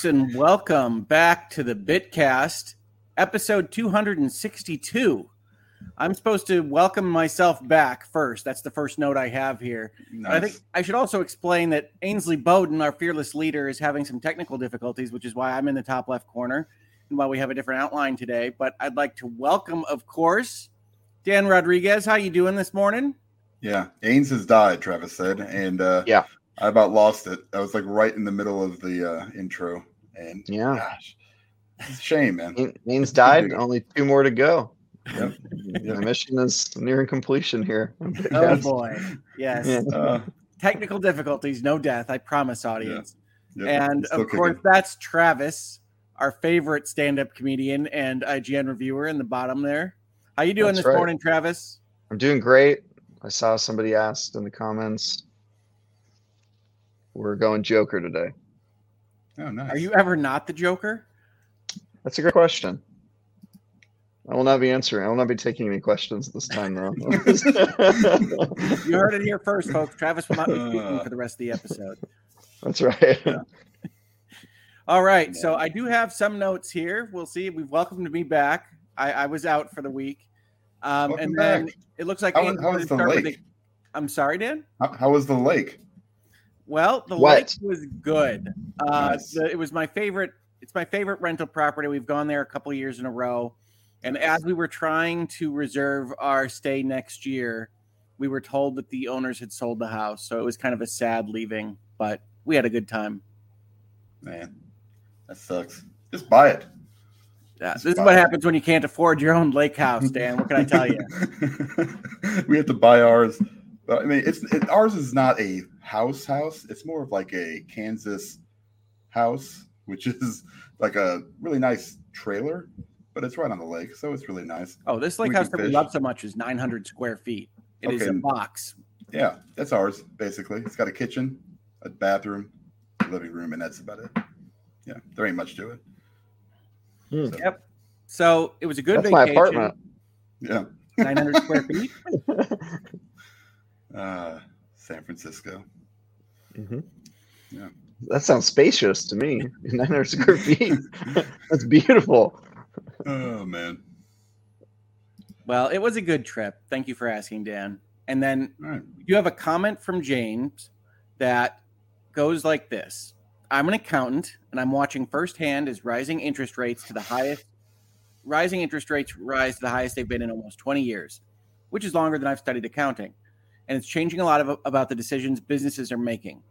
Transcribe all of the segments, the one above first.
folks, and welcome back to the Bitcast, episode 262. I'm supposed to welcome myself back first. That's the first note I have here. Nice. I think I should also explain that Ainsley Bowden, our fearless leader, is having some technical difficulties, which is why I'm in the top left corner and why we have a different outline today. But I'd like to welcome, of course, Dan Rodriguez. How you doing this morning? Yeah, Ains has died, Travis said, and uh, yeah, I about lost it. I was like right in the middle of the uh, intro, and yeah, gosh, shame, man. Means died. Only two more to go. Yep. The mission is nearing completion here. Oh boy, yes. Uh, Technical difficulties, no death. I promise, audience. Yeah. Yep. And of course, kicking. that's Travis, our favorite stand-up comedian and IGN reviewer in the bottom there. How you doing that's this right. morning, Travis? I'm doing great. I saw somebody asked in the comments. We're going Joker today. Oh, nice. Are you ever not the Joker? That's a great question. I will not be answering. I will not be taking any questions this time, though. you heard it here first, folks. Travis will not be speaking for the rest of the episode. That's right. Yeah. All right. So I do have some notes here. We'll see. We've welcomed me back. I, I was out for the week. Um, and then it looks like how, how was the lake? The, I'm sorry, Dan. How, how, was the lake? Well, the what? lake was good. Uh, nice. the, it was my favorite. It's my favorite rental property. We've gone there a couple years in a row. And as we were trying to reserve our stay next year, we were told that the owners had sold the house. So it was kind of a sad leaving, but we had a good time. Man, that sucks. Just buy it. Yeah, this is what happens when you can't afford your own lake house, Dan. What can I tell you? we have to buy ours. I mean, it's it, ours is not a house house. It's more of like a Kansas house, which is like a really nice trailer, but it's right on the lake, so it's really nice. Oh, this lake we house that we love so much is 900 square feet. It okay. is a box. Yeah, that's ours basically. It's got a kitchen, a bathroom, a living room, and that's about it. Yeah, there ain't much to it. Hmm. So. Yep. So it was a good That's vacation. my apartment. Yeah. 900 square feet. Uh, San Francisco. Mm-hmm. Yeah. That sounds spacious to me. 900 square feet. That's beautiful. Oh, man. Well, it was a good trip. Thank you for asking, Dan. And then right. you have a comment from James that goes like this I'm an accountant and I'm watching firsthand as rising interest rates to the highest rising interest rates rise to the highest they've been in almost 20 years, which is longer than I've studied accounting. And it's changing a lot of, about the decisions businesses are making.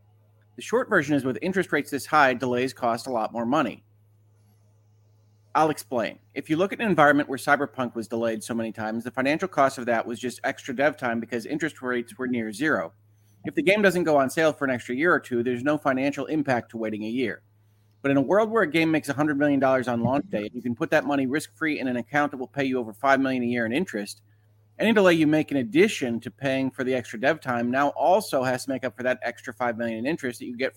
The short version is with interest rates this high, delays cost a lot more money. I'll explain. If you look at an environment where Cyberpunk was delayed so many times, the financial cost of that was just extra dev time because interest rates were near zero. If the game doesn't go on sale for an extra year or two, there's no financial impact to waiting a year. But in a world where a game makes $100 million on launch day, you can put that money risk free in an account that will pay you over $5 million a year in interest. Any delay you make in addition to paying for the extra dev time now also has to make up for that extra 5 million in interest that you get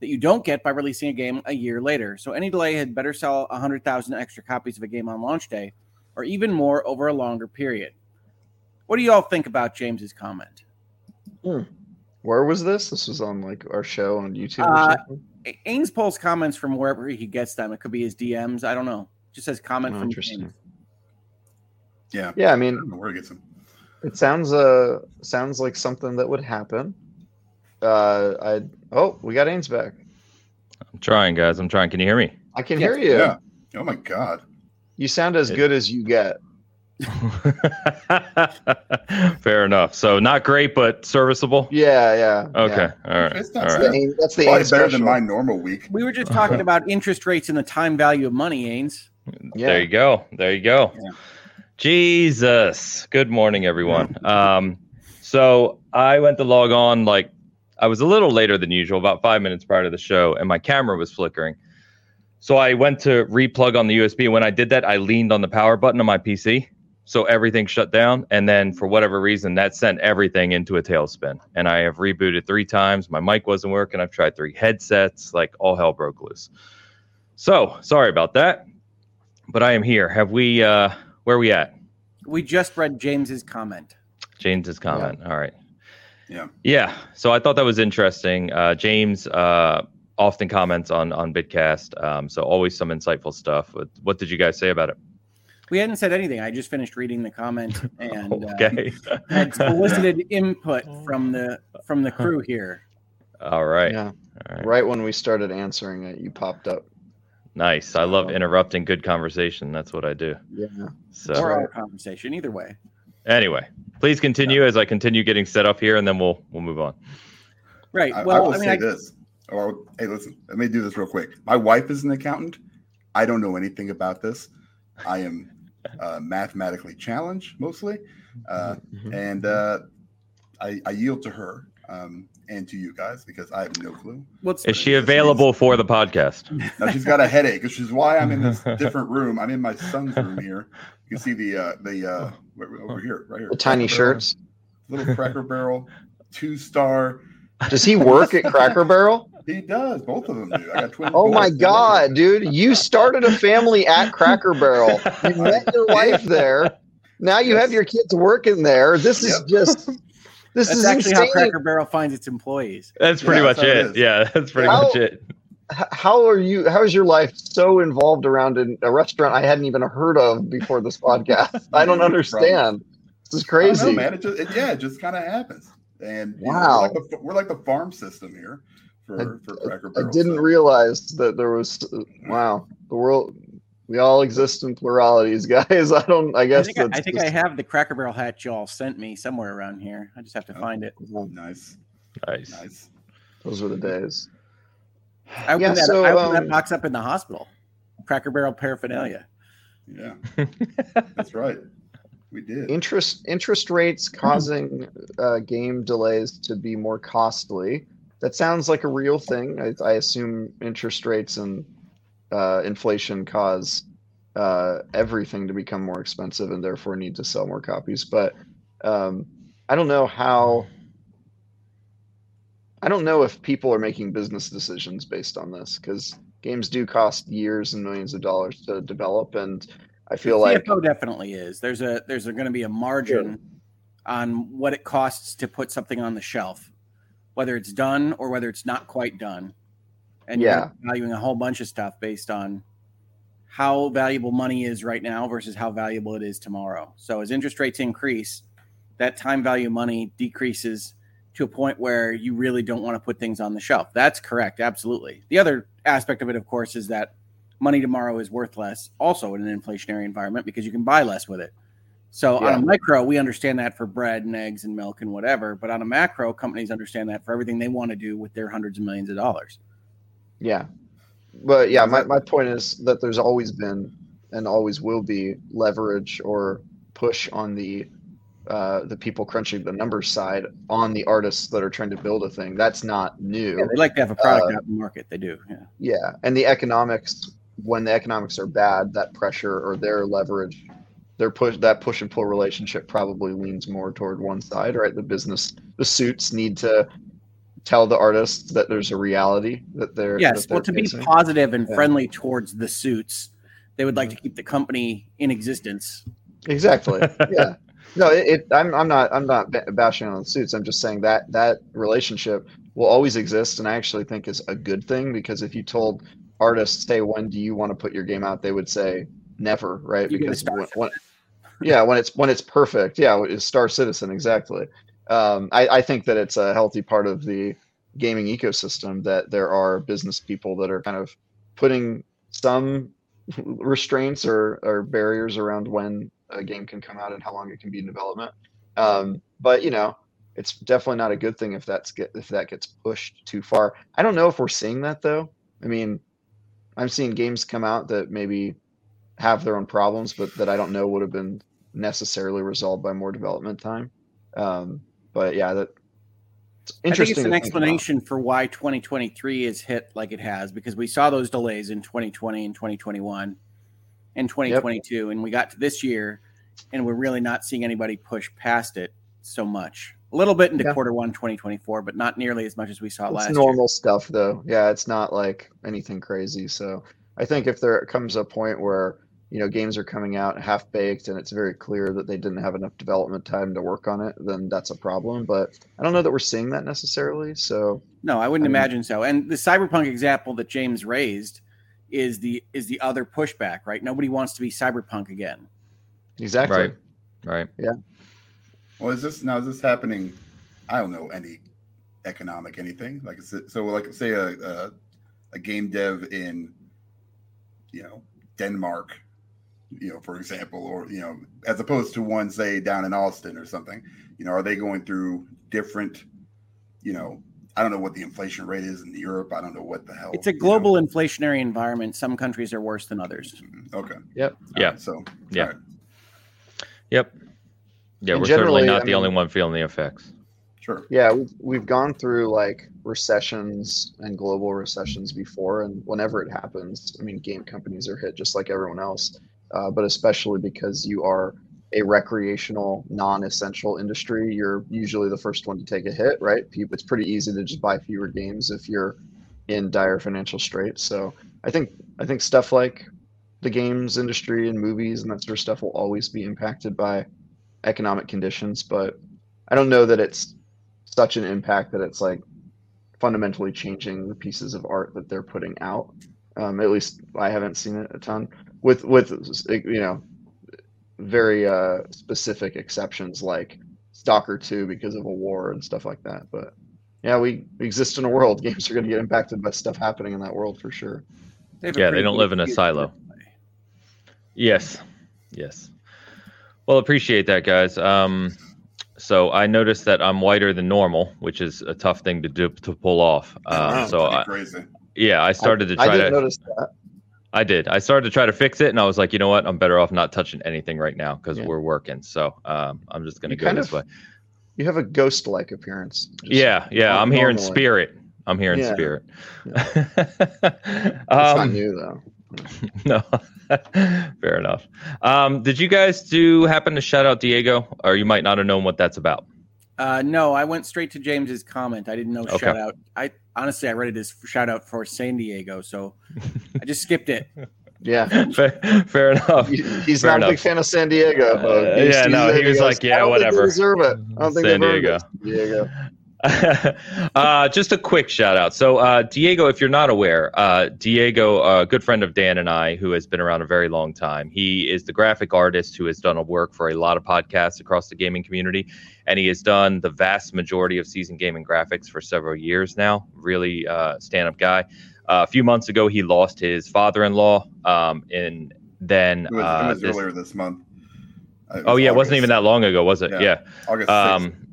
that you don't get by releasing a game a year later. So any delay had better sell 100,000 extra copies of a game on launch day or even more over a longer period. What do you all think about James's comment? Hmm. Where was this? This was on like our show on YouTube. Uh, Ains pulls comments from wherever he gets them. It could be his DMs. I don't know. Just says comment oh, from interesting. James. Yeah. Yeah. I mean, I where he gets them. It sounds uh sounds like something that would happen. Uh, I oh we got Ains back. I'm trying, guys. I'm trying. Can you hear me? I can hear you. Yeah. Oh my god. You sound as it, good as you get. Fair enough. So not great, but serviceable. Yeah, yeah. Okay, yeah. all right. That's, all right. The, that's the Probably better than my normal week. We were just talking about interest rates and the time value of money, Ains. Yeah. There you go. There you go. Yeah. Jesus. Good morning, everyone. Um, so I went to log on like I was a little later than usual, about five minutes prior to the show, and my camera was flickering. So I went to replug on the USB. When I did that, I leaned on the power button on my PC so everything shut down. And then for whatever reason, that sent everything into a tailspin. And I have rebooted three times. My mic wasn't working. I've tried three headsets, like all hell broke loose. So sorry about that. But I am here. Have we uh where are we at? We just read James's comment. James's comment. Yeah. All right. Yeah. Yeah. So I thought that was interesting. Uh James uh often comments on on Bitcast. Um, so always some insightful stuff. What, what did you guys say about it? We hadn't said anything. I just finished reading the comment and okay. uh, had solicited input from the from the crew here. All right. Yeah. All right. right when we started answering it, you popped up. Nice. I love interrupting good conversation. That's what I do. Yeah. So or our conversation, either way. Anyway, please continue yeah. as I continue getting set up here, and then we'll we'll move on. Right. I, well, I will I mean, say I, this. Or hey, listen. Let me do this real quick. My wife is an accountant. I don't know anything about this. I am uh, mathematically challenged mostly, uh, mm-hmm. and uh, I, I, yield to her um, and to you guys because I have no clue. What's is she available means. for the podcast? Now she's got a headache, which is why I'm in this different room. I'm in my son's room here. You can see the uh, the uh, over here, right here. The tiny shirts, little Cracker Barrel, two star. Does he work at Cracker Barrel? He does. Both of them do. I got twins. Oh my god, dude! You started a family at Cracker Barrel. You met your wife there. Now you yes. have your kids working there. This is yep. just. This that's is actually insane. how Cracker Barrel finds its employees. That's pretty yeah, much it. it yeah, that's pretty how, much it. How are you? How is your life so involved around a restaurant I hadn't even heard of before this podcast? I don't understand. This is crazy, know, man. It just, it, yeah, it just kind of happens. And wow, know, we're, like the, we're like the farm system here for, I, for Cracker Barrel. I didn't so. realize that there was wow, the world we all exist in pluralities, guys. I don't I guess I think, I, I, think I, have the Cracker Barrel hat y'all sent me somewhere around here. I just have to oh, find it. Nice. Nice. Nice. Those were the days. I opened, yeah, that, so, I opened um, that box up in the hospital. Cracker Barrel paraphernalia. Yeah. That's right. We did. Interest interest rates causing uh, game delays to be more costly that sounds like a real thing. I, I assume interest rates and uh, inflation cause uh, everything to become more expensive and therefore need to sell more copies. But um, I don't know how. I don't know if people are making business decisions based on this because games do cost years and millions of dollars to develop, and I feel the like CFO definitely is. There's a there's going to be a margin on what it costs to put something on the shelf whether it's done or whether it's not quite done. And yeah, valuing a whole bunch of stuff based on how valuable money is right now versus how valuable it is tomorrow. So as interest rates increase, that time value money decreases to a point where you really don't want to put things on the shelf. That's correct, absolutely. The other aspect of it, of course, is that money tomorrow is worth less, also in an inflationary environment, because you can buy less with it. So yeah. on a micro, we understand that for bread and eggs and milk and whatever. But on a macro, companies understand that for everything they want to do with their hundreds of millions of dollars. Yeah. But yeah, my, my point is that there's always been and always will be leverage or push on the uh, the people crunching the numbers side on the artists that are trying to build a thing. That's not new. Yeah, they like to have a product uh, out in the market. They do. Yeah. Yeah. And the economics, when the economics are bad, that pressure or their leverage their push that push and pull relationship probably leans more toward one side, right? The business, the suits need to tell the artists that there's a reality that they're yes. That they're well, to facing. be positive and yeah. friendly towards the suits, they would like mm-hmm. to keep the company in existence. Exactly. yeah. No, it, it, I'm I'm not I'm not bashing on the suits. I'm just saying that that relationship will always exist, and I actually think is a good thing because if you told artists, "Hey, when do you want to put your game out?" they would say never, right? You because when, when, yeah, when it's when it's perfect, yeah, it's Star Citizen exactly. Um, I, I think that it's a healthy part of the gaming ecosystem that there are business people that are kind of putting some restraints or, or barriers around when a game can come out and how long it can be in development. Um, but you know, it's definitely not a good thing if that's get if that gets pushed too far. I don't know if we're seeing that though. I mean, I'm seeing games come out that maybe have their own problems, but that I don't know would have been necessarily resolved by more development time. Um, but yeah, that interesting. I think it's an explanation for why 2023 is hit like it has because we saw those delays in 2020 and 2021 and 2022, yep. and we got to this year, and we're really not seeing anybody push past it so much. A little bit into yeah. quarter one 2024, but not nearly as much as we saw it's last. Normal year. stuff, though. Yeah, it's not like anything crazy. So I think if there comes a point where you know games are coming out half baked and it's very clear that they didn't have enough development time to work on it then that's a problem. But i don't know that we're seeing that necessarily so no i wouldn't I mean, imagine so. And the cyberpunk example that james raised is the is the other pushback right? Nobody wants to be cyberpunk again. Exactly. Right right. Yeah. Well is this now is this happening? I don't know any economic anything like so like say a, a, a game dev in you know denmark you know, for example, or you know, as opposed to one say down in Austin or something, you know, are they going through different, you know, I don't know what the inflation rate is in Europe. I don't know what the hell. It's a global know. inflationary environment. Some countries are worse than others. Mm-hmm. Okay. Yep. All yeah. Right, so. Yeah. Right. Yep. Yeah, and we're certainly not I the mean, only one feeling the effects. Sure. Yeah, we've, we've gone through like recessions and global recessions before, and whenever it happens, I mean, game companies are hit just like everyone else uh, but especially because you are a recreational, non-essential industry, you're usually the first one to take a hit, right? It's pretty easy to just buy fewer games if you're in dire financial straits. So I think I think stuff like the games industry and movies and that sort of stuff will always be impacted by economic conditions, but I don't know that it's such an impact that it's like fundamentally changing the pieces of art that they're putting out. Um, at least I haven't seen it a ton with with you know very uh, specific exceptions like Stalker 2 because of a war and stuff like that. But yeah, we, we exist in a world. Games are going to get impacted by stuff happening in that world for sure. They yeah, they don't live in a silo. Yes, yes. Well, appreciate that, guys. Um, so I noticed that I'm whiter than normal, which is a tough thing to do to pull off. Uh, so I, crazy. yeah, I started to try I to notice that. I did. I started to try to fix it, and I was like, you know what? I'm better off not touching anything right now because yeah. we're working. So um, I'm just going to go this of, way. You have a ghost-like appearance. Yeah, yeah. I'm here in spirit. I'm here in yeah. spirit. Yeah. um, not new though. no, fair enough. Um, did you guys do happen to shout out Diego, or you might not have known what that's about? Uh, no, I went straight to James's comment. I didn't know okay. shout out. I honestly I read it as shout out for San Diego, so I just skipped it. Yeah, fair, fair enough. he's fair not enough. a big fan of San Diego. Uh, yeah, no, he was like, yeah, whatever. deserve it. I don't think San Diego. San Diego. uh, just a quick shout out. So, uh, Diego, if you're not aware, uh, Diego, a good friend of Dan and I, who has been around a very long time, he is the graphic artist who has done a work for a lot of podcasts across the gaming community, and he has done the vast majority of season gaming graphics for several years now. Really uh, stand-up guy. Uh, a few months ago, he lost his father-in-law, um, and then it was, it was this, earlier this month. oh yeah, August. it wasn't even that long ago, was it? Yeah, yeah. August. 6th. Um,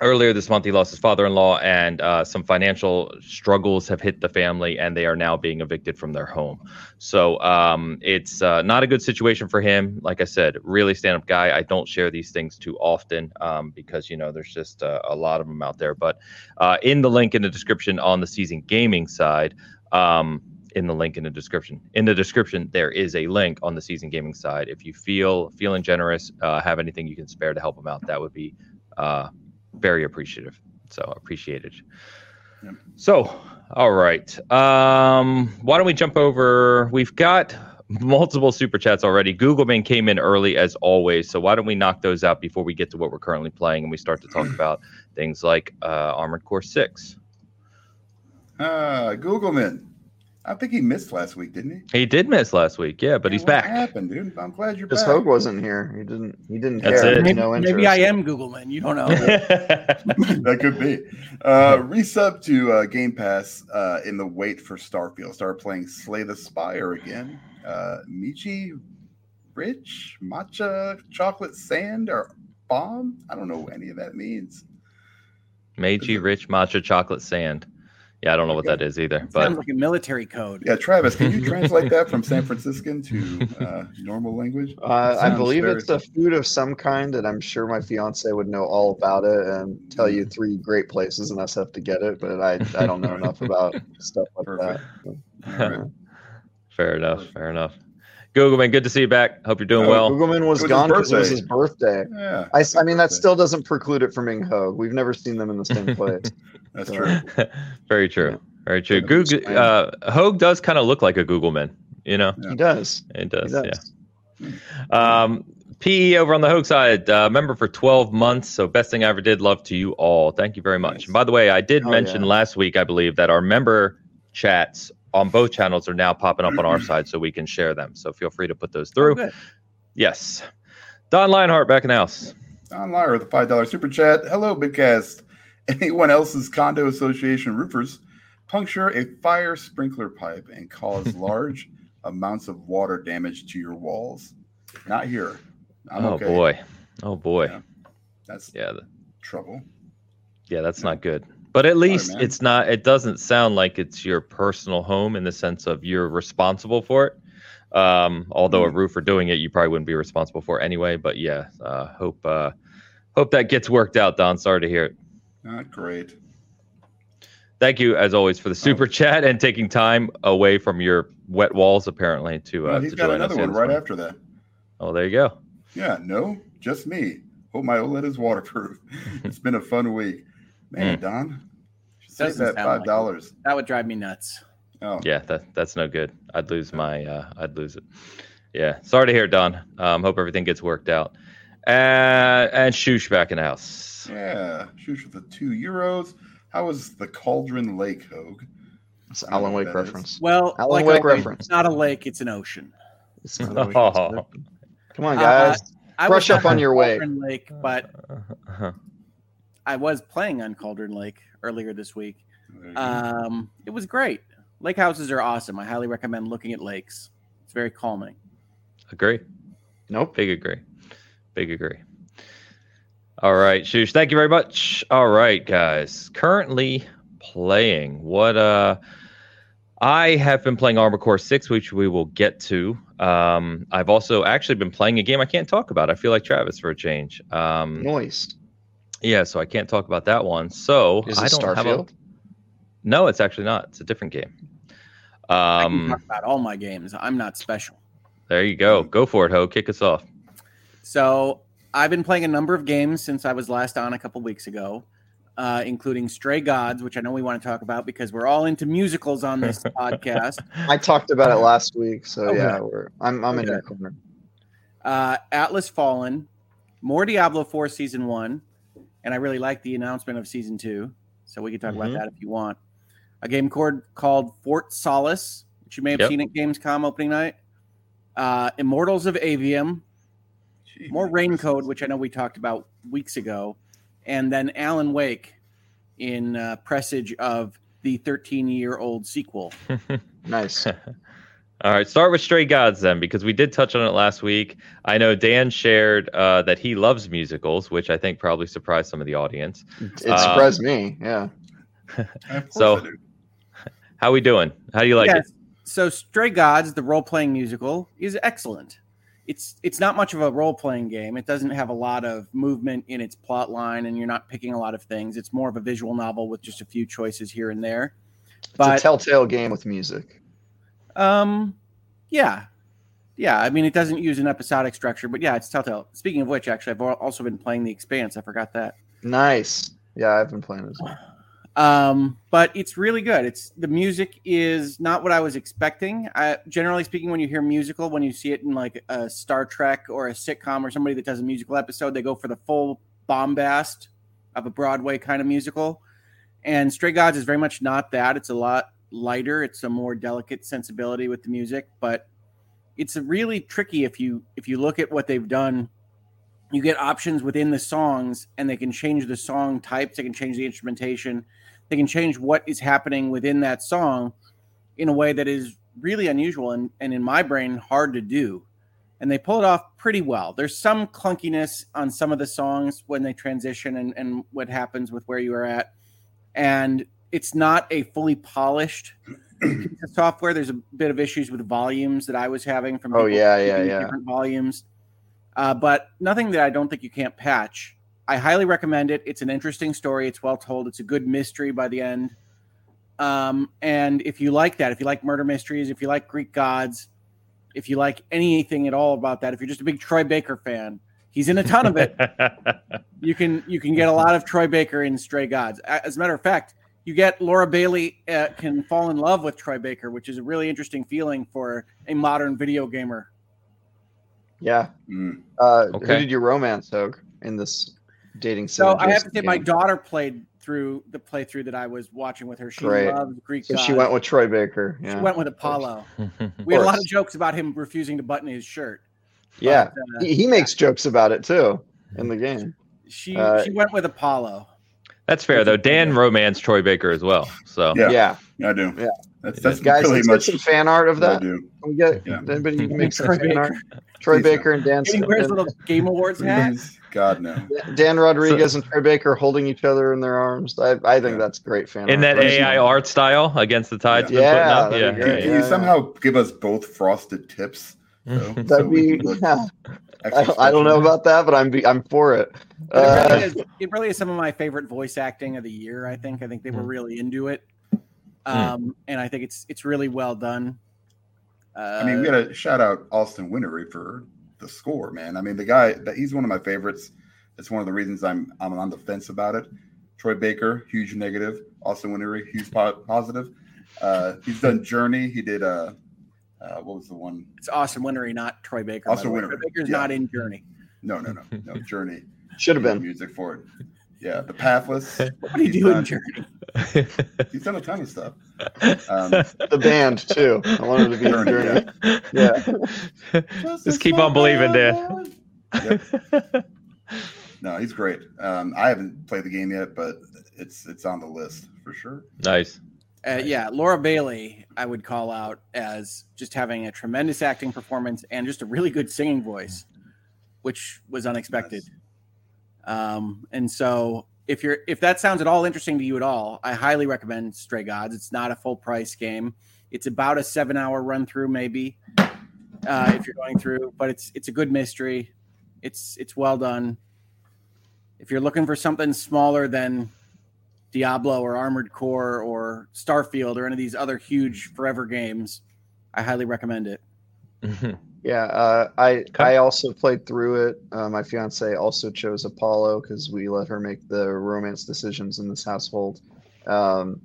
earlier this month he lost his father-in-law and uh, some financial struggles have hit the family and they are now being evicted from their home so um, it's uh, not a good situation for him like i said really stand-up guy i don't share these things too often um, because you know there's just uh, a lot of them out there but uh, in the link in the description on the season gaming side um, in the link in the description. In the description, there is a link on the season gaming side. If you feel feeling generous, uh, have anything you can spare to help them out, that would be uh, very appreciative. So appreciated. Yep. So, all right. Um, why don't we jump over? We've got multiple super chats already. Googleman came in early as always. So why don't we knock those out before we get to what we're currently playing and we start to talk about things like uh, Armored Core Six. Uh, Googleman. I think he missed last week, didn't he? He did miss last week, yeah, but yeah, he's back. happened, dude? I'm glad you're Because back. Hoeg wasn't here. He didn't. He didn't That's care. it. Maybe, no maybe I am Googleman. You don't know. that could be. Uh, resub to uh, Game Pass uh, in the wait for Starfield. Start playing Slay the Spire again. Uh, Michi, Rich, Matcha, Chocolate Sand, or Bomb? I don't know what any of that means. Meiji Rich Matcha Chocolate Sand. Yeah, I don't know what that is either. But sounds like a military code. Yeah, Travis, can you translate that from San Franciscan to uh, normal language? Uh, I believe it's a food of some kind, and I'm sure my fiance would know all about it and tell you three great places, and us have to get it. But I, I don't know enough about stuff like Perfect. that. fair enough. Fair enough. Googleman, good to see you back. Hope you're doing oh, well. Googleman was, was gone because it was his birthday. Yeah, I, I mean, that still doesn't preclude it from being Hoeg. We've never seen them in the same place. That's so. true. Very true. Yeah. Very true. Google uh, Hoeg does kind of look like a Googleman. You know, he does. It does. He does. Yeah. Um, PE over on the Hoeg side, uh, member for 12 months. So, best thing I ever did. Love to you all. Thank you very much. Nice. And by the way, I did oh, mention yeah. last week, I believe, that our member chats on both channels are now popping up on our side so we can share them. So, feel free to put those oh, through. Oh, yes. Don Lionheart back in the house. Don Lyer with a $5 super chat. Hello, Bigcast. Anyone else's condo association roofers puncture a fire sprinkler pipe and cause large amounts of water damage to your walls. Not here. I'm oh okay. boy. Oh boy. Yeah. That's yeah, the, trouble. Yeah, that's not good. But at least it's not it doesn't sound like it's your personal home in the sense of you're responsible for it. Um, although mm. a roofer doing it, you probably wouldn't be responsible for anyway. But yeah, uh, hope uh, hope that gets worked out, Don. Sorry to hear it. Not great. Thank you, as always, for the super oh. chat and taking time away from your wet walls, apparently. To uh, he's to got another one right after that. Oh, there you go. Yeah, no, just me. Hope my OLED is waterproof. it's been a fun week, man. Mm. Don, save that five dollars. Like that would drive me nuts. Oh, yeah, that that's no good. I'd lose my. Uh, I'd lose it. Yeah, sorry to hear, Don. Um, hope everything gets worked out. Uh, and Shoosh back in the house. Yeah, Shoosh with the two euros. How was the Cauldron Lake, Hoeg? It's Alan Wake reference. Is. Well, Alan like Wake reference. It's not a lake; it's an ocean. It's not a lake, oh. Come on, guys. Uh, Brush up on your way. Lake, but uh-huh. I was playing on Cauldron Lake earlier this week. Um, it was great. Lake houses are awesome. I highly recommend looking at lakes. It's very calming. Agree. Nope. Big agree. Big agree. All right, Shush. Thank you very much. All right, guys. Currently playing what uh I have been playing Armored Core 6, which we will get to. Um, I've also actually been playing a game I can't talk about. I feel like Travis for a change. Um, Noise. Yeah, so I can't talk about that one. So Is I don't Starfield? have a. No, it's actually not. It's a different game. Um, I can talk about all my games. I'm not special. There you go. Go for it, Ho. Kick us off. So I've been playing a number of games since I was last on a couple weeks ago uh, including Stray Gods, which I know we want to talk about because we're all into musicals on this podcast. I talked about it last week, so okay. yeah, we're I'm I'm okay. in your corner. Uh, Atlas Fallen, more Diablo 4 season one, and I really like the announcement of season two, so we can talk mm-hmm. about that if you want. A game called called Fort Solace, which you may have yep. seen at Gamescom opening night. Uh, Immortals of Aveum, Jeez, more Rain Code, which I know we talked about weeks ago and then Alan Wake in uh, presage of the 13 year old sequel. nice. All right, start with Stray Gods then, because we did touch on it last week. I know Dan shared uh, that he loves musicals, which I think probably surprised some of the audience. It surprised um, me, yeah. so, how we doing? How do you like yes. it? So, Stray Gods, the role playing musical, is excellent it's it's not much of a role playing game. It doesn't have a lot of movement in its plot line, and you're not picking a lot of things. It's more of a visual novel with just a few choices here and there. It's but, a telltale game with music. Um, yeah, yeah. I mean, it doesn't use an episodic structure, but yeah, it's telltale. Speaking of which, actually, I've also been playing The Expanse. I forgot that. Nice. Yeah, I've been playing as well. Um, but it's really good. It's the music is not what I was expecting. I, generally speaking, when you hear musical, when you see it in like a Star Trek or a sitcom or somebody that does a musical episode, they go for the full bombast of a Broadway kind of musical. And Stray Gods is very much not that. It's a lot lighter. It's a more delicate sensibility with the music, but it's really tricky if you if you look at what they've done. You get options within the songs and they can change the song types they can change the instrumentation they can change what is happening within that song in a way that is really unusual and, and in my brain hard to do. And they pull it off pretty well. There's some clunkiness on some of the songs when they transition and, and what happens with where you are at. And it's not a fully polished software there's a bit of issues with volumes that i was having from oh yeah yeah yeah different volumes uh, but nothing that I don't think you can't patch. I highly recommend it. It's an interesting story. It's well told. It's a good mystery by the end. Um, and if you like that, if you like murder mysteries, if you like Greek gods, if you like anything at all about that, if you're just a big Troy Baker fan, he's in a ton of it. you can you can get a lot of Troy Baker in Stray Gods. As a matter of fact, you get Laura Bailey uh, can fall in love with Troy Baker, which is a really interesting feeling for a modern video gamer. Yeah. Mm. Uh, okay. Who did you romance, Hoeg, in this dating? So I have to say, game? my daughter played through the playthrough that I was watching with her. She Great. loves Greek. So she went with Troy Baker. Yeah. She went with Apollo. we had a lot of jokes about him refusing to button his shirt. Yeah, but, uh, he, he, makes jokes about it too in the game. She uh, she went with Apollo. That's fair though. Dan romance Troy Baker as well. So yeah, yeah, I do. Yeah, that's, that's guys. Really let's much some fan art of that. I do. Can we get yeah. anybody make some fan art? Troy Baker and Dan. He wears little Game Awards hat. God no. Dan Rodriguez so, and Troy Baker holding each other in their arms. I, I think yeah. that's great fan. In art. that AI art style against the tides. Yeah, yeah. yeah. Can, can you somehow give us both frosted tips? So, That'd so be. Yeah. I, I, don't know about that, but I'm I'm for it. Uh, it, really is, it, really is, some of my favorite voice acting of the year. I think. I think they were hmm. really into it, hmm. um, and I think it's it's really well done. Uh, I mean, we got to shout out Austin Wintory for the score, man. I mean, the guy that he's one of my favorites. It's one of the reasons I'm I'm on the fence about it. Troy Baker, huge negative. Austin Wintory, huge positive. Uh, he's done Journey. He did uh, uh, what was the one? It's Austin Wintory, not Troy Baker. Austin Wintory. Troy Baker's yeah. not in Journey. No, no, no, no. Journey should have been music for it. Yeah, the Pathless. what do you do in Journey? He's done a ton of stuff. Um, the band too. I wanted to be Journey. Journey. Yeah. yeah. Just keep on believing, Dan. Yep. No, he's great. Um, I haven't played the game yet, but it's it's on the list for sure. Nice. Uh, yeah, Laura Bailey, I would call out as just having a tremendous acting performance and just a really good singing voice, which was unexpected. Um, and so, if you're if that sounds at all interesting to you at all, I highly recommend Stray Gods. It's not a full price game. It's about a seven hour run through, maybe, uh, if you're going through. But it's it's a good mystery. It's it's well done. If you're looking for something smaller than Diablo or Armored Core or Starfield or any of these other huge forever games, I highly recommend it. Mm-hmm. Yeah, uh, I I also played through it. Uh, my fiance also chose Apollo because we let her make the romance decisions in this household, um,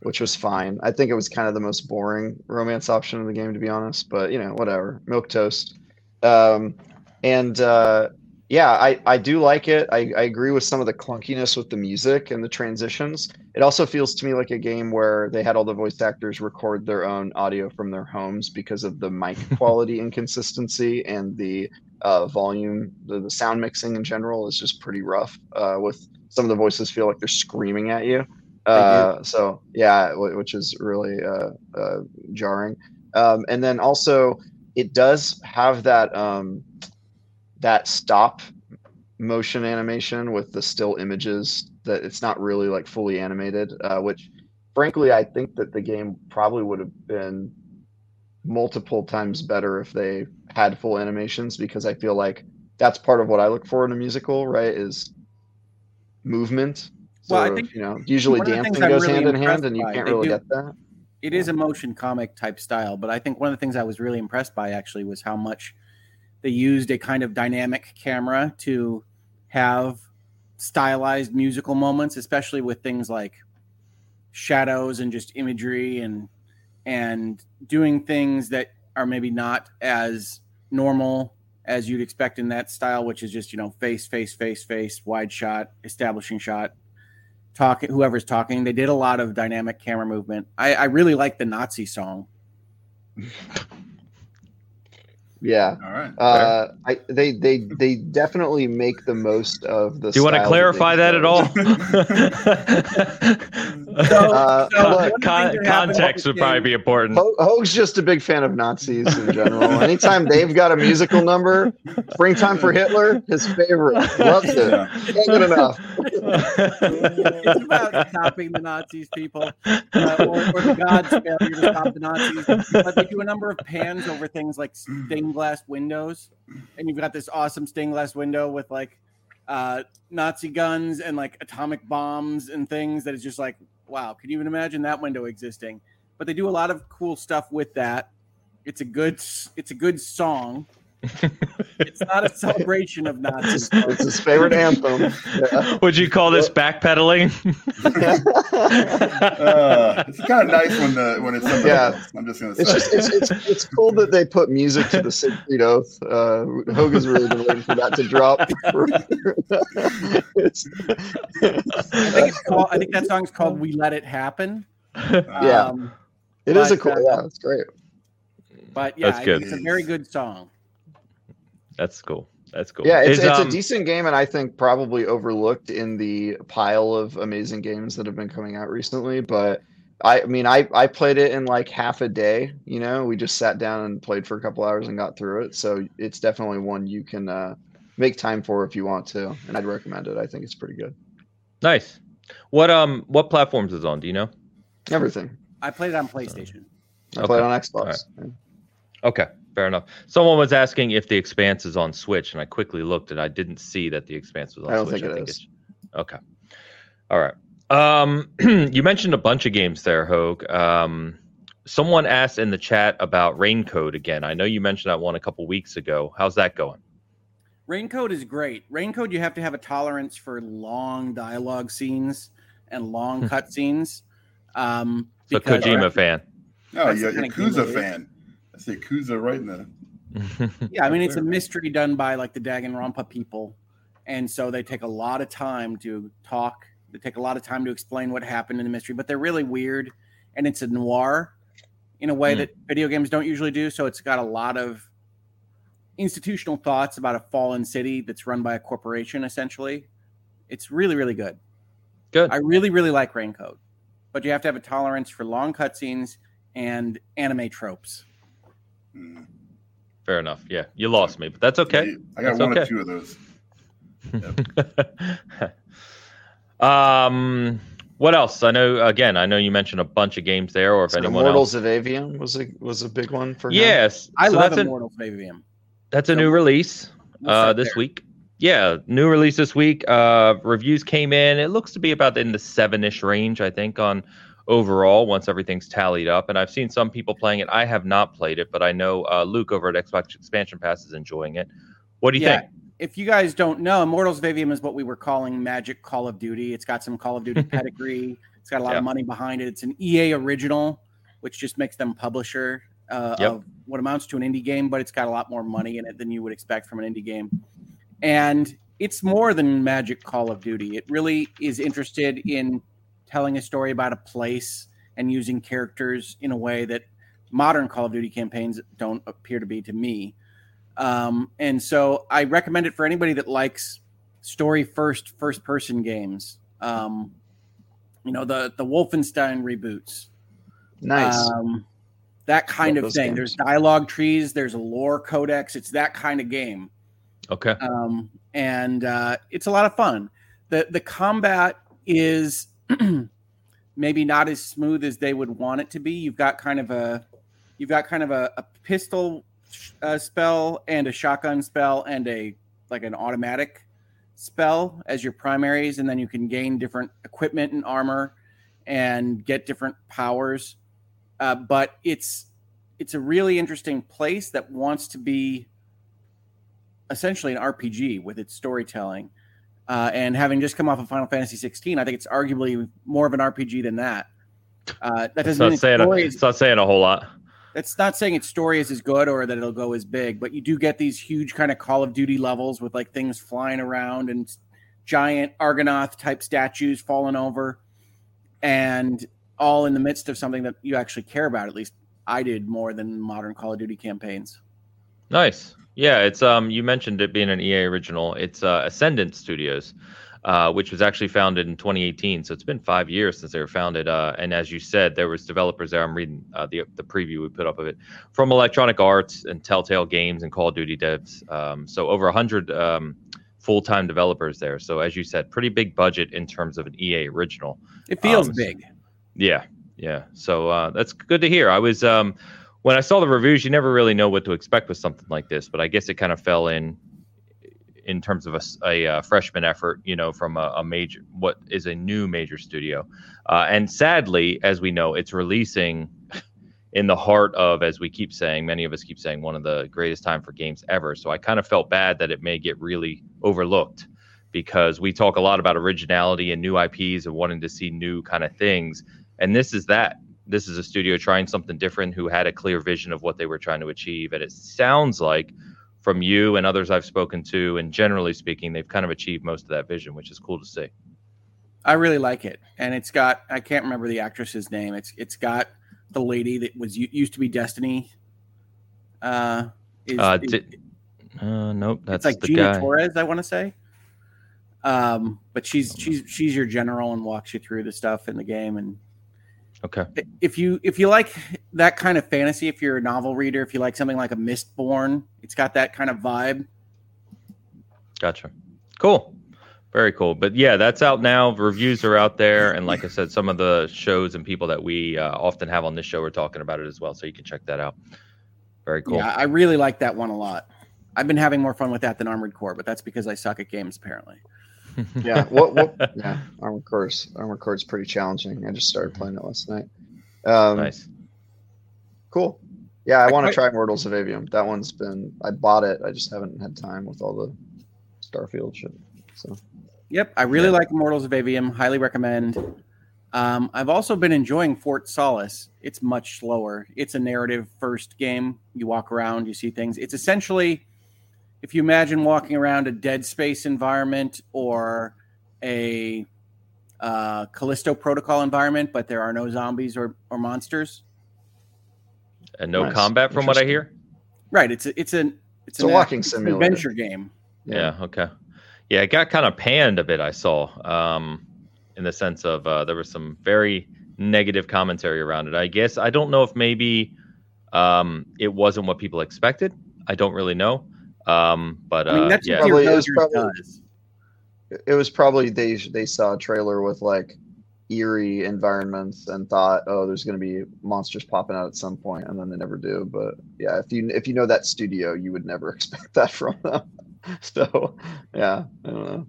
which was fine. I think it was kind of the most boring romance option in the game, to be honest. But you know, whatever. Milk toast. Um, and uh, yeah, I, I do like it. I, I agree with some of the clunkiness with the music and the transitions. It also feels to me like a game where they had all the voice actors record their own audio from their homes because of the mic quality inconsistency and the uh, volume, the, the sound mixing in general is just pretty rough. Uh, with some of the voices feel like they're screaming at you. Uh, so yeah, which is really uh, uh, jarring. Um, and then also, it does have that. Um, that stop motion animation with the still images that it's not really like fully animated uh, which frankly i think that the game probably would have been multiple times better if they had full animations because i feel like that's part of what i look for in a musical right is movement. Well i think you know usually dancing goes really hand in hand and you can't really do, get that. It is a motion comic type style but i think one of the things i was really impressed by actually was how much they used a kind of dynamic camera to have stylized musical moments, especially with things like shadows and just imagery and and doing things that are maybe not as normal as you'd expect in that style, which is just you know face, face, face, face, wide shot, establishing shot, talking. Whoever's talking, they did a lot of dynamic camera movement. I, I really like the Nazi song. Yeah. All right. Uh, I, they they they definitely make the most of the. Do you want to clarify that, that at all? so, uh, so con- context would probably be important. Hoeg's just a big fan of Nazis in general. Anytime they've got a musical number, "Springtime for Hitler," his favorite, loves it. Can't get enough. It's about stopping the Nazis, people, uh, or, or the gods' failure to stop the Nazis. But they do a number of pans over things like stained glass windows, and you've got this awesome stained glass window with like uh, Nazi guns and like atomic bombs and things that is just like, wow, can you even imagine that window existing? But they do a lot of cool stuff with that. It's a good, it's a good song. It's not a celebration of Nazis. It's his favorite anthem. Yeah. Would you call this backpedaling? uh, it's kind of nice when the when it's something yeah. Else. I'm just gonna say it's just it's, it's, it's cool that they put music to the Siegfried Oath. Uh, Hogan's really been waiting for that to drop. I think it's called. I think that song's called "We Let It Happen." Yeah, um, it is a cool. Uh, yeah, it's great. But yeah, it's a very good song. That's cool. That's cool. Yeah, it's, Is, it's um, a decent game, and I think probably overlooked in the pile of amazing games that have been coming out recently. But I, I mean, I I played it in like half a day. You know, we just sat down and played for a couple hours and got through it. So it's definitely one you can uh, make time for if you want to, and I'd recommend it. I think it's pretty good. Nice. What um what platforms is on? Do you know? Everything. I played it on PlayStation. I okay. played on Xbox. Right. Okay fair enough. Someone was asking if the Expanse is on Switch, and I quickly looked and I didn't see that the Expanse was on Switch. I don't Switch. Think I think it's okay. All right. Um, you mentioned a bunch of games there, Hoeg. Um, someone asked in the chat about Raincode again. I know you mentioned that one a couple weeks ago. How's that going? Raincode is great. Raincode, you have to have a tolerance for long dialogue scenes and long cutscenes. Um, so Kojima fan. Oh, a Yakuza fan. That's Yakuza right now. yeah, I mean it's a mystery done by like the Danganronpa people, and so they take a lot of time to talk. They take a lot of time to explain what happened in the mystery, but they're really weird, and it's a noir in a way mm. that video games don't usually do. So it's got a lot of institutional thoughts about a fallen city that's run by a corporation, essentially. It's really, really good. Good. I really, really like Raincode, but you have to have a tolerance for long cutscenes and anime tropes. Fair enough. Yeah, you lost me, but that's okay. I got that's one okay. or two of those. Yep. um, what else? I know. Again, I know you mentioned a bunch of games there, or if so anyone Immortals else. of Aveum was a was a big one for. Me. Yes, I so love Immortals of Aveum. That's a new release uh, this there? week. Yeah, new release this week. Uh, reviews came in. It looks to be about in the seven-ish range, I think, on overall once everything's tallied up. And I've seen some people playing it. I have not played it, but I know uh, Luke over at Xbox Expansion Pass is enjoying it. What do you yeah. think? If you guys don't know, Immortals of Aveum is what we were calling Magic Call of Duty. It's got some Call of Duty pedigree. It's got a lot yeah. of money behind it. It's an EA original, which just makes them publisher uh, yep. of what amounts to an indie game, but it's got a lot more money in it than you would expect from an indie game. And it's more than Magic Call of Duty. It really is interested in telling a story about a place and using characters in a way that modern Call of Duty campaigns don't appear to be to me. Um, and so I recommend it for anybody that likes story first, first person games. Um, you know, the, the Wolfenstein reboots. Nice. Um, that kind Love of thing. Games. There's dialogue trees, there's a lore codex. It's that kind of game. Okay. Um, and uh, it's a lot of fun. The the combat is maybe not as smooth as they would want it to be. You've got kind of a you've got kind of a, a pistol uh, spell and a shotgun spell and a like an automatic spell as your primaries, and then you can gain different equipment and armor and get different powers. Uh, but it's it's a really interesting place that wants to be essentially an RPG with its storytelling. Uh, and having just come off of Final Fantasy 16, I think it's arguably more of an RPG than that. Uh, that doesn't it's not, saying a, it's not saying a whole lot. That's not saying its story is as good or that it'll go as big, but you do get these huge kind of Call of Duty levels with like things flying around and giant Argonath type statues falling over, and all in the midst of something that you actually care about. At least I did more than modern Call of Duty campaigns. Nice. Yeah, it's um you mentioned it being an EA original. It's uh, Ascendant Studios, uh, which was actually founded in 2018. So it's been five years since they were founded. Uh, and as you said, there was developers there. I'm reading uh, the the preview we put up of it from Electronic Arts and Telltale Games and Call of Duty devs. Um, so over hundred um, full time developers there. So as you said, pretty big budget in terms of an EA original. It feels um, big. Yeah, yeah. So uh, that's good to hear. I was um, when I saw the reviews, you never really know what to expect with something like this, but I guess it kind of fell in in terms of a, a, a freshman effort, you know, from a, a, major, what is a new major studio. Uh, and sadly, as we know, it's releasing in the heart of, as we keep saying, many of us keep saying, one of the greatest time for games ever. So I kind of felt bad that it may get really overlooked because we talk a lot about originality and new IPs and wanting to see new kind of things. And this is that. This is a studio trying something different who had a clear vision of what they were trying to achieve. And it sounds like from you and others I've spoken to, and generally speaking, they've kind of achieved most of that vision, which is cool to see. I really like it, and it's got I can't remember the actress's name. It's it's got the lady that was used to be Destiny. Uh, is, uh, is, uh nope, that's it's like Gina guy. Torres. I want to say. Um, but she's she's she's your general and walks you through the stuff in the game. And okay, if you if you like that kind of fantasy, if you're a novel reader, if you like something like a Mistborn, it's got that kind of vibe. Gotcha. Cool. Very cool. But yeah, that's out now. Reviews are out there, and like I said, some of the shows and people that we uh, often have on this show are talking about it as well. So you can check that out. Very cool. Yeah, I really like that one a lot. I've been having more fun with that than Armored Core, but that's because I suck at games apparently. Yeah, what, what, yeah, Armored Core's Armored Core's pretty challenging. I just started playing it last night. Um, nice. Cool. Yeah, I, I want to try Mortals of Aveum. That one's been I bought it. I just haven't had time with all the Starfield shit. So Yep, I really yeah. like Mortals of Aveum. Highly recommend. Um, I've also been enjoying Fort Solis. It's much slower. It's a narrative first game. You walk around, you see things. It's essentially, if you imagine walking around a Dead Space environment or a uh, Callisto Protocol environment, but there are no zombies or, or monsters. And no nice. combat, from what I hear. Right. It's a, it's an it's, it's a walking simulator adventure game. Yeah. yeah. Okay. Yeah, it got kind of panned a bit. I saw, um, in the sense of uh, there was some very negative commentary around it. I guess I don't know if maybe um, it wasn't what people expected. I don't really know. Um, but uh, I mean, that's yeah, probably, it was probably, it was probably they they saw a trailer with like eerie environments and thought, oh, there's going to be monsters popping out at some point, and then they never do. But yeah, if you if you know that studio, you would never expect that from them. so yeah, I don't know.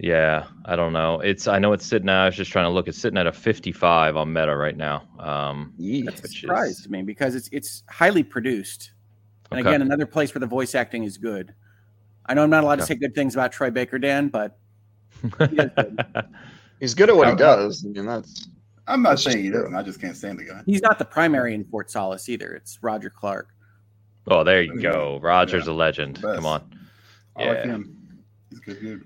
Yeah, I don't know. It's I know it's sitting. Out, I was just trying to look. It's sitting at a 55 on Meta right now. Um, That's a surprise is... to me because it's it's highly produced, and okay. again, another place where the voice acting is good. I know I'm not allowed okay. to say good things about Troy Baker, Dan, but he good. he's good at what he does. I mean, that's. I'm not saying he doesn't. I just can't stand the guy. He's not the primary in Fort Solis either. It's Roger Clark. Oh, there you go. Roger's yeah. a legend. Come on. I like him. He's good, good.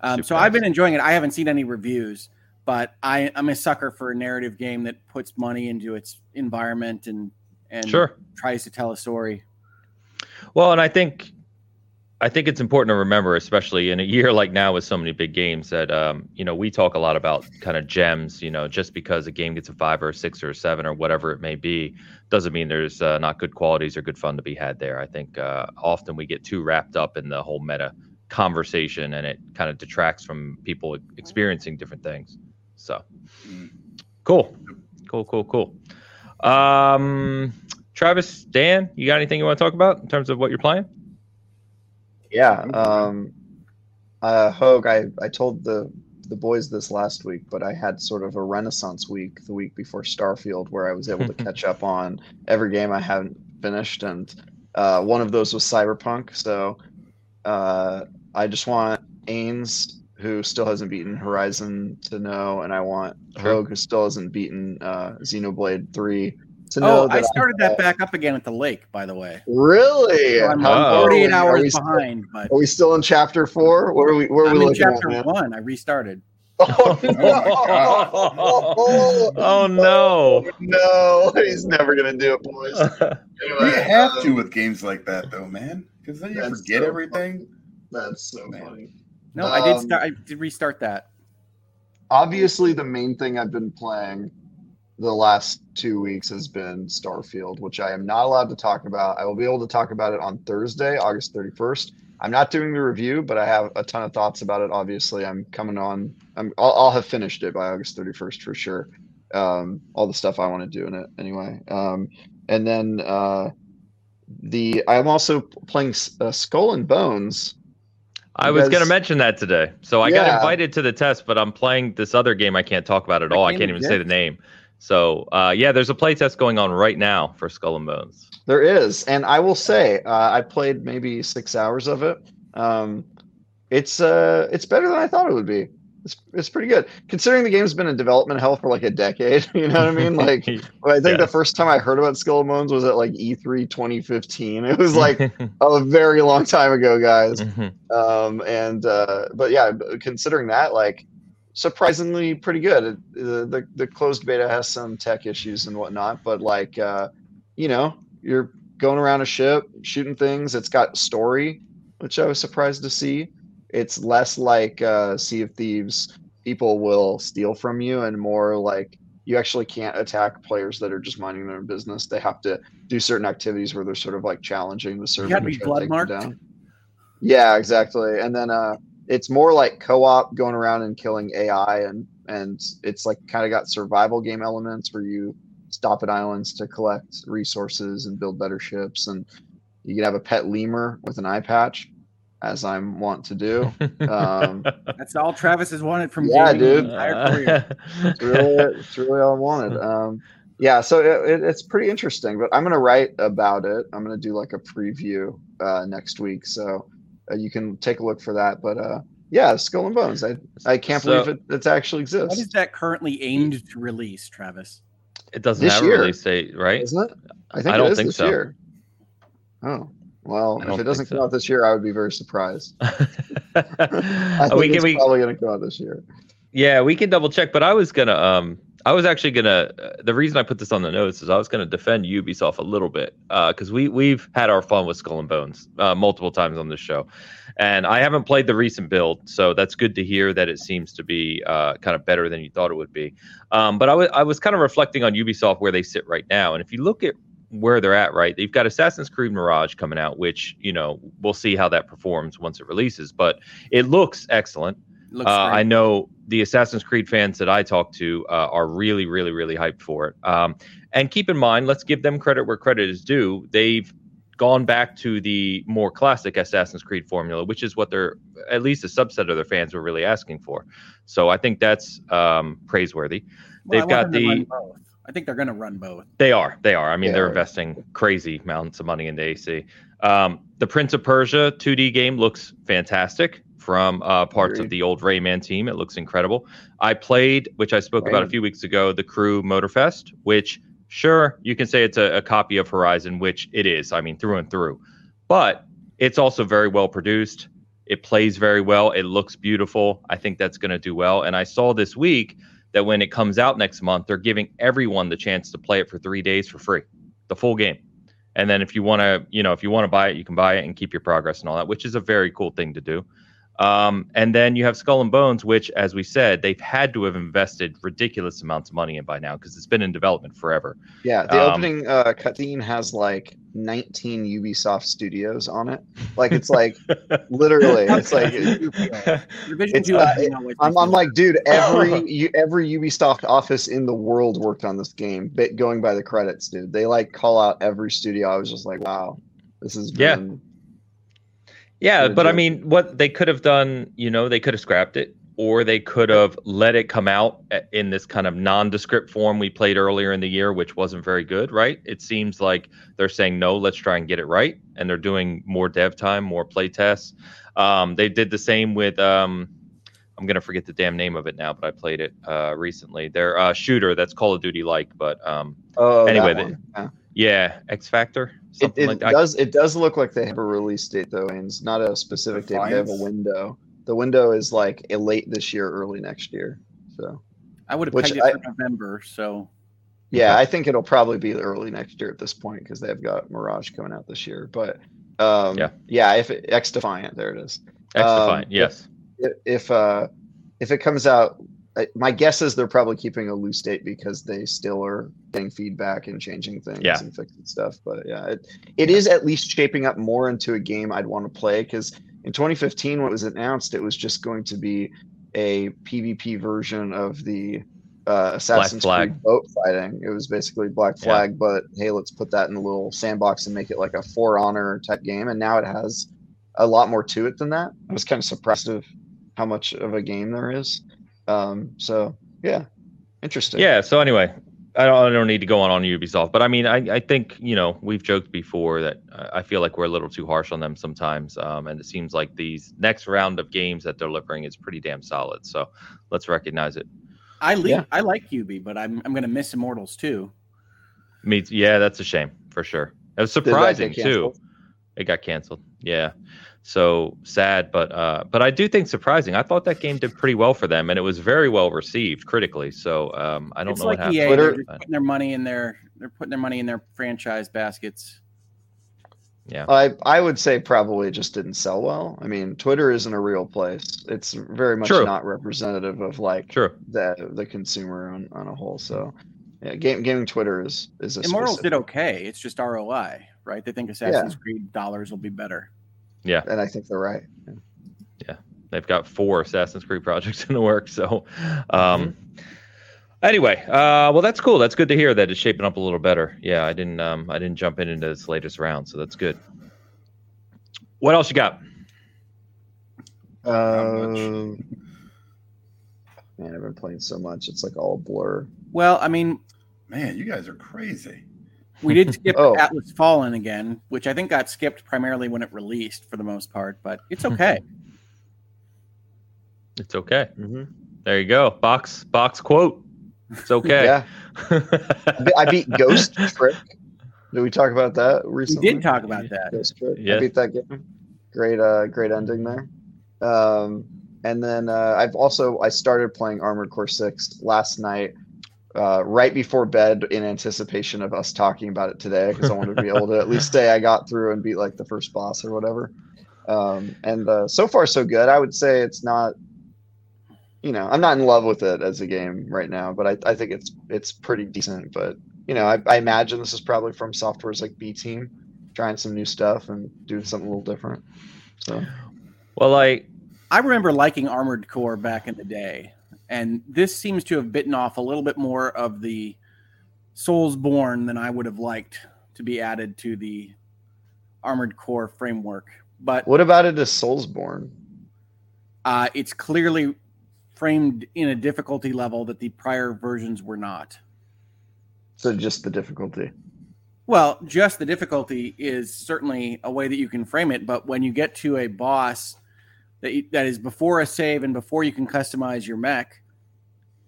Um, so I've been enjoying it. I haven't seen any reviews, but I, I'm a sucker for a narrative game that puts money into its environment and and sure. tries to tell a story. Well, and I think I think it's important to remember, especially in a year like now with so many big games, that um, you know we talk a lot about kind of gems. You know, just because a game gets a five or a six or a seven or whatever it may be, doesn't mean there's uh, not good qualities or good fun to be had there. I think uh, often we get too wrapped up in the whole meta conversation and it kind of detracts from people experiencing different things. So cool. Cool, cool, cool. Um, Travis, Dan, you got anything you want to talk about in terms of what you're playing? Yeah. Um, uh, Hoeg, I, I told the the boys this last week, but I had sort of a renaissance week the week before Starfield where I was able to catch up on every game I hadn't finished. And uh, one of those was Cyberpunk. So uh, I just want Ains, who still hasn't beaten Horizon, to know, and I want sure. Hoeg, who still hasn't beaten uh, Xenoblade 3, to know. Oh, I started I, that back up again at the lake, by the way. Really? I'm oh. 48 hours behind. Still, but are we still in chapter four? Where are we? Where are I'm we in chapter at, one. I restarted. Oh, no. oh, oh, no. no. He's never going to do it, boys. Anyway, you have um, to with games like that, though, man. Because then you forget so everything. Funny. That's so Man. funny. No, um, I did um, start. I did restart that. Obviously, the main thing I've been playing the last two weeks has been Starfield, which I am not allowed to talk about. I will be able to talk about it on Thursday, August 31st. I'm not doing the review, but I have a ton of thoughts about it. Obviously, I'm coming on. I'm. I'll, I'll have finished it by August 31st for sure. Um, all the stuff I want to do in it anyway. Um, and then uh, the I'm also playing uh, Skull and Bones, I was going to mention that today. So I yeah. got invited to the test, but I'm playing this other game I can't talk about at all. I can't even say the name. So uh, yeah, there's a playtest going on right now for Skull and Bones. There is, and I will say uh, I played maybe six hours of it. Um, it's uh, it's better than I thought it would be. It's, it's pretty good considering the game's been in development hell for like a decade. You know what I mean? Like, I think yeah. the first time I heard about Skull and Bones was at like E3 2015. It was like a very long time ago, guys. Mm-hmm. Um, and uh, but yeah, considering that, like, surprisingly pretty good. the, the the closed beta has some tech issues and whatnot, but like, uh, you know, you're going around a ship shooting things. It's got story, which I was surprised to see. It's less like uh, Sea of Thieves. People will steal from you, and more like you actually can't attack players that are just minding their own business. They have to do certain activities where they're sort of like challenging the server. You got to be blood marked. Down. Yeah, exactly. And then uh, it's more like co-op going around and killing AI, and and it's like kind of got survival game elements where you stop at islands to collect resources and build better ships. And you can have a pet lemur with an eye patch, as I'm want to do. Um, That's all Travis has wanted from yeah, dude. it's really, it's really all I wanted. Um, yeah, so it, it, it's pretty interesting. But I'm gonna write about it. I'm gonna do like a preview uh, next week, so uh, you can take a look for that. But uh, yeah, Skull and Bones. I I can't so, believe it, it actually exists. What is that currently aimed to release, Travis? It doesn't this have year. a release date, right? Isn't it? I think I don't think so. Year. Oh well, if it doesn't come out this year, I would be very surprised. I think we can, it's we, probably going to come out this year. Yeah, we can double check. But I was gonna, um, I was actually gonna. Uh, the reason I put this on the notes is I was gonna defend Ubisoft a little bit because uh, we we've had our fun with Skull and Bones uh, multiple times on this show, and I haven't played the recent build, so that's good to hear that it seems to be uh, kind of better than you thought it would be. Um, but I was I was kind of reflecting on Ubisoft where they sit right now, and if you look at where they're at, right? They've got Assassin's Creed Mirage coming out, which you know we'll see how that performs once it releases, but it looks excellent. Looks uh, I know the Assassin's Creed fans that I talk to uh, are really, really, really hyped for it. Um, and keep in mind, let's give them credit where credit is due. They've gone back to the more classic Assassin's Creed formula, which is what they're at least a subset of their fans were really asking for. So I think that's um, praiseworthy. Well, They've got the I think they're going to run both. They are. They are. I mean, they are investing crazy amounts of money into AC. Um, the Prince of Persia 2D game looks fantastic from uh, parts of the old Rayman team. It looks incredible. I played, which I spoke Rayman. about a few weeks ago, the Crew Motorfest, which sure you can say it's a, a copy of Horizon, which it is. I mean, through and through, but it's also very well produced. It plays very well. It looks beautiful. I think that's going to do well. And I saw this week that when it comes out next month, they're giving everyone the chance to play it for three days for free, the full game. And then if you want to, you know, if you want to buy it, you can buy it and keep your progress and all that, which is a very cool thing to do. Um, and then you have Skull and Bones, which, as we said, they've had to have invested ridiculous amounts of money in by now because it's been in development forever. Yeah, the um, opening uh, cutscene has like 19 Ubisoft studios on it. Like it's like literally, it's like it's, uh, I'm, I'm like, dude, every every Ubisoft office in the world worked on this game. But Going by the credits, dude, they like call out every studio. I was just like, wow, this is yeah. Yeah, but I mean, what they could have done, you know, they could have scrapped it, or they could have let it come out in this kind of nondescript form we played earlier in the year, which wasn't very good, right? It seems like they're saying no, let's try and get it right, and they're doing more dev time, more play tests. Um, they did the same with. Um, I'm gonna forget the damn name of it now, but I played it uh, recently. They're uh, shooter that's Call of Duty like, but um, oh, anyway, they, yeah. yeah, X Factor. It, it like does. It does look like they have a release date though, and it's not a specific Defiance. date. They have a window. The window is like a late this year, early next year. So I would have pegged it for November. So yeah, I think it'll probably be early next year at this point because they've got Mirage coming out this year. But um, yeah, yeah, if it, X Defiant, there it is. X Defiant, um, yes. If, if uh if it comes out my guess is they're probably keeping a loose date because they still are getting feedback and changing things yeah. and fixing stuff. But yeah, it, it is at least shaping up more into a game I'd want to play because in 2015, what was announced, it was just going to be a PvP version of the uh, Assassin's Creed boat fighting. It was basically Black Flag, yeah. but hey, let's put that in a little sandbox and make it like a For Honor type game. And now it has a lot more to it than that. I was kind of surprised of how much of a game there is. Um, so yeah, interesting. Yeah. So anyway, I don't, I don't need to go on on Ubisoft, but I mean, I, I think you know we've joked before that I feel like we're a little too harsh on them sometimes, um, and it seems like these next round of games that they're delivering is pretty damn solid. So let's recognize it. I le- yeah. I like Ubi, but I'm I'm gonna miss Immortals too. Me, yeah, that's a shame for sure. It was surprising too. It got canceled. Yeah. So sad, but uh, but I do think surprising. I thought that game did pretty well for them, and it was very well received critically. So um, I don't it's know like what EA, happened. They're putting their money in their they're putting their money in their franchise baskets. Yeah, I I would say probably just didn't sell well. I mean, Twitter isn't a real place. It's very much True. not representative of like True. the the consumer on, on a whole. So yeah, game, gaming Twitter is is a Immortals specific. did okay. It's just ROI, right? They think Assassin's yeah. Creed dollars will be better. Yeah, and I think they're right. Yeah, yeah. they've got four Assassin's Creed projects in the works. So, um, mm-hmm. anyway, uh, well, that's cool. That's good to hear that it's shaping up a little better. Yeah, I didn't, um, I didn't jump in into this latest round, so that's good. What else you got? Um, man, I've been playing so much; it's like all blur. Well, I mean, man, you guys are crazy. We did skip oh. Atlas Fallen again, which I think got skipped primarily when it released for the most part, but it's okay. It's okay. Mm-hmm. There you go. Box box quote. It's okay. yeah. I beat Ghost Trick. Did we talk about that recently? We did talk about that. Ghost Trick. Yeah. I beat that game. Great uh great ending there. Um and then uh, I've also I started playing Armored Core 6 last night uh, right before bed in anticipation of us talking about it today because I wanted to be able to at least say I got through and beat like the first boss or whatever. Um, and uh, so far so good. I would say it's not, you know, I'm not in love with it as a game right now, but I, I think it's it's pretty decent. But you know, I, I imagine this is probably FromSoftware's like B team trying some new stuff and doing something a little different. So, well, I I remember liking Armored Core back in the day. And this seems to have bitten off a little bit more of the Soulsborne than I would have liked to be added to the Armored Core framework. But what about it as Soulsborne? Uh, it's clearly framed in a difficulty level that the prior versions were not. So just the difficulty. Well, just the difficulty is certainly a way that you can frame it, but when you get to a boss that you, that is before a save and before you can customize your mech.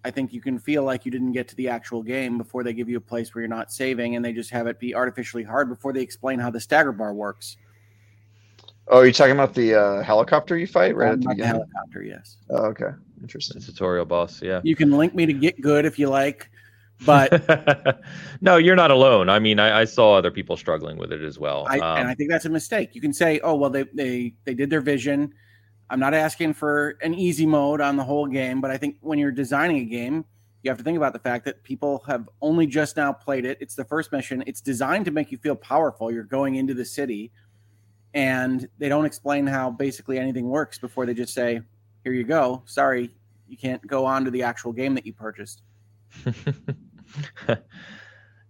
I think you can feel like you didn't get to the actual game before they give you a place where you're not saving and they just have it be artificially hard before they explain how the stagger bar works. Oh, are you talking about the uh, helicopter you fight right at the beginning? helicopter, yes. Oh, okay, interesting. The tutorial boss, yeah. You can link me to get good if you like, but no, you're not alone. I mean, I, I, saw other people struggling with it as well, I, um, and I think that's a mistake. You can say, "Oh, well, they they they did their vision." I'm not asking for an easy mode on the whole game, but I think when you're designing a game, you have to think about the fact that people have only just now played it. It's the first mission. It's designed to make you feel powerful. You're going into the city, and they don't explain how basically anything works before they just say, "Here you go. Sorry, you can't go on to the actual game that you purchased."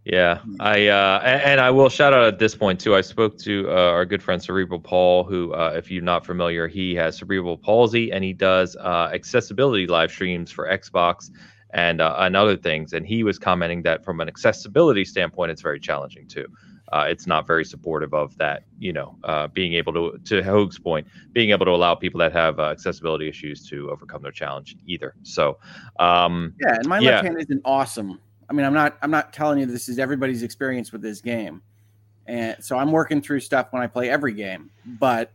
Yeah, hmm. I uh, and, I will shout out at this point too. I spoke to uh, our good friend Cerebral Paul, who, uh, if you're not familiar, he has cerebral palsy and he does uh, accessibility live streams for Xbox and uh, and other things. And he was commenting that from an accessibility standpoint, it's very challenging too. Uh, it's not very supportive of that, you know, being able to, to Hoeg's point, being able to allow people that have accessibility issues to overcome their challenge either. So, um, yeah, and my yeah. left hand isn't awesome I mean, I'm not I'm not telling you this is everybody's experience with this game, and so I'm working through stuff when I play every game. But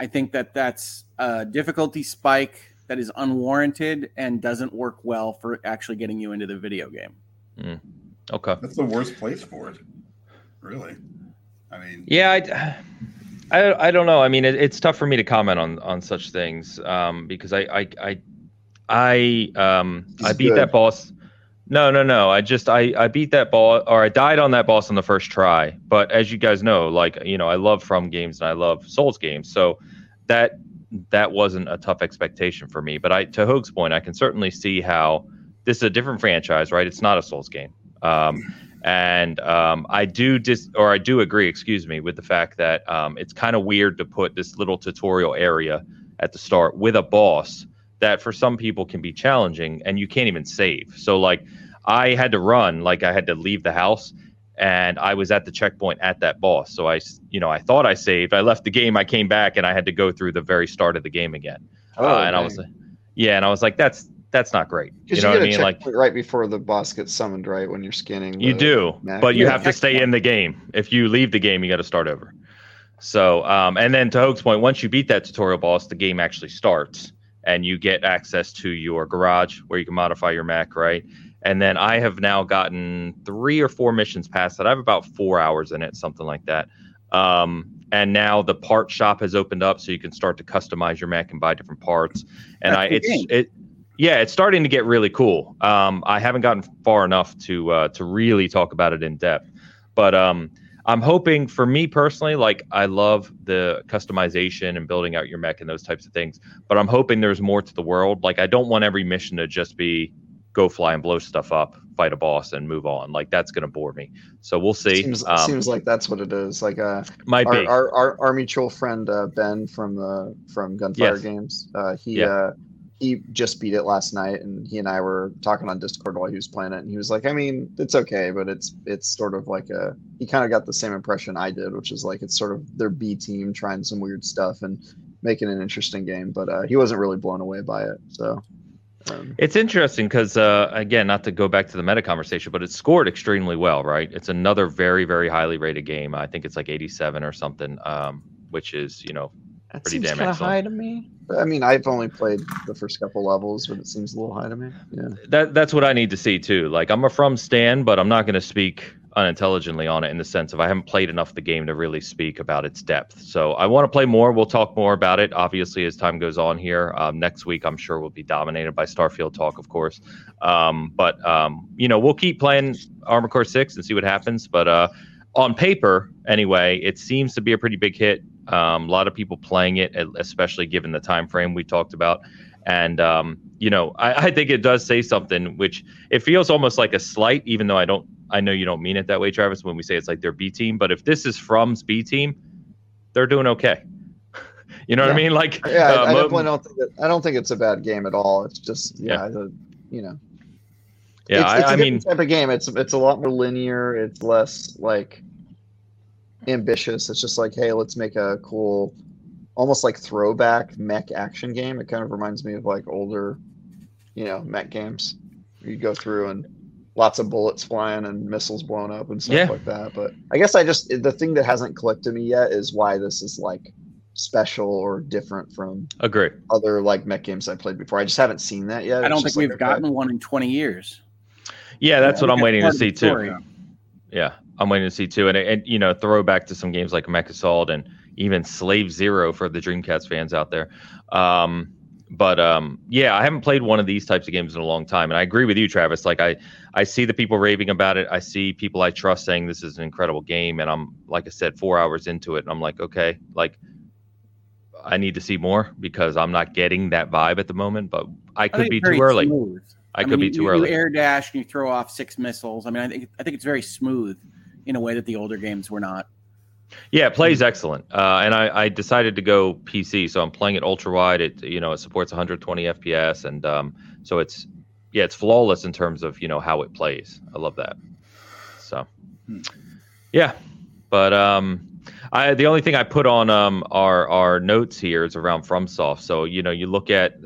I think that that's a difficulty spike that is unwarranted and doesn't work well for actually getting you into the video game. Mm. Okay, that's the worst place for it. Really, I mean, yeah, I, I, I don't know. I mean, it, it's tough for me to comment on on such things um, because I I I I um I beat good. that boss. No, no, no. I just I I beat that ball or I died on that boss on the first try. But as you guys know, like you know, I love From games and I love Souls games. So that that wasn't a tough expectation for me. But I to Hoeg's point, I can certainly see how this is a different franchise, right? It's not a Souls game. Um, and um, I do dis or I do agree, excuse me, with the fact that um, it's kind of weird to put this little tutorial area at the start with a boss that for some people can be challenging and you can't even save. So like I had to run, like I had to leave the house, and I was at the checkpoint at that boss. So I, you know, I thought I saved. I left the game. I came back, and I had to go through the very start of the game again. Oh, uh, and dang. I was, yeah, and I was like, that's that's not great. You know you what I mean? Like right before the boss gets summoned, right when you're scanning. You do, map. but you yeah, have to stay in the game. If you leave the game, you got to start over. So, um, and then to Hoeg's point, once you beat that tutorial boss, the game actually starts, and you get access to your garage where you can modify your mech, right? And then I have now gotten three or four missions past that. I have about four hours in it, something like that. Um, and now the part shop has opened up, so you can start to customize your mech and buy different parts. And That's I, it's game. it, yeah, it's starting to get really cool. Um, I haven't gotten far enough to uh, to really talk about it in depth, but um, I'm hoping for me personally, like I love the customization and building out your mech and those types of things. But I'm hoping there's more to the world. Like I don't want every mission to just be go fly and blow stuff up, fight a boss, and move on. Like that's going to bore me. So we'll see. Seems, um, seems like that's what it is. Like uh, might our, be our, our, our mutual friend uh, Ben from the from Gunfire yes. Games. Uh, he yeah. uh, he just beat it last night, and he and I were talking on Discord while he was playing it, and he was like, "I mean, it's okay, but it's it's sort of like a." He kind of got the same impression I did, which is like it's sort of their B team trying some weird stuff and making an interesting game, but uh, he wasn't really blown away by it. So um, it's interesting because, uh, again, not to go back to the meta conversation, but it scored extremely well, right? It's another very, very highly rated game. I think it's like 87 or something, um, which is, you know, that pretty damn excellent. high to me. I mean, I've only played the first couple levels, but it seems a little high to me. Yeah, that that's what I need to see too. Like, I'm a from Stan, but I'm not going to speak unintelligently on it in the sense of I haven't played enough the game to really speak about its depth. So I want to play more. We'll talk more about it, obviously, as time goes on here. Um, next week, I'm sure we'll be dominated by Starfield talk, of course. Um, but, um, you know, we'll keep playing Armored Core 6 and see what happens. But uh, on paper, anyway, it seems to be a pretty big hit. Um, a lot of people playing it, especially given the time frame we talked about. And um, you know, I, I, think it does say something, which it feels almost like a slight, even though I don't I know you don't mean it that way, Travis, when we say it's like their B team, but if this is from's B team, they're doing okay. you know yeah. what I mean? Like, yeah, uh, I, I definitely don't think it, I don't think it's a bad game at all. It's just, yeah, yeah. The, you know, yeah, it's, it's I, a I mean, type of game. It's it's a lot more linear. It's less like ambitious. It's just like, hey, let's make a cool, almost like throwback mech action game. It kind of reminds me of like older, you know, mech games. You go through and lots of bullets flying and missiles blown up and stuff yeah. like that. But I guess I just the thing that hasn't clicked to me yet is why this is like special or different from agree other like mech games I played before. I just haven't seen that yet. I don't think we've gotten one in 20 years. Yeah, that's yeah, what I'm waiting to see too. Yeah, I'm waiting to see too, and and you know, throwback to some games like Mech Assault and even Slave Zero for the Dreamcast fans out there. Um, but um, yeah, I haven't played one of these types of games in a long time, and I agree with you, Travis. Like I, I see the people raving about it. I see people I trust saying this is an incredible game, and I'm like I said, four hours into it, and I'm like, okay, like I need to see more because I'm not getting that vibe at the moment. But I could I be too early. Smooth. I, I could mean, be too you, early. You air dash and you throw off six missiles. I mean, I think I think it's very smooth in a way that the older games were not. Yeah, it plays excellent. Uh, and I, I, decided to go PC, so I'm playing it ultra wide. It you know it supports 120 FPS, and um, so it's yeah, it's flawless in terms of you know how it plays. I love that. So hmm. yeah, but um, I the only thing I put on um our our notes here is around FromSoft. So you know you look at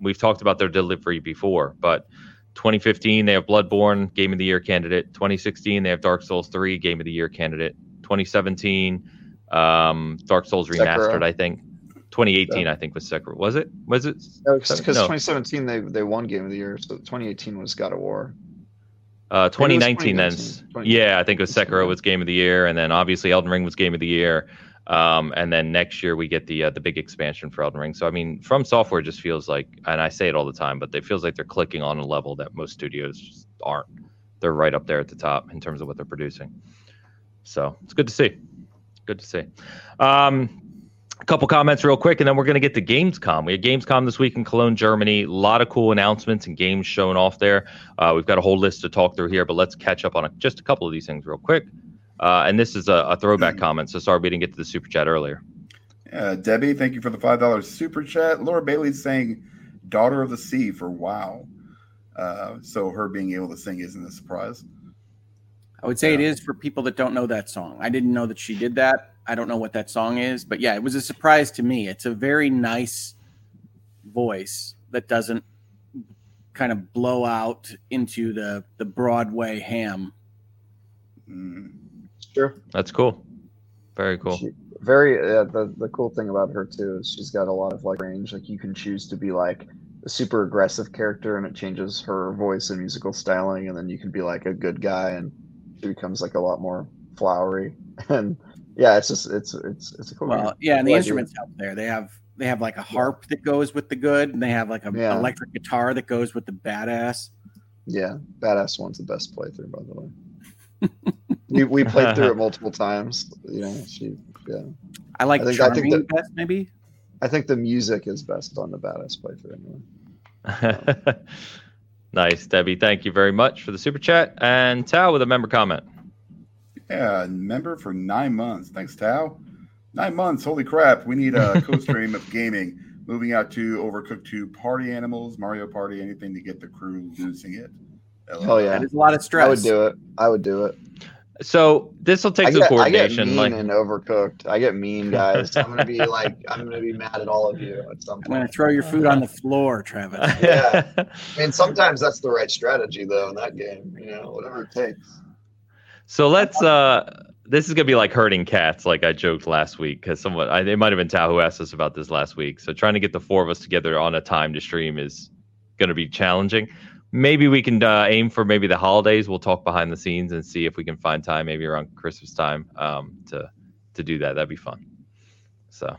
we've talked about their delivery before, but 2015 they have Bloodborne Game of the Year candidate. 2016 they have Dark Souls 3 Game of the Year candidate. 2017, um, Dark Souls remastered. Sekiro. I think 2018. I think was Sekiro. Was it? Was it? Because no, 2017 they they won Game of the Year. So 2018 was God of War. Uh, 2019 then, yeah, I think it was Sekiro was Game of the Year, and then obviously Elden Ring was Game of the Year. Um, and then next year we get the uh, the big expansion for Elden Ring. So I mean, From Software just feels like, and I say it all the time, but it feels like they're clicking on a level that most studios aren't. They're right up there at the top in terms of what they're producing. So it's good to see. Good to see. Um, a couple comments real quick, and then we're going to get to Gamescom. We had Gamescom this week in Cologne, Germany. A lot of cool announcements and games shown off there. Uh, we've got a whole list to talk through here, but let's catch up on a, just a couple of these things real quick. Uh, and this is a, a throwback mm-hmm. comment, so sorry we didn't get to the super chat earlier. Uh, Debbie, thank you for the five dollars super chat. Laura Bailey's saying "Daughter of the Sea" for WoW. Uh, so her being able to sing isn't a surprise. I would say it is for people that don't know that song. I didn't know that she did that. I don't know what that song is, but yeah, it was a surprise to me. It's a very nice voice that doesn't kind of blow out into the the Broadway ham. Mm. Sure. That's cool. Very cool. She, very uh, the the cool thing about her too is she's got a lot of like range. Like you can choose to be like a super aggressive character and it changes her voice and musical styling, and then you can be like a good guy and she becomes like a lot more flowery. And yeah, it's just it's it's it's a cool. Well, game. yeah, and the instruments help there. They have they have like a harp that goes with the good, and they have like a Yeah. electric guitar that goes with the badass. Yeah, badass one's the best playthrough, by the way. we we played through it multiple times. You know, she yeah. I like I think- I think charming that- best, maybe. I think the music is best on the badass playthrough anyway. Um, nice, Debbie. Thank you very much for the super chat. And Tao with a member comment. Yeah, member for nine months. Thanks, Tao. Nine months. Holy crap. We need a co-stream of gaming. Moving out to Overcooked 2 Party Animals, Mario Party, anything to get the crew losing it. Oh yeah, That is a lot of stress. I would do it. I would do it. So this will take I some get, I get coordination. mean like and overcooked. I get mean, guys. I'm gonna be like, I'm gonna be mad at all of you at some point. I'm going to throw your food on the floor, Travis. Yeah. I mean, sometimes that's the right strategy, though, in that game. You know, whatever it takes. So let's. uh This is gonna be like herding cats, like I joked last week, because someone I, it might have been Tao who asked us about this last week. So trying to get the four of us together on a time to stream is gonna be challenging. Maybe we can uh, aim for maybe the holidays. We'll talk behind the scenes and see if we can find time, maybe around Christmas time, um, to to do that. That'd be fun. So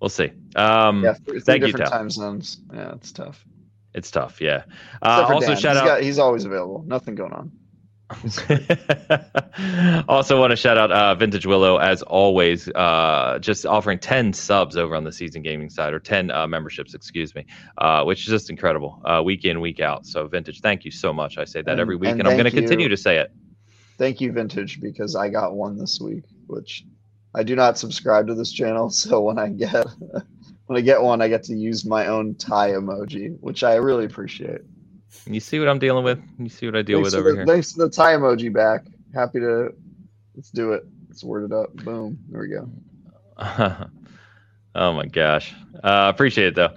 we'll see. Um, Yeah, three, three thank you, different Tal. time zones. Yeah, it's tough. It's tough. Yeah. Uh, also, Dan. shout He's out. got- he's always available. Nothing going on. also want to shout out uh, Vintage Willow as always, uh, just offering ten subs over on the Season Gaming side or ten uh, memberships, excuse me, uh, which is just incredible, uh, week in week out. So Vintage, thank you so much. I say that And- every week, and and, I'm going to continue to say it. Thank you, Vintage, because I got one this week, which I do not subscribe to this channel. So when I get when I get one, I get to use my own tie emoji, which I really appreciate. You see what I'm dealing with? You see what I deal thanks with over the, here? Thanks for the tie emoji back. Happy to let's do it. Let's word it up. Boom. There we go. oh my gosh, uh, appreciate it though.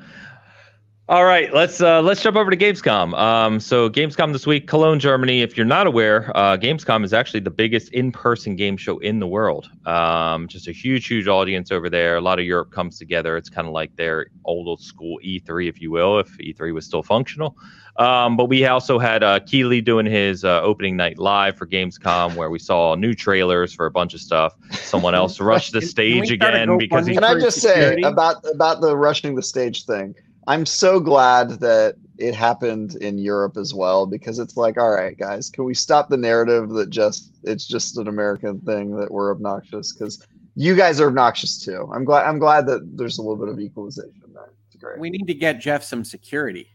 All right, let's uh, let's jump over to Gamescom. Um, so Gamescom this week, Cologne, Germany. If you're not aware, uh, Gamescom is actually the biggest in-person game show in the world. Um, just a huge, huge audience over there. A lot of Europe comes together. It's kind of like their old, old school E3, if you will, if E3 was still functional. Um, but we also had uh, Keighley doing his uh, opening night live for Gamescom, where we saw new trailers for a bunch of stuff. Someone else rushed the Can- can stage we start a again because GoFundMe? he Can I for just security? say about about the rushing the stage thing? I'm so glad that it happened in Europe as well because it's like, all right, guys, can we stop the narrative that just it's just an American thing that we're obnoxious because you guys are obnoxious too. I'm glad I'm glad that there's a little bit of equalization there. It's great. We need to get Geoff some security.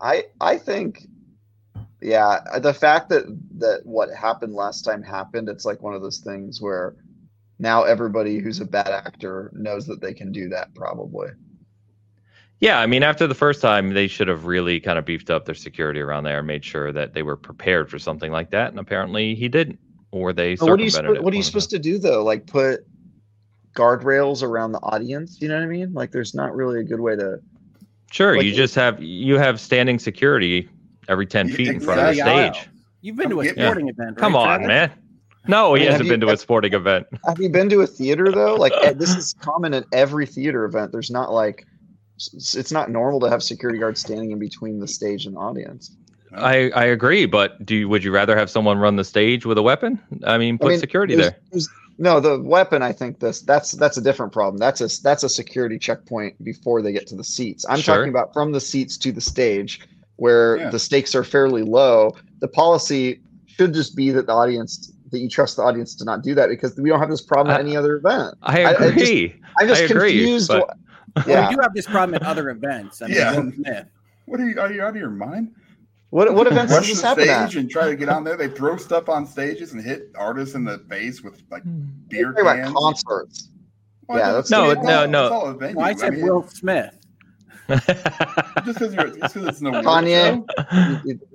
I I think yeah, the fact that that what happened last time happened, it's like one of those things where now everybody who's a bad actor knows that they can do that probably. Yeah, I mean, after the first time, they should have really kind of beefed up their security around there and made sure that they were prepared for something like that. And apparently, he didn't, or they But what are you circumvented supposed what are you supposed to do though? Like put guardrails around the audience? You know what I mean? Like there's not really a good way to. Sure, like you just have you have standing security every ten feet in front of the exactly. stage. You've been to a Yeah. sporting event, Come on, man. No, he I mean, hasn't you- been to a sporting event. Have you been to a theater though? Like eh, this is common at every theater event. There's not like s- it's not normal to have security guards standing in between the stage and the audience. I, I agree, but do you, would you rather have someone run the stage with a weapon? I mean, put I mean, security there's- there. there's- no, the weapon. I think this that's that's a different problem. That's a that's a security checkpoint before they get to the seats. I'm Sure. talking about from the seats to the stage, where Yeah. the stakes are fairly low. The policy should just be that the audience that you trust the audience to not do that because we don't have this problem at I- any other event. I I- I just- agree. I'm just I agree, confused. but- wh- Well, yeah. we do have this problem at other events. I mean, Yeah. What are you? Are you out of your mind? What what events does Rush this the happen stage at? and try to get on there. They throw stuff on stages and hit artists in the face with like hmm. beer cans. about concerts. Well, Yeah, that's that's- No, no, no. it's all a venue. Well, I said mean, Will Smith. just because it's no Kanye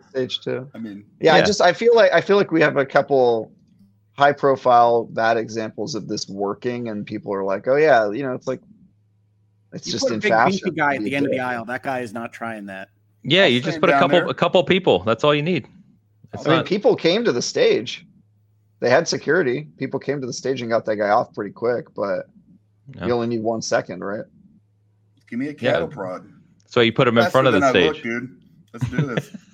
stage too. I mean, yeah, yeah, I just I feel like I feel like we have a couple high profile bad examples of this working, and people are like, oh yeah, you know, it's like it's you just in big, fashion. guy at the end of the aisle. That guy is not trying that. Yeah, you just put a couple there. a couple people. That's all you need. It's I not... mean, people came to the stage. They had security. People came to the stage and got that guy off pretty quick, but yeah. you only need one second, right? Give me a cattle yeah. prod. So you put him in front of the stage. Look, dude. Let's do this.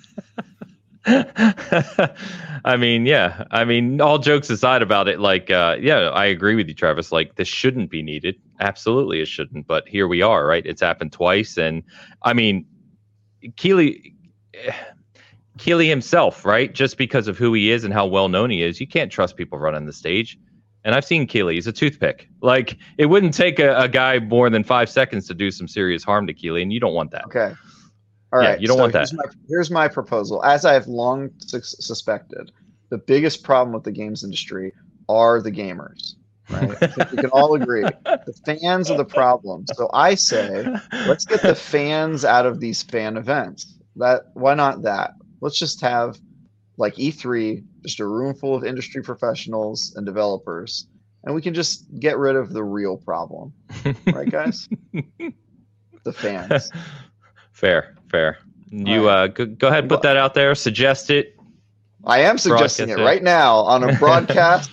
I mean, yeah. I mean, all jokes aside about it, like, uh, yeah, I agree with you, Travis. Like, this shouldn't be needed. Absolutely, it shouldn't. But here we are, right? It's happened twice, and I mean, Keighley, Keighley himself, right? Just because of who he is and how well known he is, you can't trust people running the stage. And I've seen Keighley; he's a toothpick. Like, it wouldn't take a, a guy more than five seconds to do some serious harm to Keighley, and you don't want that. Okay. All yeah, right, you don't so want that. Here's my, here's my proposal. As I have long su- suspected, the biggest problem with the games industry are the gamers. Right? I think we can all agree. The fans are the problem. So I say, let's get the fans out of these fan events. That why not that? Let's just have like E3, just a room full of industry professionals and developers, and we can just get rid of the real problem. Right, guys? the fans. Fair, fair. You uh, go, go ahead and put that out there. Suggest it. I am suggesting it, it right now on a broadcast.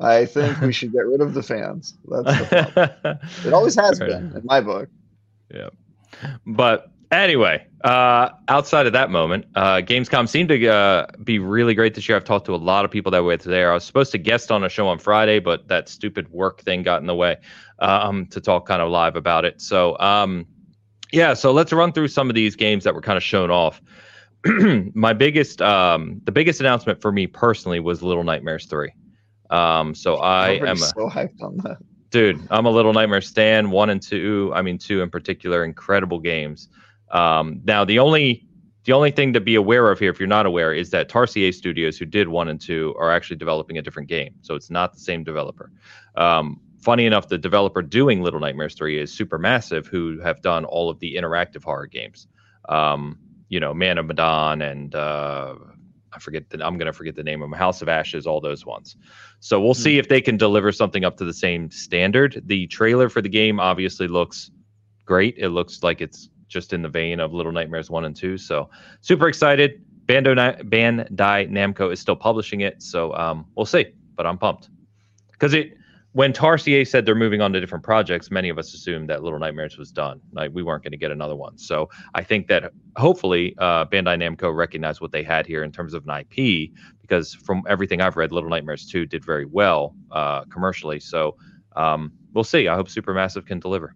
I think we should get rid of the fans. That's the problem. it always has right. been in my book. Yeah, but anyway, uh, outside of that moment, uh, Gamescom seemed to uh, be really great this year. I've talked to a lot of people that were there. I was supposed to guest on a show on Friday, but that stupid work thing got in the way um, to talk kind of live about it. So um, yeah, so let's run through some of these games that were kind of shown off. My biggest, um, the biggest announcement for me personally was Little Nightmares three. Um, so I am a, so hyped on that, dude. I'm a Little Nightmare stan. One and two, I mean two in particular, incredible games. Um, now the only the only thing to be aware of here, if you're not aware, is that Tarsier Studios, who did one and two, are actually developing a different game. So it's not the same developer. Um, funny enough, the developer doing Little Nightmares 3 is Supermassive, who have done all of the interactive horror games. Um, you know, Man of Medan and uh, I forget the, I'm going to forget the name of them, House of Ashes, all those ones. So we'll mm-hmm. see if they can deliver something up to the same standard. The trailer for the game obviously looks great. It looks like it's just in the vein of Little Nightmares 1 and 2. So super excited. Bando Bandai Namco is still publishing it. So um, we'll see, but I'm pumped because it when Tarsier said they're moving on to different projects, many of us assumed that Little Nightmares was done. Like we weren't going to get another one. So I think that hopefully uh, Bandai Namco recognized what they had here in terms of an IP, because from everything I've read, Little Nightmares 2 did very well uh, commercially. So um, we'll see. I hope Supermassive can deliver.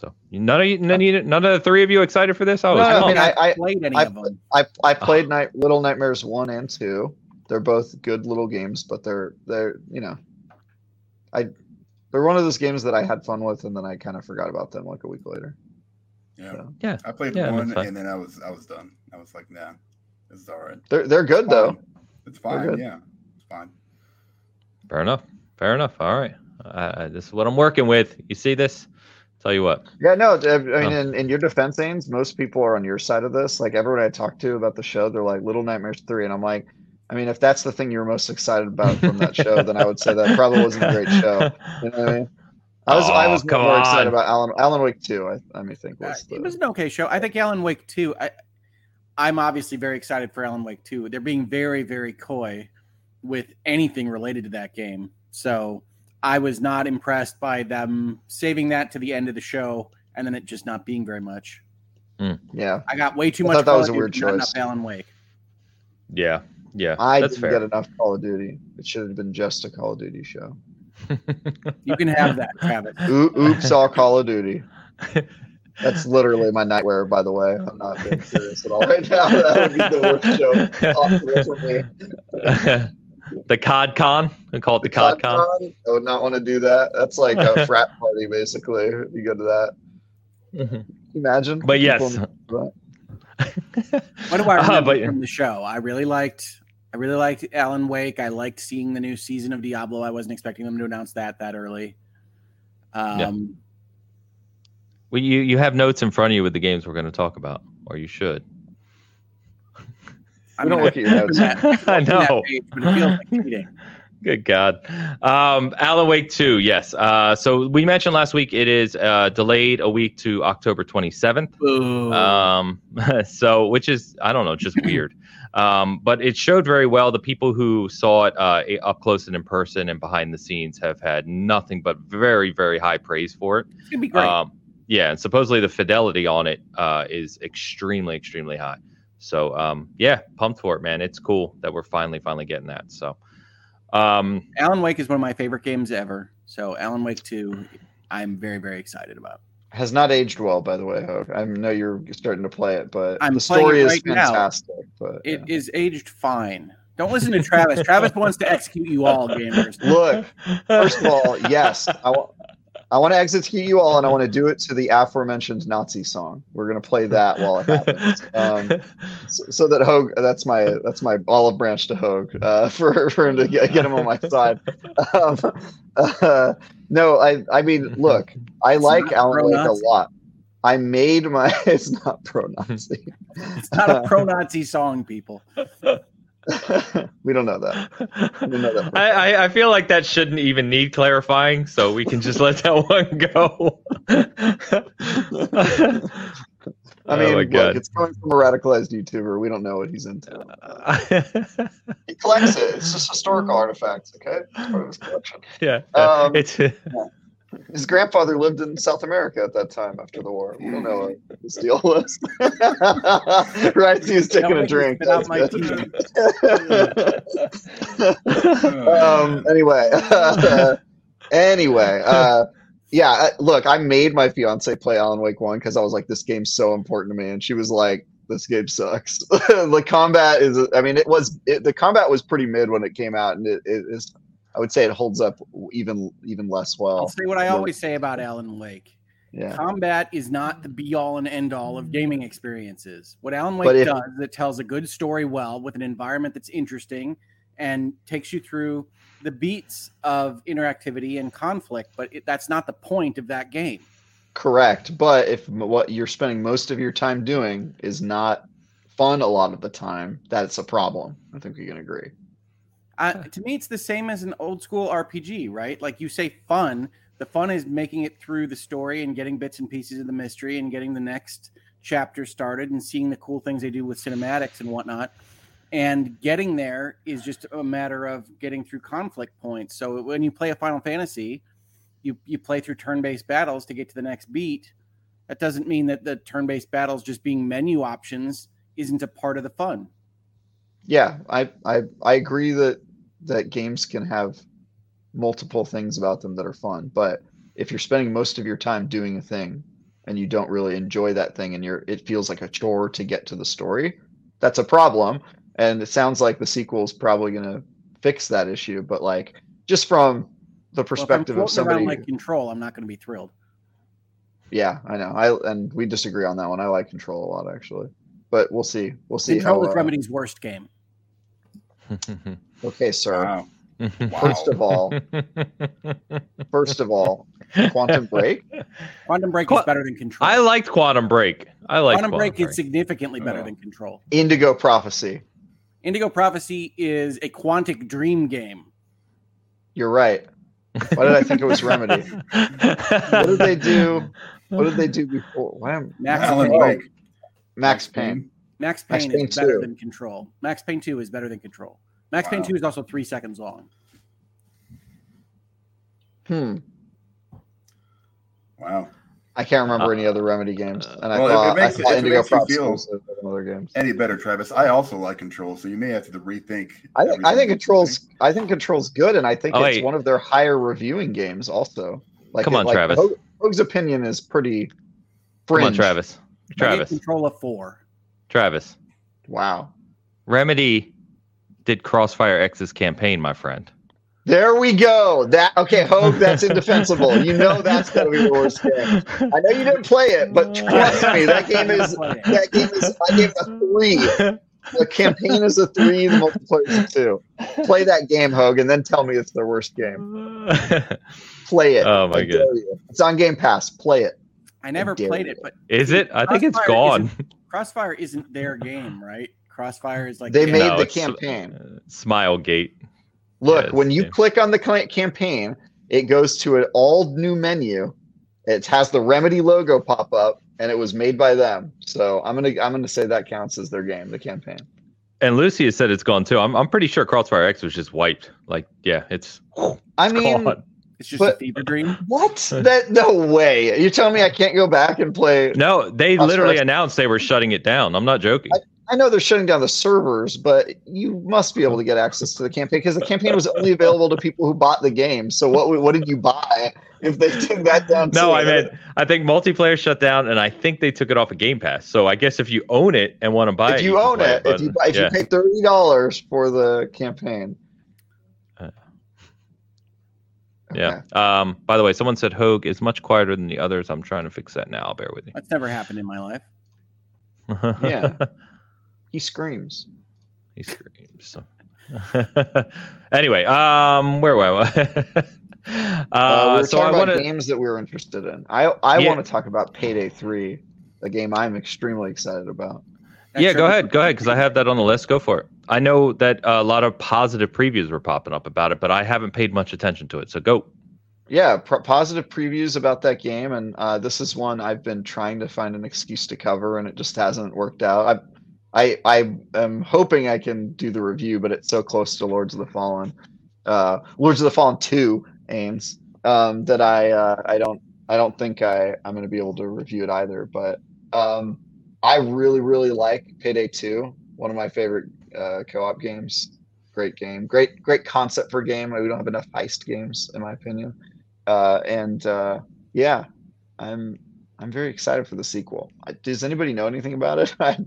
So none of you, none, of you, none of the three of you excited for this? I was. No, I mean, I, I played any I, of them. I, I played oh. Night Little Nightmares one and two. They're both good little games, but they're they're you know I they're one of those games that I had fun with, and then I kind of forgot about them like a week later. Yeah, so. yeah. I played yeah, one, and then I was I was done. I was like, nah, this is all right. They're they're good it's though. It's fine. Yeah, it's fine. Fair enough. Fair enough. All right. Uh, this is what I'm working with. You see this? Tell you what. Yeah, no. I mean, oh. in, in your defense, Ains, most people are on your side of this. Like everyone I talk to about the show, they're like Little Nightmares three, and I'm like, I mean, if that's the thing you were most excited about from that show, then I would say that probably wasn't a great show. You know what I mean? I was oh, I was more on. excited about Alan Alan Wake two. I I mean think was the, it was an okay show. I think Alan Wake two. I I'm obviously very excited for Alan Wake two. They're being very very coy with anything related to that game. So I was not impressed by them saving that to the end of the show and then it just not being very much. Mm. Yeah, I got way too I much. That was a weird choice. Alan Wake. Yeah, yeah, I didn't fair. get enough Call of Duty. It should have been just a Call of Duty show. you can have that, Travis. Oops, all Call of Duty. That's literally my nightwear, by the way. I'm not being serious at all right now. That would be the worst show for me. the COD Con? We call it the, the COD, Con. Con. I would not want to do that. That's like a frat party, basically. You go to that. Mm-hmm. Imagine. But yes. What do I remember uh, but, from the show? I really liked. I really liked Alan Wake. I liked seeing the new season of Diablo. I wasn't expecting them to announce that that early. Um, Well, you you have notes in front of you with the games we're going to talk about, or you should. I don't look at your notes. I know. Page, but it feels like cheating. Good God. Um, Alan Wake 2, yes. Uh, so we mentioned last week it is uh, delayed a week to October 27th. Um, so, which is, I don't know, just weird. Um, but it showed very well. The people who saw it uh, up close and in person and behind the scenes have had nothing but very, very high praise for it. It's going to be great. Um, yeah. And supposedly the fidelity on it uh, is extremely, extremely high. So, um, yeah, pumped for it, man. It's cool that we're finally, finally getting that. So, um, Alan Wake is one of my favorite games ever. So Alan Wake 2, I'm very, very excited about. Has not aged well, by the way. I know you're starting to play it, but I'm the story right is fantastic. Now. But it yeah. is aged fine. Don't listen to Travis. Travis wants to execute you all, gamers. Look, first of all, yes, I want I want to execute you all, and I want to do it to the aforementioned Nazi song. We're gonna play that while it happens, um, so, so, that Hoeg. That's my that's my olive branch to Hoeg uh, for for him to get, get him on my side. Um, uh, no, I I mean, look, I it's like Alan Wake a lot. I made my. It's not pro Nazi. It's not a pro Nazi song, people. we don't know that. Don't know that I, I, I feel like that shouldn't even need clarifying, so we can just let that one go. I mean, oh look, it's coming from a radicalized YouTuber. We don't know what he's into. he collects it. It's just historical artifacts. Okay, it's part of his collection. Yeah, um, it's. Yeah. His grandfather lived in South America at that time after the war. We don't know what his deal was. right? He was taking a drink. um, anyway, uh, anyway, uh, yeah. Look, I made my fiance play Alan Wake One because I was like, this game's so important to me, and she was like, this game sucks. the combat is, I mean, it was it, the combat was pretty mid when it came out, and it, it is I would say it holds up even even less well. I'll say what I always say about Alan Wake. Yeah. Combat is not the be all and end all of gaming experiences. What Alan Wake if, does is it tells a good story well with an environment that's interesting and takes you through the beats of interactivity and conflict, but it, that's not the point of that game. Correct. But if what you're spending most of your time doing is not fun a lot of the time, that's a problem. I think we can agree. Uh, to me, it's the same as an old school RPG, right? Like you say, fun. The fun is making it through the story and getting bits and pieces of the mystery and getting the next chapter started and seeing the cool things they do with cinematics and whatnot. And getting there is just a matter of getting through conflict points. So when you play a Final Fantasy, you you play through turn-based battles to get to the next beat. That doesn't mean that the turn-based battles just being menu options isn't a part of the fun. Yeah, I I, I agree that that games can have multiple things about them that are fun. But if you're spending most of your time doing a thing and you don't really enjoy that thing and you're it feels like a chore to get to the story, that's a problem. And it sounds like the sequel is probably gonna fix that issue. But like just from the perspective well, of somebody like control, I'm not gonna be thrilled. Yeah, I know. I and we disagree on that one. I like control a lot actually. But we'll see. We'll see. Control how, is uh, Remedy's worst game. Okay, sir. Wow. First of all, first of all, Quantum Break. Quantum Break Qu- is better than Control. I liked Quantum Break. I like Quantum, Quantum Break, Break. is significantly better oh. than Control. Indigo Prophecy. Indigo Prophecy is a Quantic Dream game. You're right. Why did I think it was Remedy? what did they do? What did they do before? Why am Max Alan Wake? Max Payne. Max Payne, Max Payne is better than Control. Max Payne 2 is better than Control. Max wow. Payne 2 is also three seconds long. Hmm. Wow. I can't remember uh, any other Remedy games, and I thought, it makes, I thought it, Indigo Prop feel other games. Any better, Travis? I also like Control, so you may have to rethink. I think I think Control's think. I think Control's good, and I think oh, it's wait. one of their higher reviewing games. Also, like come on, like, Travis. Hoeg's opinion is pretty. Fringe. Come on, Travis. Travis. Control of four. Travis. Wow. Remedy did Crossfire X's campaign, my friend. There we go. That okay, Hoeg, that's indefensible. You know that's gonna be the worst game. I know you didn't play it, but trust me, that game is that game is I gave a three. The campaign is a three, the multiplayer is a two. Play that game, Hoeg, and then tell me it's the worst game. Play it. Oh my god. It's on Game Pass. Play it. I never dare played you. it, but Is it? I think it's gone. Crossfire isn't their game, right? Crossfire is like They made No, the campaign. Uh, Smilegate. Look, it's when you the- click on the campaign, it goes to an all new menu. It has the Remedy logo pop up, and it was made by them. So I'm gonna I'm gonna say that counts as their game, the campaign. And Lucy has said it's gone too. I'm, I'm pretty sure Crossfire X was just wiped. Like, yeah, it's, I mean, gone. It's just a fever dream. what? that no way. You're telling me I can't go back and play? No, they Crossfire literally X- announced they were shutting it down. I'm not joking. I know they're shutting down the servers, but you must be able to get access to the campaign because the campaign was only available to people who bought the game. So what what did you buy if they took that down? No, too? I meant I think multiplayer shut down, and I think they took it off of Game Pass. So I guess if you own it and want to buy if it, you can own play it, if you buy, if yeah. you pay thirty dollars for the campaign. Yeah. Um. By the way, someone said Hoeg is much quieter than the others. I'm trying to fix that now. I'll bear with you. That's never happened in my life. Yeah. He screams. he screams. anyway, um, where were I? uh, Uh, we were so I talking want about to. games that we were interested in. I I Yeah. want to talk about Payday Three, a game I'm extremely excited about. Yeah, go ahead, go ahead, because I have that on the list. Go for it. I know that a lot of positive previews were popping up about it, but I haven't paid much attention to it. So go. Yeah, pro- positive previews about that game, and uh, this is one I've been trying to find an excuse to cover, and it just hasn't worked out. I, I, I am hoping I can do the review, but it's so close to Lords of the Fallen, uh, Lords of the Fallen Two, Ames, um, that I, uh, I don't, I don't think I, I'm going to be able to review it either. But um, I really, really like Payday Two, one of my favorite uh, co-op games. Great game, great, great concept for game. We don't have enough heist games, in my opinion uh, and uh, yeah, I'm I'm very excited for the sequel. I- Does anybody know anything about it? I,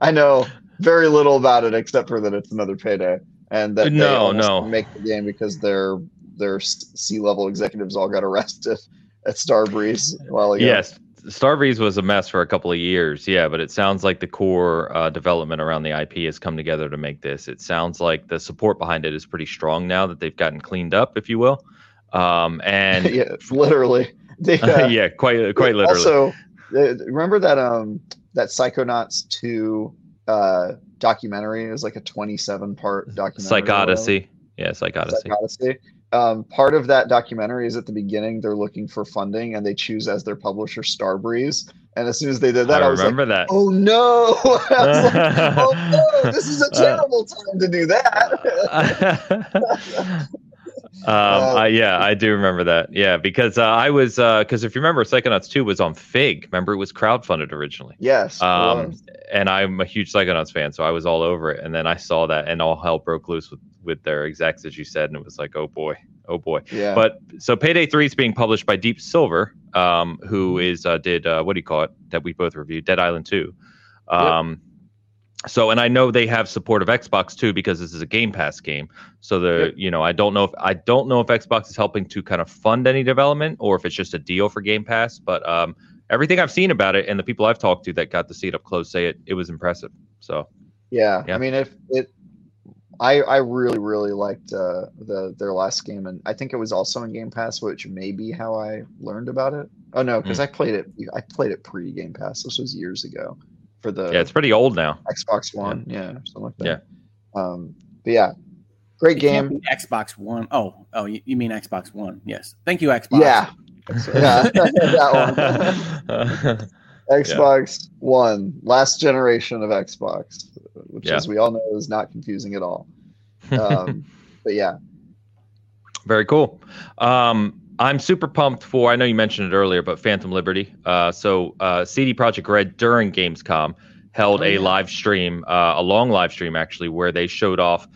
I know very little about it except for that it's another payday, and that they No, no. make the game because their their C level executives all got arrested at Starbreeze a while ago. Yes, Starbreeze was a mess for a couple of years. Yeah, but it sounds like the core uh, development around the IP has come together to make this. It sounds like the support behind it is pretty strong now that they've gotten cleaned up, if you will. Um, and yeah, literally. They, uh, yeah, quite quite literally. Also, remember that um that Psychonauts two uh documentary is like a twenty seven part documentary. Psychodyssey. Yeah, Psychodyssey. Psychodyssey. Um, part of that documentary is at the beginning they're looking for funding and they choose as their publisher Starbreeze. And as soon as they did that, I, I was like, that. "Oh no! Like, oh no! This is a Uh, terrible time to do that." um, I, yeah, I do remember that. Yeah, because uh, I was because if you remember, Psychonauts two was on Fig. Remember, it was crowdfunded originally. yes. Um, and I'm a huge Psychonauts fan, so I was all over it. And then I saw that, and all hell broke loose with with their execs, as you said, and it was like, oh boy, oh boy. yeah. But so Payday Three is being published by Deep Silver, um, who is uh, did uh, what do you call it that we both reviewed, Dead Island Two. Um, So and I know they have support of Xbox too because this is a Game Pass game. So the Yep. you know I don't know if I don't know if Xbox is helping to kind of fund any development or if it's just a deal for Game Pass. But um, everything I've seen about it and the people I've talked to that got to see it up close say it it was impressive. So Yeah, Yeah. I mean, if it, I I really really liked uh, the their last game, and I think it was also in Game Pass, which may be how I learned about it. Oh no, because Hmm. I played it. I played it pre Game Pass. This was years ago for the yeah, it's pretty old now. Xbox One. Yeah, something like that. Yeah. Um, but yeah, great It game. Xbox One. Oh, oh, you, you mean Xbox One? Yes. Thank you, Xbox. Yeah, yeah, that one. Xbox One, last generation of Xbox, which, Yeah. as we all know, is not confusing at all. Um, but yeah, Very cool. Um, I'm super pumped for. I know you mentioned it earlier, but Phantom Liberty. Uh, so uh, CD Projekt Red during Gamescom held Oh, a live stream, uh, a long live stream actually, where they showed off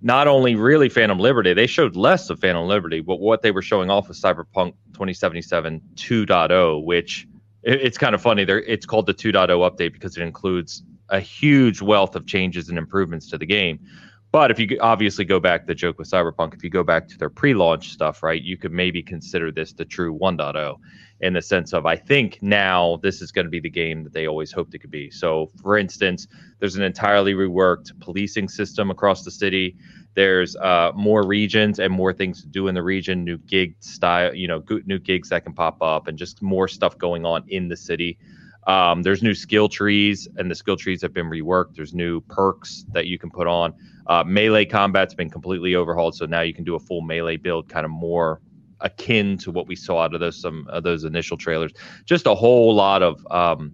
not only really Phantom Liberty, they showed less of Phantom Liberty, but what they were showing off was Cyberpunk 2077 2.0, oh, which it, it's kind of funny. There, it's called the 2.0 update because it includes a huge wealth of changes and improvements to the game. But if you obviously go back, the joke with Cyberpunk, if you go back to their pre-launch stuff, right, you could maybe consider this the true 1.0. in the sense of I think now this is going to be the game that they always hoped it could be. So, for instance, there's an entirely reworked policing system across the city. There's uh, more regions and more things to do in the region, new gig style, you know, new gigs that can pop up, and just more stuff going on in the city. Um, there's new skill trees, and the skill trees have been reworked. There's new perks that you can put on. Uh, melee combat's been completely overhauled, so now you can do a full melee build, kind of more akin to what we saw out of those some of those initial trailers. Just a whole lot of um,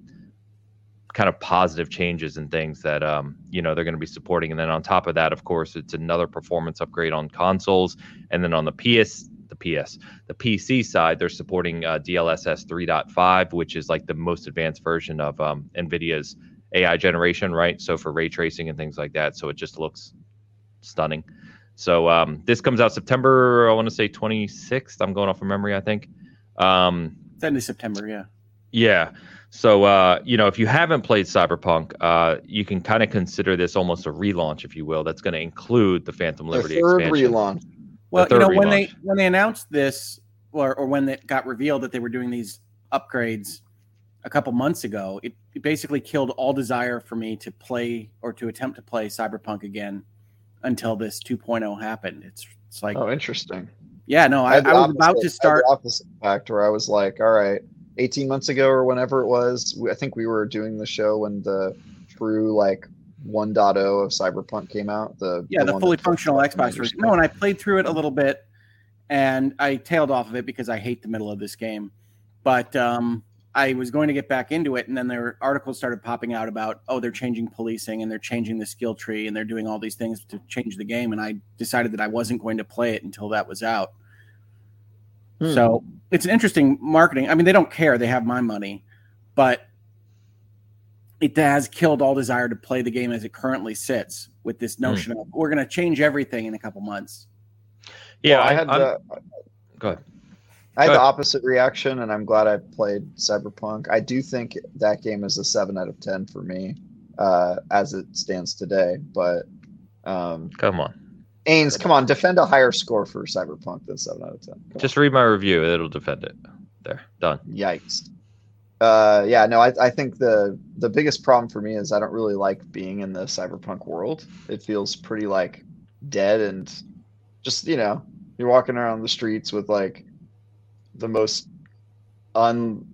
kind of positive changes and things that um, you know they're going to be supporting. And then on top of that, of course, it's another performance upgrade on consoles. And then on the PS, PS, the PC side, they're supporting uh, DLSS 3.5, which is like the most advanced version of um, NVIDIA's AI generation, right? So for ray tracing and things like that. So it just looks stunning. So um, this comes out September, I want to say 26th. I'm going off of memory, I think. Um, it's end of September, yeah. Yeah. So, uh, you know, if you haven't played Cyberpunk, uh, you can kind of consider this almost a relaunch, if you will. That's going to include the Phantom Liberty the third expansion. relaunch. Well, you know, relaunch. when they when they announced this, or, or when it got revealed that they were doing these upgrades a couple months ago, it, it basically killed all desire for me to play or to attempt to play Cyberpunk again until this 2.0 happened. It's it's like oh, interesting. Yeah, no, I, I, I was opposite, about to start. opposite fact where I was like, all right, 18 months ago or whenever it was, I think we were doing the show when the true like 1.0 of Cyberpunk came out. The yeah, the, the fully functional Xbox version. No, and I played through it a little bit, and I tailed off of it because I hate the middle of this game. But um, I was going to get back into it, and then there articles started popping out about, oh, they're changing policing and they're changing the skill tree and they're doing all these things to change the game. And I decided that I wasn't going to play it until that was out. Hmm. So it's an interesting marketing. I mean, they don't care; they have my money, but it has killed all desire to play the game as it currently sits with this hmm. notion hmm. of we're going to change everything in a couple months. Yeah, well, I, I had. The, go ahead. I had the opposite reaction, and I'm glad I played Cyberpunk. I do think that game is a seven out of ten for me, uh, as it stands today. But um, come on, Ains, come on, defend a higher score for Cyberpunk than seven out of ten. Come Just on. read my review; it'll defend it. There, done. Yikes. Uh, yeah, no, I, I think the the biggest problem for me is I don't really like being in the cyberpunk world. It feels pretty like dead and just you know you're walking around the streets with like the most un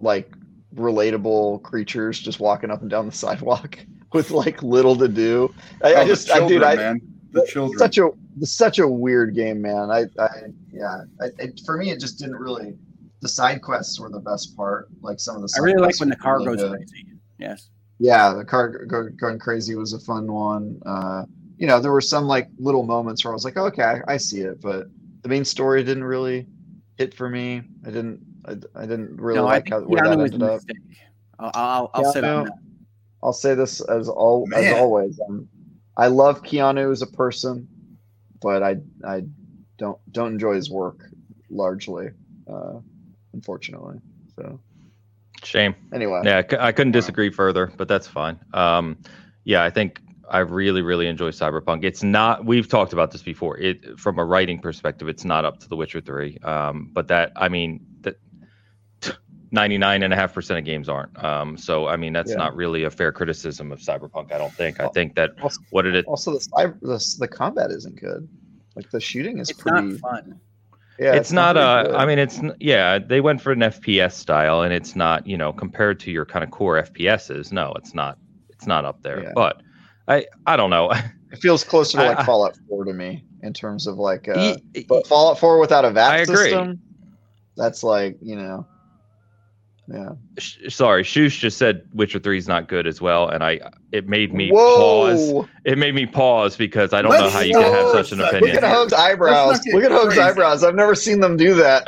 like relatable creatures just walking up and down the sidewalk with like little to do. I, oh, I just, children, I, dude, man. I, the children. Such a, such a weird game, man. I, I, yeah. I, it, for me, it just didn't really. The side quests were the best part. Like some of the. I really like when the car really goes good. crazy. Yes. Yeah, the car go, going crazy was a fun one. Uh, you know, there were some like little moments where I was like, okay, I, I see it, but the main story didn't really hit for me. I didn't. I, I didn't really no, like how where that ended up. I'll, I'll, I'll say that. I'll say this as all Man. as always. Um, I love Keanu as a person, but I I don't don't enjoy his work largely, uh, unfortunately. So shame. Anyway, yeah, I couldn't disagree further, but that's fine. Um, yeah, I think I really, really enjoy Cyberpunk. It's not. We've talked about this before. It from a writing perspective, it's not up to The Witcher Three. Um, but that, I mean, that ninety nine and a half percent of games aren't. Um, so I mean, that's yeah. not really a fair criticism of Cyberpunk. I don't think. I think that also, what it also the cyber the, the combat isn't good. Like the shooting is it's pretty fun. Yeah, it's, it's not, not uh, I mean, it's yeah. They went for an FPS style, and it's not you know compared to your kind of core FPSs. No, it's not. It's not up there. Yeah. But I I don't know. It feels closer to like I, Fallout 4 to me in terms of like, uh, but Fallout 4 without a VAT I agree. system. That's like you know, yeah. Sorry, Shoosh just said Witcher Three is not good as well, and I it made me Whoa. pause. It made me pause because I don't Let's know how you can have such an opinion. Look at Hope's eyebrows. Look at Hope's eyebrows. I've never seen them do that.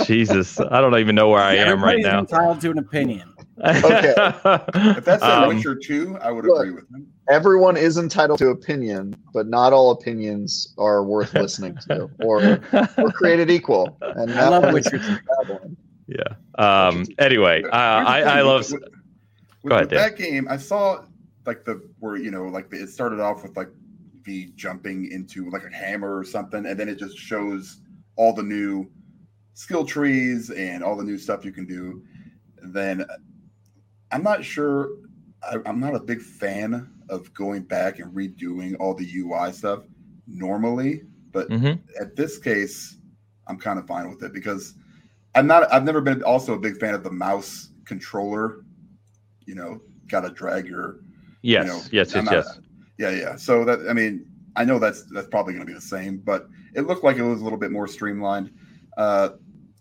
Jesus, I don't even know where I am right now. Entitled to an opinion. Okay. if that's a um, Witcher 2, I would look, agree with him. Everyone is entitled to opinion, but not all opinions are worth listening to or, or created equal. And I love Witcher 2. Yeah. Um, anyway, uh, I, I love. With, with, ahead, with that game, I saw like the where you know like the, it started off with like the jumping into like a hammer or something, and then it just shows all the new skill trees and all the new stuff you can do, then I'm not sure. I, I'm not a big fan of going back and redoing all the UI stuff normally, but Mhm. at this case, I'm kind of fine with it because I'm not. I've never been also a big fan of the mouse controller. You know, got to drag your Yes, you know, yes, I'm yes, not- yes. Yeah, yeah. So that I mean, I know that's that's probably going to be the same, but it looked like it was a little bit more streamlined. Uh,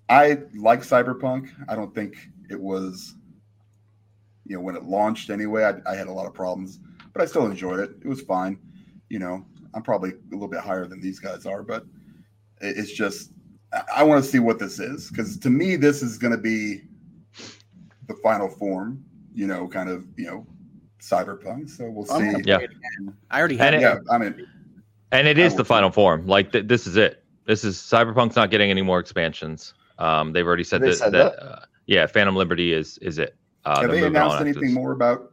I like Cyberpunk. I don't think it was, you know, when it launched anyway. I, I had a lot of problems, but I still enjoyed it. It was fine. You know, I'm probably a little bit higher than these guys are, but it, it's just I, I want to see what this is because to me, this is going to be the final form. You know, kind of you know, Cyberpunk. So we'll see. gonna Yeah. play it again. I already And have. it- Yeah, I mean, And it is the final form. Like th- this is it. This is Cyberpunk's not getting any more expansions. Um, they've already said They that. said that uh, yeah, Phantom Liberty is is it. Uh, have they're they moving announced anything this. more about?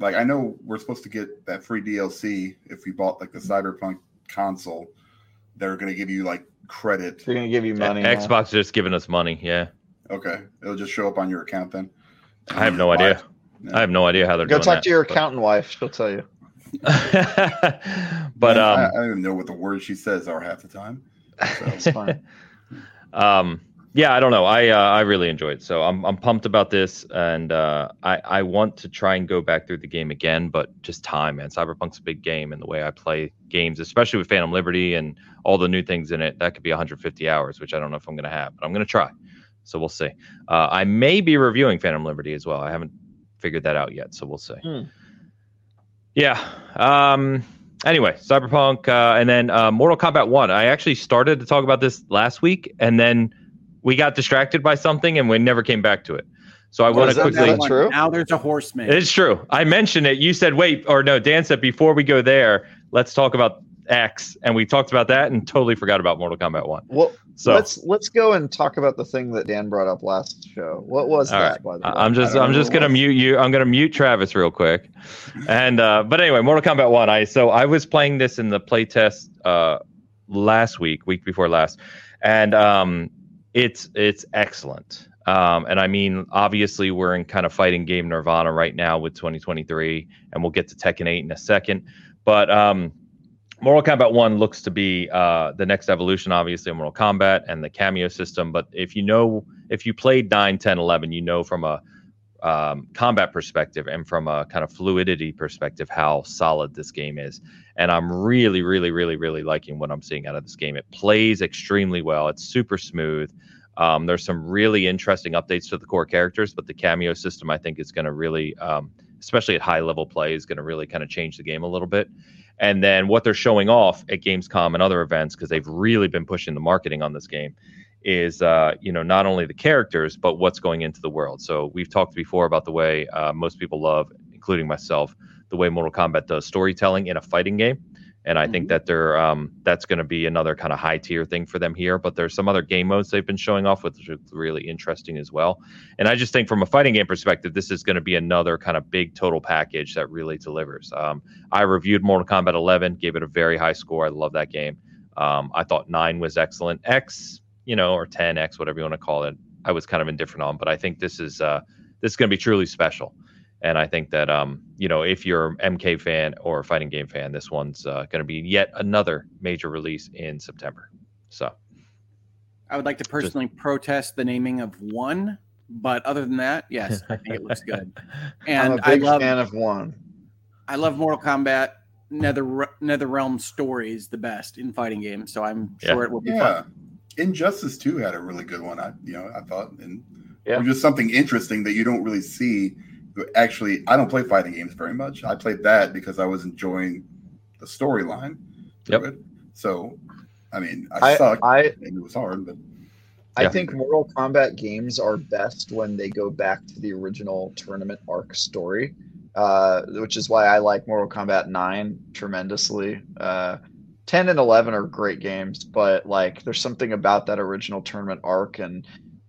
Like, I know we're supposed to get that free DLC if we bought like the Cyberpunk console. They're going to give you like credit. They're gonna give you money. now. Xbox is just giving us money. Yeah, Okay, it'll just show up on your account then. I have no idea. I have no idea how they're gonna. Go talk that, to your but- accountant wife. She'll tell you. but I, um, I don't even know what the words she says are half the time. So, It's fine. um yeah i don't know. I uh, i really enjoyed it. So i'm i'm pumped about this and uh i i want to try and go back through the game again but just time man. Cyberpunk's a big game and the way i play games especially with phantom liberty and all the new things in it that could be 150 hours which i don't know if i'm going to have but i'm going to try. So we'll see. Uh i may be reviewing phantom liberty as well. I haven't figured that out yet so we'll see. Hmm. yeah um anyway cyberpunk uh, and then uh, mortal kombat 1 i actually started to talk about this last week and then we got distracted by something and we never came back to it so i Was want to quickly that true? Now there's a horseman. it's true i mentioned it you said wait or no dan said before we go there let's talk about x and we talked about that and totally forgot about mortal kombat 1 Well, so let's let's go and talk about the thing that Dan brought up last show. What was All that? By the way? I- I'm just I don't I'm just gonna was. mute you. I'm gonna mute Travis real quick. And uh but anyway, Mortal Kombat 1. I so I was playing this in the playtest uh last week, week before last. And um it's it's excellent. Um and I mean obviously we're in kind of fighting game nirvana right now with 2023 and we'll get to Tekken 8 in a second. But um Mortal Kombat 1 looks to be uh, the next evolution, obviously, of Mortal Kombat and the Kameo system. But if you know, if you played 9, 10, 11, you know from a um, combat perspective and from a kind of fluidity perspective how solid this game is. And I'm really, really, really, really liking what I'm seeing out of this game. It plays extremely well, it's super smooth. Um, there's some really interesting updates to the core characters, but the Kameo system, I think, is going to really, um, especially at high level play, is going to really kind of change the game a little bit and then what they're showing off at Gamescom and other events because they've really been pushing the marketing on this game is uh, you know not only the characters but what's going into the world. So we've talked before about the way uh, most people love, including myself, the way Mortal Kombat does storytelling in a fighting game. And I think that they're um, that's going to be another kind of high tier thing for them here. But there's some other game modes they've been showing off, which is really interesting as well. And I just think from a fighting game perspective, this is going to be another kind of big total package that really delivers. Um, I reviewed Mortal Kombat 11, gave it a very high score. I love that game. Um, I thought nine was excellent. X, you know, or 10X, whatever you want to call it, I was kind of indifferent on. But I think this is uh, this is going to be truly special. And I think that um, you know, if you're an MK fan or a fighting game fan, this one's uh, going to be yet another major release in September. So I would like to personally protest the naming of one, but other than that, yes, I think it looks good. I'm And a I big love fan of one. I love Mortal Kombat. Nether NetherRealm stories the best in fighting games, so I'm Yeah. sure it will be yeah, fun. Injustice 2 had a really good one. I, you know, I thought, and Yeah. just something interesting that you don't really see. Actually, I don't play fighting games very much. I played that because I was enjoying the storyline. Yep. it. So, I mean, I, I sucked. I and it was hard, but I Yeah. think Mortal Kombat games are best when they go back to the original tournament arc story, uh, which is why I like Mortal Kombat 9 tremendously. Uh, 10 and 11 are great games, but like there's something about that original tournament arc. And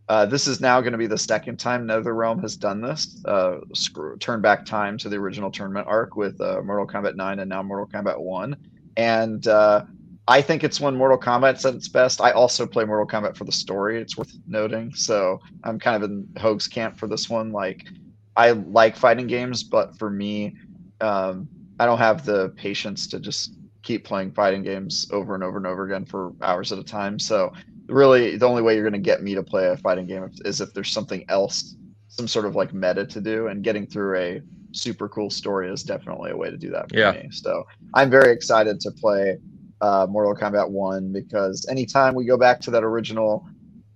uh, this is now going to be the second time NetherRealm has done this, uh, screw, turn back time to the original tournament arc with uh, Mortal Kombat 9 and now Mortal Kombat 1. And uh, I think it's when Mortal Kombat's at its best. I also play Mortal Kombat for the story. It's worth noting. So I'm kind of in Hoeg's camp for this one. Like, I like fighting games, but for me, um, I don't have the patience to just keep playing fighting games over and over and over again for hours at a time. So really, the only way you're going to get me to play a fighting game is if there's something else, some sort of like meta to do, and getting through a super cool story is definitely a way to do that for yeah. me. So I'm very excited to play uh, Mortal Kombat One because anytime we go back to that original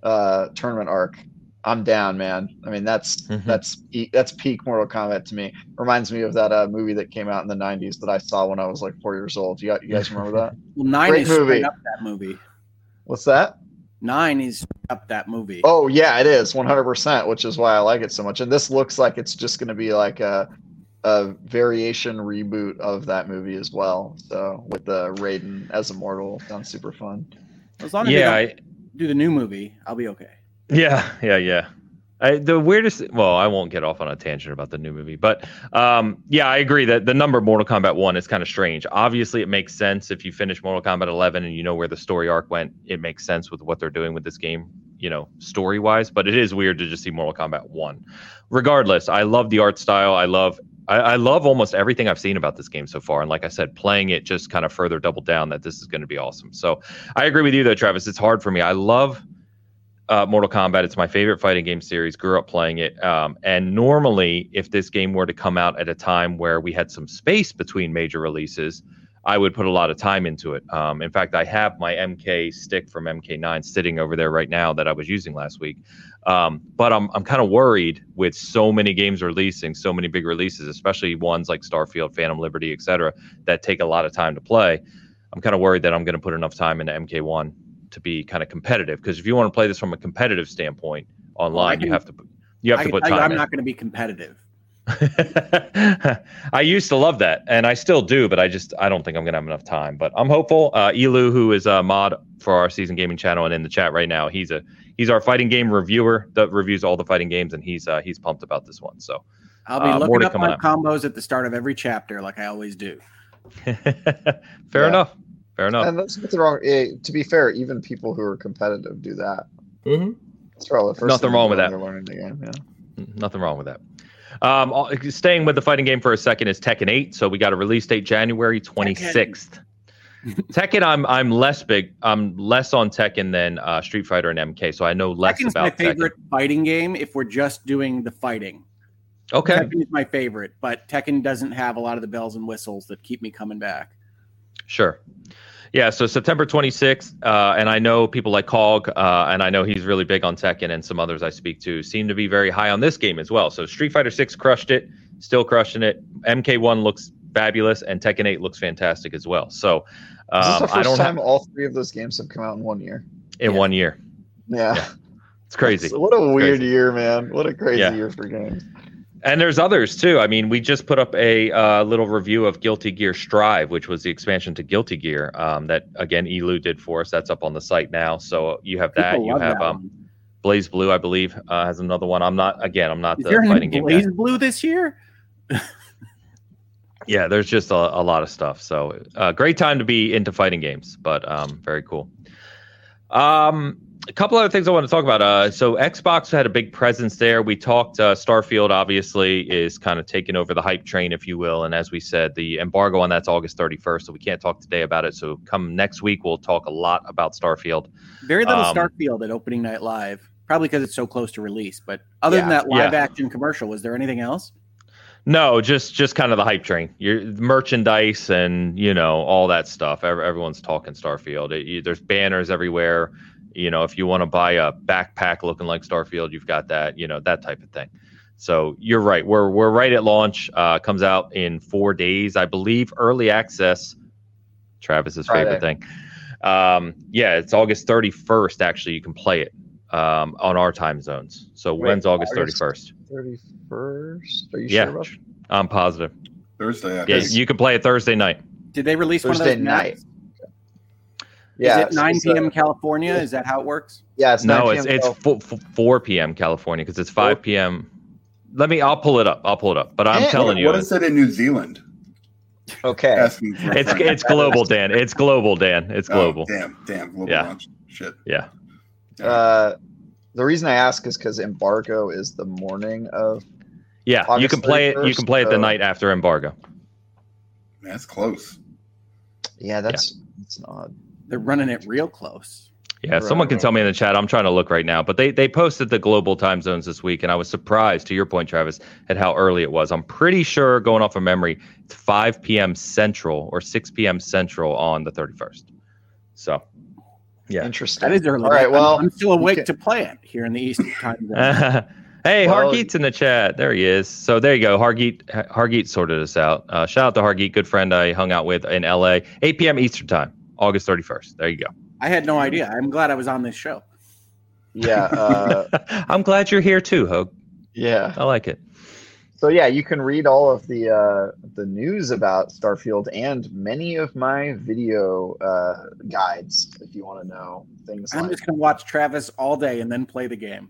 uh, tournament arc, I'm down, man. I mean, that's mm-hmm. that's that's peak Mortal Kombat to me. Reminds me of that uh, movie that came out in the '90s that I saw when I was like four years old. You, got, you guys remember that? well, nine Great is movie. up that movie. What's that? Nine is up that movie. Oh yeah, it is 100, percent which is why I like it so much. And this looks like it's just going to be like a a variation reboot of that movie as well. So with the Raiden as immortal, sounds super fun. As long as yeah, I, do the new movie, I'll be okay. Yeah, yeah, yeah. I, the weirdest. Well, I won't get off on a tangent about the new movie, but um, yeah, I agree that the number Mortal Kombat One is kind of strange. Obviously, it makes sense if you finish Mortal Kombat 11 and you know where the story arc went. It makes sense with what they're doing with this game, you know, story wise. But it is weird to just see Mortal Kombat One. Regardless, I love the art style. I love I, I, love almost everything I've seen about this game so far. And like I said, playing it just kind of further doubled down that this is going to be awesome. So I agree with you though, Travis. It's hard for me. I love uh, Mortal Kombat. It's my favorite fighting game series. Grew up playing it. Um, and normally, if this game were to come out at a time where we had some space between major releases, I would put a lot of time into it. Um, in fact, I have my MK stick from MK9 sitting over there right now that I was using last week. Um, but I'm I'm kind of worried with so many games releasing, so many big releases, especially ones like Starfield, Phantom Liberty, etc., that take a lot of time to play. I'm kind of worried that I'm going to put enough time into MK1 to be kind of competitive. Because if you want to play this from a competitive standpoint online, well, can, you have to you have I to put time. I'm in. not going to be competitive. I used to love that, and I still do, but I just I don't think I'm gonna have enough time. But I'm hopeful. Uh, Elu, who is a mod for our season gaming channel and in the chat right now, he's a he's our fighting game reviewer that reviews all the fighting games, and he's uh, he's pumped about this one. So I'll be uh, looking up my combos at the start of every chapter, like I always do. Fair yeah. enough. Fair enough. And that's nothing wrong. Eh, to be fair, even people who are competitive do that. Mm-hmm. That's probably the first nothing wrong with that. Learning the game. Yeah. Nothing wrong with that. Um, staying with the fighting game for a second is Tekken 8. So we got a release date January 26th. Tekken. Tekken, I'm I'm less big. I'm less on Tekken than uh, Street Fighter and MK, so I know less Tekken's about my favorite Tekken. fighting game. If we're just doing the fighting, okay, Tekken is my favorite, but Tekken doesn't have a lot of the bells and whistles that keep me coming back. Sure. Yeah, so September 26th, uh, and I know people like Cog, uh, and I know he's really big on Tekken, and some others I speak to seem to be very high on this game as well. So Street Fighter 6 crushed it, still crushing it. MK1 looks fabulous, and Tekken 8 looks fantastic as well. So um, is this the um, first I don't time have... all three of those games have come out in one year? In yeah. one year. Yeah. yeah. It's crazy. what a weird crazy. year, man. What a crazy yeah. year for games. And there's others too. I mean, we just put up a uh, little review of Guilty Gear Strive, which was the expansion to Guilty Gear um, that again Elu did for us. That's up on the site now. So you have that. People you have that um, BlazBlue, I believe, uh, has another one. I'm not again. I'm not Is the fighting game. Blaze Blue this year. yeah, there's just a, a, lot of stuff. So uh, great time to be into fighting games, but um, very cool. Um, a couple other things I want to talk about. Uh, so Xbox had a big presence there. We talked. Uh, Starfield obviously is kind of taking over the hype train, if you will. And as we said, the embargo on that's August 31st, so we can't talk today about it. So come next week, we'll talk a lot about Starfield. Very little um, Starfield at opening night live, probably because it's so close to release. But other yeah, than that live yeah. action commercial, was there anything else? No, just just kind of the hype train. Your merchandise and you know all that stuff. Everyone's talking Starfield. It, there's banners everywhere you know if you want to buy a backpack looking like starfield you've got that you know that type of thing. So you're right we're we're right at launch uh, comes out in four days i believe. Early access travis's Friday. favorite thing. Um, yeah it's august 31st actually you can play it um, on our time zones. So Wait, when's august, august 31st 31st are you yeah, sure about i'm positive. Thursday yeah you can play it thursday night. Did they release thursday night yeah, is it 9 p.m. Uh, California? Is that how it works? Yeah, it's no, it's it's 4 p.m. California because it's 5 p.m. Let me. I'll pull it up. I'll pull it up. But I'm telling you, what is it in New Zealand? Okay. Asking for It's it's global, Dan. It's global, Dan. It's Oh, global. damn, damn, global Yeah. launch. Shit. Yeah. Uh, the reason I ask is because embargo is the morning of. Yeah. you can play it. You can play it the night after embargo. That's close. Yeah, that's that's an odd. They're running it real close. Yeah, Right, someone can right. tell me in the chat. I'm trying to look right now, but they they posted the global time zones this week, and I was surprised, to your point, Travis, at how early it was. I'm pretty sure, going off of memory, it's 5 p.m. Central or 6 p.m. Central on the 31st. So, yeah. Interesting. That is early. All right. I'm- Well, I'm, still awake can- to play it here in the Eastern time zone. hey, Well- Hargeet's in the chat. There he is. So there you go. Hargeet Hargeet sorted us out. Uh, shout out to Hargeet, good friend I hung out with in LA. 8 p.m. Eastern time, August 31st. There you go. I had no idea. I'm glad I was on this show. yeah. Uh, I'm glad you're here too, Hoeg. yeah. I like it. So yeah, you can read all of the uh, the news about Starfield and many of my video uh, guides if you want to know things I'm like. just going to watch Travis all day and then play the game.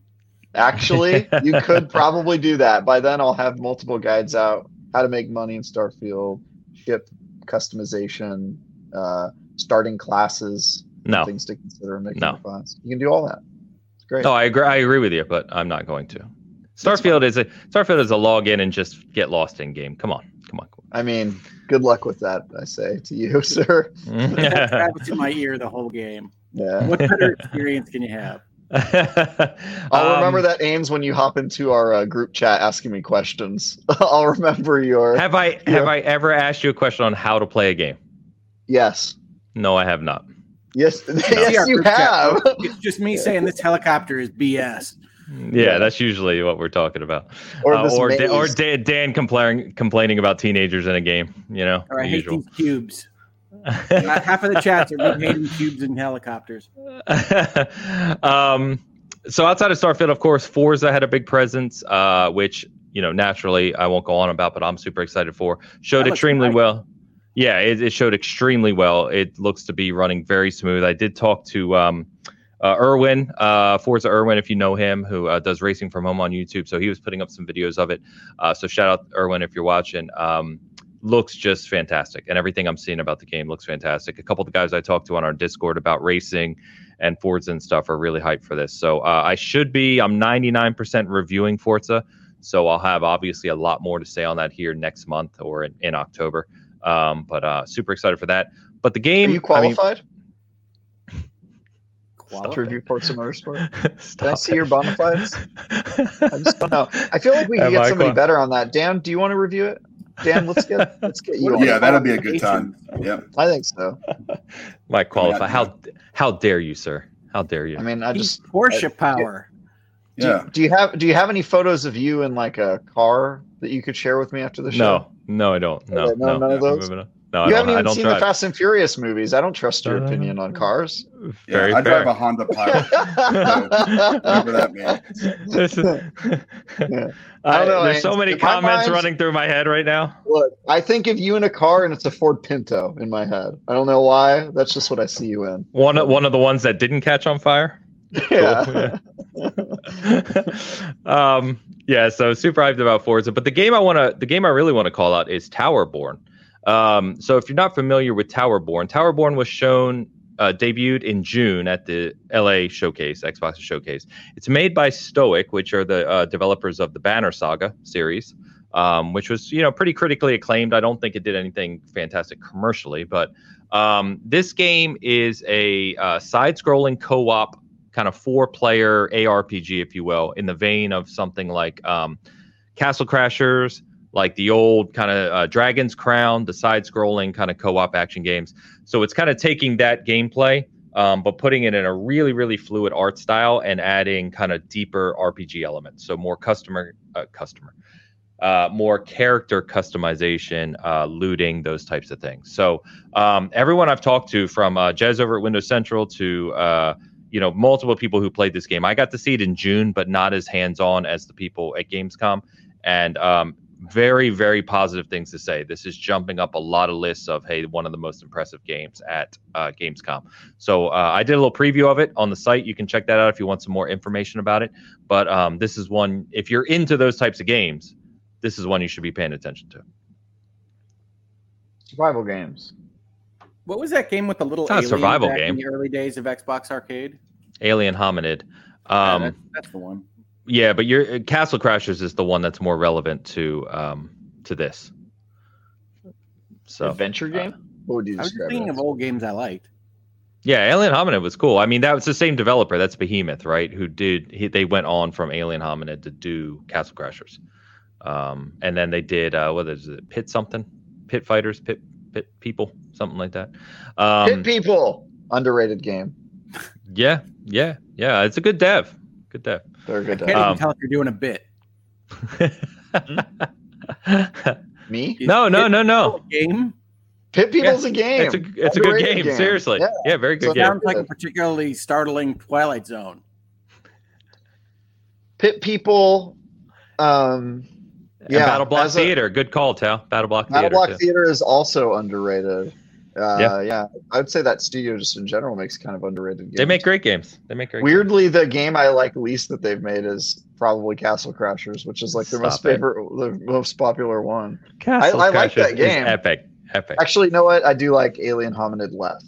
Actually, you could probably do that. By then, I'll have multiple guides out: how to make money in Starfield, ship customization, uh, starting classes, No. things to consider making no. class. You can do all that. It's great. No, I agree. I agree with you, but I'm not going to. Starfield is a Starfield is a login and just get lost in game. Come on, come on. I mean, good luck with that. I say to you, sir. Have Come Travis my ear the whole game. Yeah. What better experience can you have? I'll remember Um, that Ames when you hop into our uh, group chat asking me questions. I'll remember your Have I have I ever asked you a question on how to play a game? yes, No, I have not. yes, See yes. You have. It's just me saying this helicopter is BS. Yeah, Yeah. that's usually what we're talking about. Or Uh, or, Dan, or maze. Dan, Dan complaining complaining about teenagers in a game. You know, Or I the hate usual. these cubes. Uh, half of the chats are me hating cubes and helicopters. um, so outside of Starfield, of course, Forza had a big presence, uh, which you know naturally I won't go on about, but I'm super excited for. Showed extremely nice. well. Yeah, it, it showed extremely well. It looks to be running very smooth. I did talk to um, uh, Erwin, uh, Forza Erwin, if you know him, who uh, does racing from home on YouTube. So he was putting up some videos of it. Uh, so shout out Erwin if you're watching. Um, looks just fantastic, and everything I'm seeing about the game looks fantastic. A couple of the guys I talked to on our Discord about racing and Forza and stuff are really hyped for this. So uh, I should be. I'm 99% reviewing Forza, so I'll have obviously a lot more to say on that here next month or in, in October. Um, but uh, super excited for that. But the Are game, you I mean- qualified Qualified. to review Forza Motorsport? Can I Stop see your it. bona fides? I just don't know. I feel like we can get I somebody qual- better on that. Dan, do you want to review it? Dan, let's get let's get you on. Yeah, it. that'll be a good time. Yep. I think so. Might qualify. Yeah. How how dare you, sir? How dare you? I mean, I He's just Porsche power. do, Yeah. do you have do you have any photos of you in like a car that you could share with me after the show? no, no, I don't. No, Okay, no, no, none of those? moving on. No, you I haven't don't. I even don't seen the. Fast and Furious movies. I don't trust your Uh, opinion on cars. Very yeah, I fair. drive a Honda Pilot. Whatever that means. This is- I don't know, There's so many comments mind- running through my head right now. Look, I think of you in a car and it's a Ford Pinto in my head. I don't know why. That's just what I see you in. One of one of the ones that didn't catch on fire. Yeah. um, yeah, so super hyped about Forza. But the game I want to, the game I really want to call out is Towerborn. Um, so if you're not familiar with Towerborn, Towerborn was shown, uh, debuted in June at the LA Showcase, Xbox Showcase. It's made by Stoic, which are the uh, developers of the Banner Saga series, um, which was you know pretty critically acclaimed. I don't think it did anything fantastic commercially, but um, this game is a uh, side-scrolling co-op kind of four-player ARPG, if you will, in the vein of something like um, Castle Crashers, like the old kind of uh, Dragon's Crown, the side-scrolling kind of co-op action games. So it's kind of taking that gameplay, um, but putting it in a really, really fluid art style and adding kind of deeper RPG elements. So more customer, uh, customer, uh, more character customization, uh, looting, those types of things. So um, everyone I've talked to, from uh, Jez over at Windows Central to uh, you know multiple people who played this game, I got to see it in June, but not as hands-on as the people at Gamescom, and um, very, very positive things to say. This is jumping up a lot of lists of hey, one of the most impressive games at uh, Gamescom. So uh, I did a little preview of it on the site. You can check that out if you want some more information about it. But um, this is one if you're into those types of games, this is one you should be paying attention to. Survival games. What was that game with the little It's not a survival back game. in the early days of Xbox Arcade? Alien Hominid. Yeah, Um, that's, that's the one. yeah, but your Castle Crashers is the one that's more relevant to um, to this. So Adventure game? what would you I was thinking of old games I liked. Yeah, Alien Hominid was cool. I mean, that was the same developer. That's Behemoth, right? Who did he, they went on from Alien Hominid to do Castle Crashers, um, and then they did uh, what is it? Pit something, Pit Fighters, Pit Pit People, something like that. Um, Hit people. Underrated game. yeah, yeah, yeah. It's a good dev. Good dev. They're good. I To can't Um, even tell if you're doing a bit. Me? Is no, no, no, no. game? Pit people's a game. It's a it's a good Underrated game. Seriously, yeah, Yeah. very good So game. Sounds like a particularly startling Twilight Zone. Pit people. Um, And yeah, Battle Block as a- Theater. Good call, Tal. Battle Block Battle Theater. Block too. Theater is also underrated. Uh, Yeah. yeah. I would say that studio just in general makes kind of underrated games. They make great games. They make great. Weirdly, the game I like least that they've made is probably Castle Crashers, which is like their most it. favorite, the most popular one. Castle I- I like that game. Epic, epic. Actually, you know what? I do like Alien Hominid less.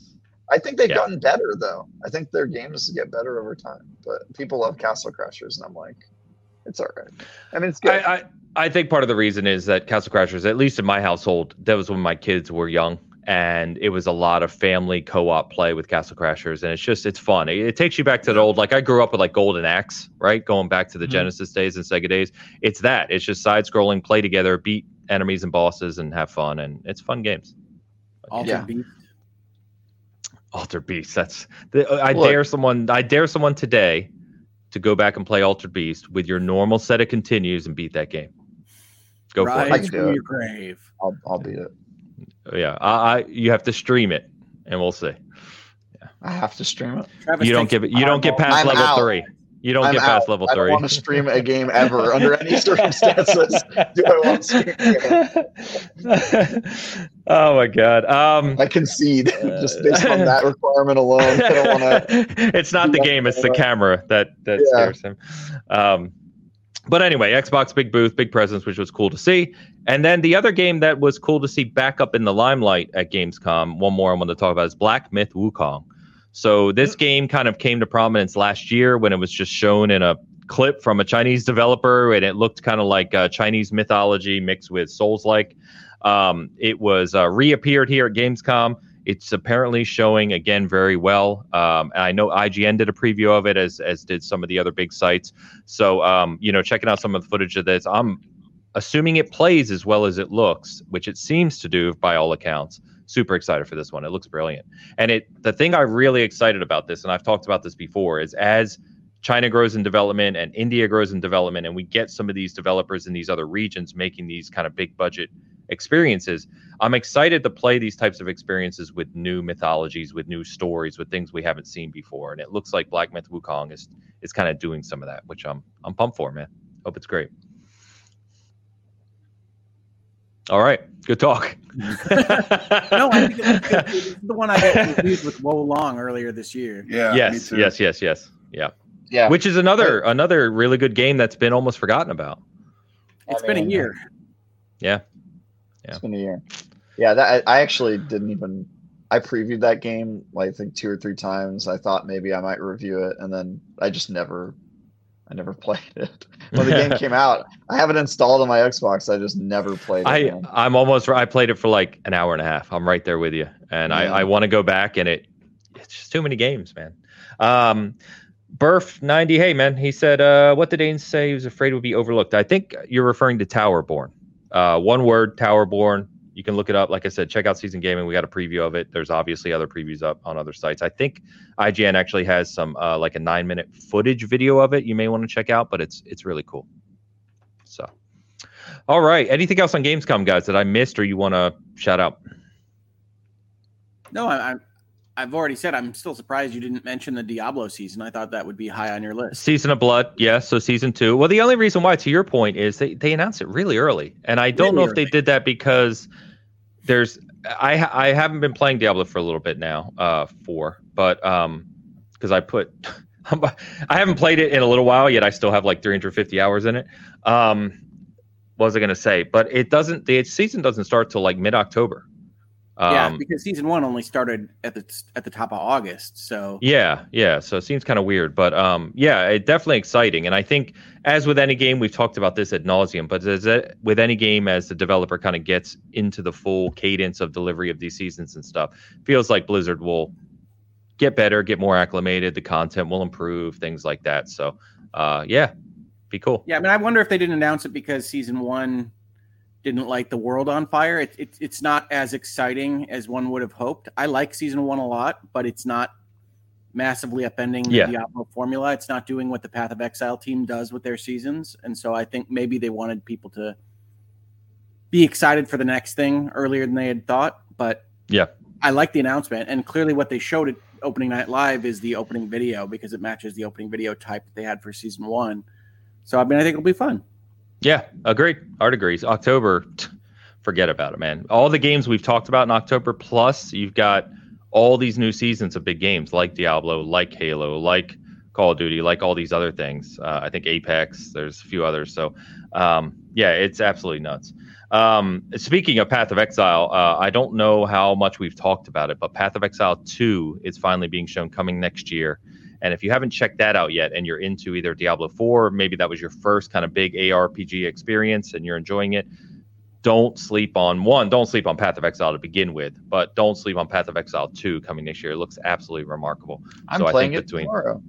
I think they've Yeah. gotten better though. I think their games get better over time. But people love Castle Crashers, and I'm like, it's all right. I mean, it's good. I, I I think part of the reason is that Castle Crashers, at least in my household, that was when my kids were young, and it was a lot of family co-op play with Castle Crashers, and it's just it's fun. It, it takes you back to the old, like I grew up with like Golden Axe, right? Going back to the Mhm. Genesis days and Sega days. It's that. It's just side-scrolling, play together, beat enemies and bosses, and have fun, and it's fun games. Altered Yeah. Beast. Alter Beast. That's the, I Look. dare someone. I dare someone today to go back and play Altered Beast with your normal set of continues and beat that game. Go for I Rise can it. do it. your grave. I'll, I'll beat it. Yeah, I, I you have to stream it, and we'll see. Yeah. I have to stream it. Travis You don't give it. You don't get past I'm level out. three. You don't I'm get past out. level I don't want to stream a game ever under any circumstances. Do I want to stream a game? oh my god. Um, I concede just based on that requirement alone. I don't want to. it's not the game; it's the camera that that Yeah. scares him. Um, but anyway, Xbox big booth, big presence, which was cool to see. And then the other game that was cool to see back up in the limelight at Gamescom. One more I want to talk about is Black Myth Wukong. So this game kind of came to prominence last year when it was just shown in a clip from a Chinese developer, and it looked kind of like uh, Chinese mythology mixed with Souls-like. Um, it was uh, reappeared here at Gamescom. It's apparently showing again very well. Um, and I know IGN did a preview of it, as as did some of the other big sites. So um, you know, checking out some of the footage of this, I'm assuming it plays as well as it looks, which it seems to do by all accounts. Super excited for this one. It looks brilliant. And it the thing I'm really excited about this, and I've talked about this before, is as China grows in development and India grows in development, and we get some of these developers in these other regions making these kind of big budget experiences. I'm excited to play these types of experiences with new mythologies, with new stories, with things we haven't seen before. And it looks like Black Myth Wukong is is kind of doing some of that, which I'm I'm pumped for, man. Hope it's great. All right, good talk. No, I think it's good. This is the one I got confused with Wo Long earlier this year. Yeah. yes, yes, yes, yes, yeah. Yeah. Which is another another really good game that's been almost forgotten about. It's I been a year. Yeah, It's been a year. Yeah, that I, I actually didn't even. I previewed that game like I think two or three times. I thought maybe I might review it, and then I just never, I never played it. When the game came out, I have it installed on my Xbox. I just never played it. I man. I'm almost I played it for like an hour and a half. I'm right there with you, and Yeah. I I want to go back, and it it's just too many games, man. Um, Burf ninety, hey man, he said, uh, what did Ains say? He was afraid would be overlooked. I think you're referring to Towerborn. Uh, one word, Towerborn. You can look it up. Like I said, check out Season Gaming. We got a preview of it. There's obviously other previews up on other sites. I think IGN actually has some uh, like a nine minute footage video of it. You may want to check out, but it's it's really cool. So, all right. Anything else on Gamescom, guys, that I missed or you want to shout out? No, I, I'm. I've already said I'm still surprised you didn't mention the Diablo season. I thought that would be high on your list. Season of Blood, yes. So season two. Well, the only reason why, to your point, is they they announced it really early, and I don't Really know if they did that because there's I I haven't been playing Diablo for a little bit now, uh, four, but um, because I put I haven't played it in a little while yet. I still have like 350 hours in it. Um, what was I gonna say? But it doesn't. The season doesn't start till like mid October. Um, yeah, because season one only started at the at the top of August. So yeah, yeah. So it seems kind of weird, but um, yeah, it definitely exciting. And I think, as with any game, we've talked about this at nauseum. But as it, with any game, as the developer kind of gets into the full cadence of delivery of these seasons and stuff, feels like Blizzard will get better, get more acclimated. The content will improve, things like that. So, uh, yeah, be cool. Yeah, I mean, I wonder if they didn't announce it because season one didn't light the world on fire. It, it, it's not as exciting as one would have hoped. I like season one a lot, but it's not massively upending the yeah. Diablo formula. It's not doing what the Path of Exile team does with their seasons, and so I think maybe they wanted people to be excited for the next thing earlier than they had thought. But yeah, I like the announcement, and clearly what they showed at opening night live is the opening video because it matches the opening video type that they had for season one. So I mean, I think it'll be fun. Yeah, agreed. Art agrees. October, forget about it, man. All the games we've talked about in October, plus you've got all these new seasons of big games like Diablo, like Halo, like Call of Duty, like all these other things. Uh, I think Apex. There's a few others. So, um, yeah, it's absolutely nuts. Um, speaking of Path of Exile, uh, I don't know how much we've talked about it, but Path of Exile 2 is finally being shown coming next year. And if you haven't checked that out yet and you're into either Diablo 4, maybe that was your first kind of big ARPG experience and you're enjoying it, don't sleep on one, don't sleep on Path of Exile to begin with, but don't sleep on Path of Exile 2 coming next year. It looks absolutely remarkable. I'm so playing I think between, it tomorrow.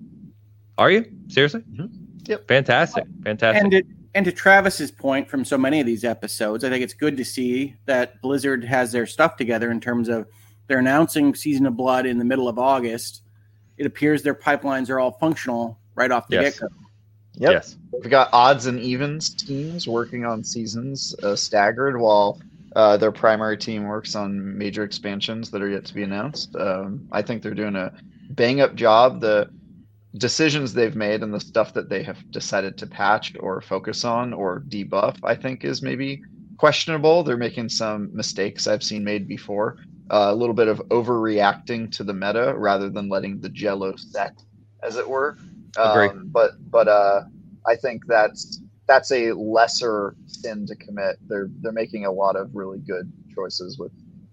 Are you? Seriously? Mm-hmm. Yep. Fantastic. Fantastic. And, it, and to Travis's point from so many of these episodes, I think it's good to see that Blizzard has their stuff together in terms of they're announcing Season of Blood in the middle of August it appears their pipelines are all functional right off the yes. get go. Yep. Yes. We've got odds and evens teams working on seasons uh, staggered while uh, their primary team works on major expansions that are yet to be announced. Um, I think they're doing a bang up job. The decisions they've made and the stuff that they have decided to patch or focus on or debuff, I think, is maybe questionable. They're making some mistakes I've seen made before uh, a little bit of overreacting to the meta rather than letting the jello set, as it were. Um, but but uh, I think that's that's a lesser sin to commit. They're they're making a lot of really good choices with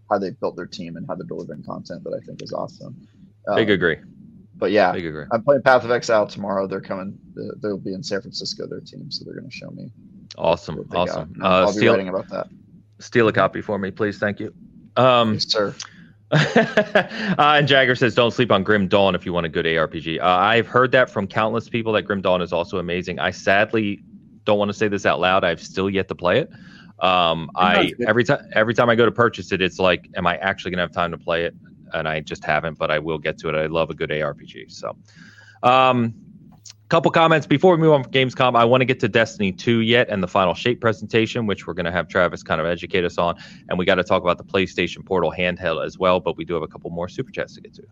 how they built their team and how they're delivering content that I think is awesome. Um, Big agree. But yeah, Big agree. I'm playing Path of Exile tomorrow. They're coming. They'll be in San Francisco. Their team, so they're going to show me. Awesome, awesome. Uh, I'll steal, be writing about that. Steal a copy for me, please. Thank you. Um, yes, sir. uh, and Jagger says, "Don't sleep on Grim Dawn if you want a good ARPG." Uh, I've heard that from countless people that Grim Dawn is also amazing. I sadly don't want to say this out loud. I've still yet to play it. Um, I every time every time I go to purchase it, it's like, am I actually gonna have time to play it? And I just haven't, but I will get to it. I love a good ARPG. So, um, couple comments before we move on from Gamescom. I want to get to Destiny 2 yet and the final shape presentation, which we're going to have Travis kind of educate us on. And we got to talk about the PlayStation Portal handheld as well, but we do have a couple more super chats to get to.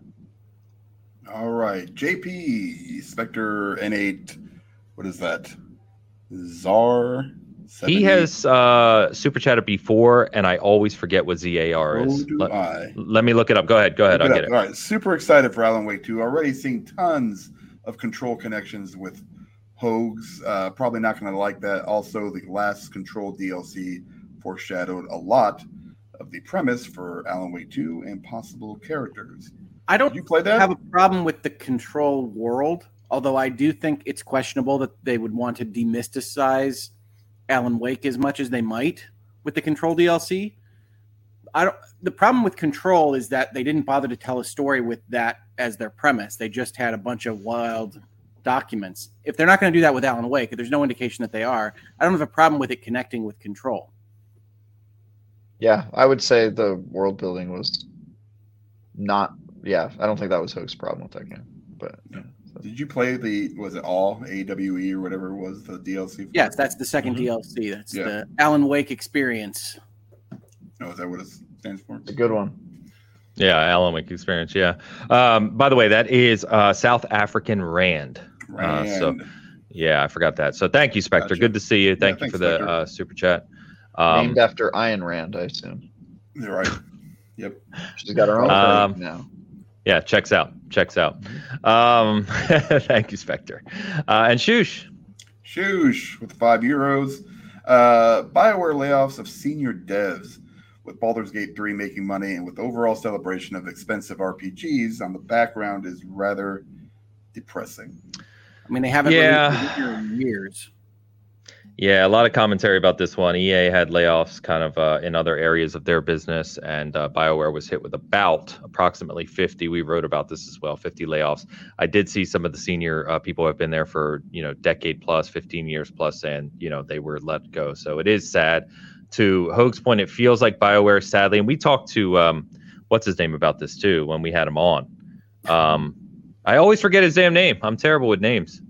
All right. JP, Spectre N8. What is that? ZAR. 70? He has uh, super chatted before, and I always forget what ZAR is. Oh, let, let, me look it up. Go ahead. Go ahead. I'll get it. All right. Super excited for Alan Wake 2. Already seeing tons of control connections with Hoeg's. Uh, probably not going to like that. Also, the last Control DLC foreshadowed a lot of the premise for Alan Wake 2 and possible characters. I don't you play that? have a problem with the Control world, although I do think it's questionable that they would want to demysticize Alan Wake as much as they might with the Control DLC. I don't. The problem with Control is that they didn't bother to tell a story with that as their premise. They just had a bunch of wild documents. If they're not going to do that with Alan Wake, there's no indication that they are. I don't have a problem with it connecting with Control. Yeah, I would say the world building was not. Yeah, I don't think that was Hoeg's problem with that game. But yeah, so. did you play the was it all AWE or whatever it was the DLC? yes, that's the 2nd mm-hmm. DLC. That's yeah. the Alan Wake experience. Oh, is that what it stands for? A good one. Yeah, Alan Wake experience. Yeah. Um, by the way, that is uh, South African Rand. Rand. Uh, so, yeah, I forgot that. So, thank you, Spectre. Gotcha. Good to see you. Thank yeah, you for the uh, super chat. Um, Named after Ayn Rand, I assume. You're right. Yep. She's got her own um, now. Yeah, checks out. Checks out. Um, thank you, Spectre. Uh, and Shoosh. Shoosh with five euros. Uh, BioWare layoffs of senior devs with Baldur's Gate 3 making money and with overall celebration of expensive RPGs on the background is rather depressing. I mean, they haven't yeah. in years. Yeah, a lot of commentary about this one. EA had layoffs kind of uh, in other areas of their business, and uh, BioWare was hit with about approximately 50. We wrote about this as well 50 layoffs. I did see some of the senior uh, people who have been there for, you know, decade plus, 15 years plus, and, you know, they were let go. So it is sad. To Hoeg's point, it feels like BioWare, sadly, and we talked to, um, what's his name about this too when we had him on. Um, I always forget his damn name. I'm terrible with names.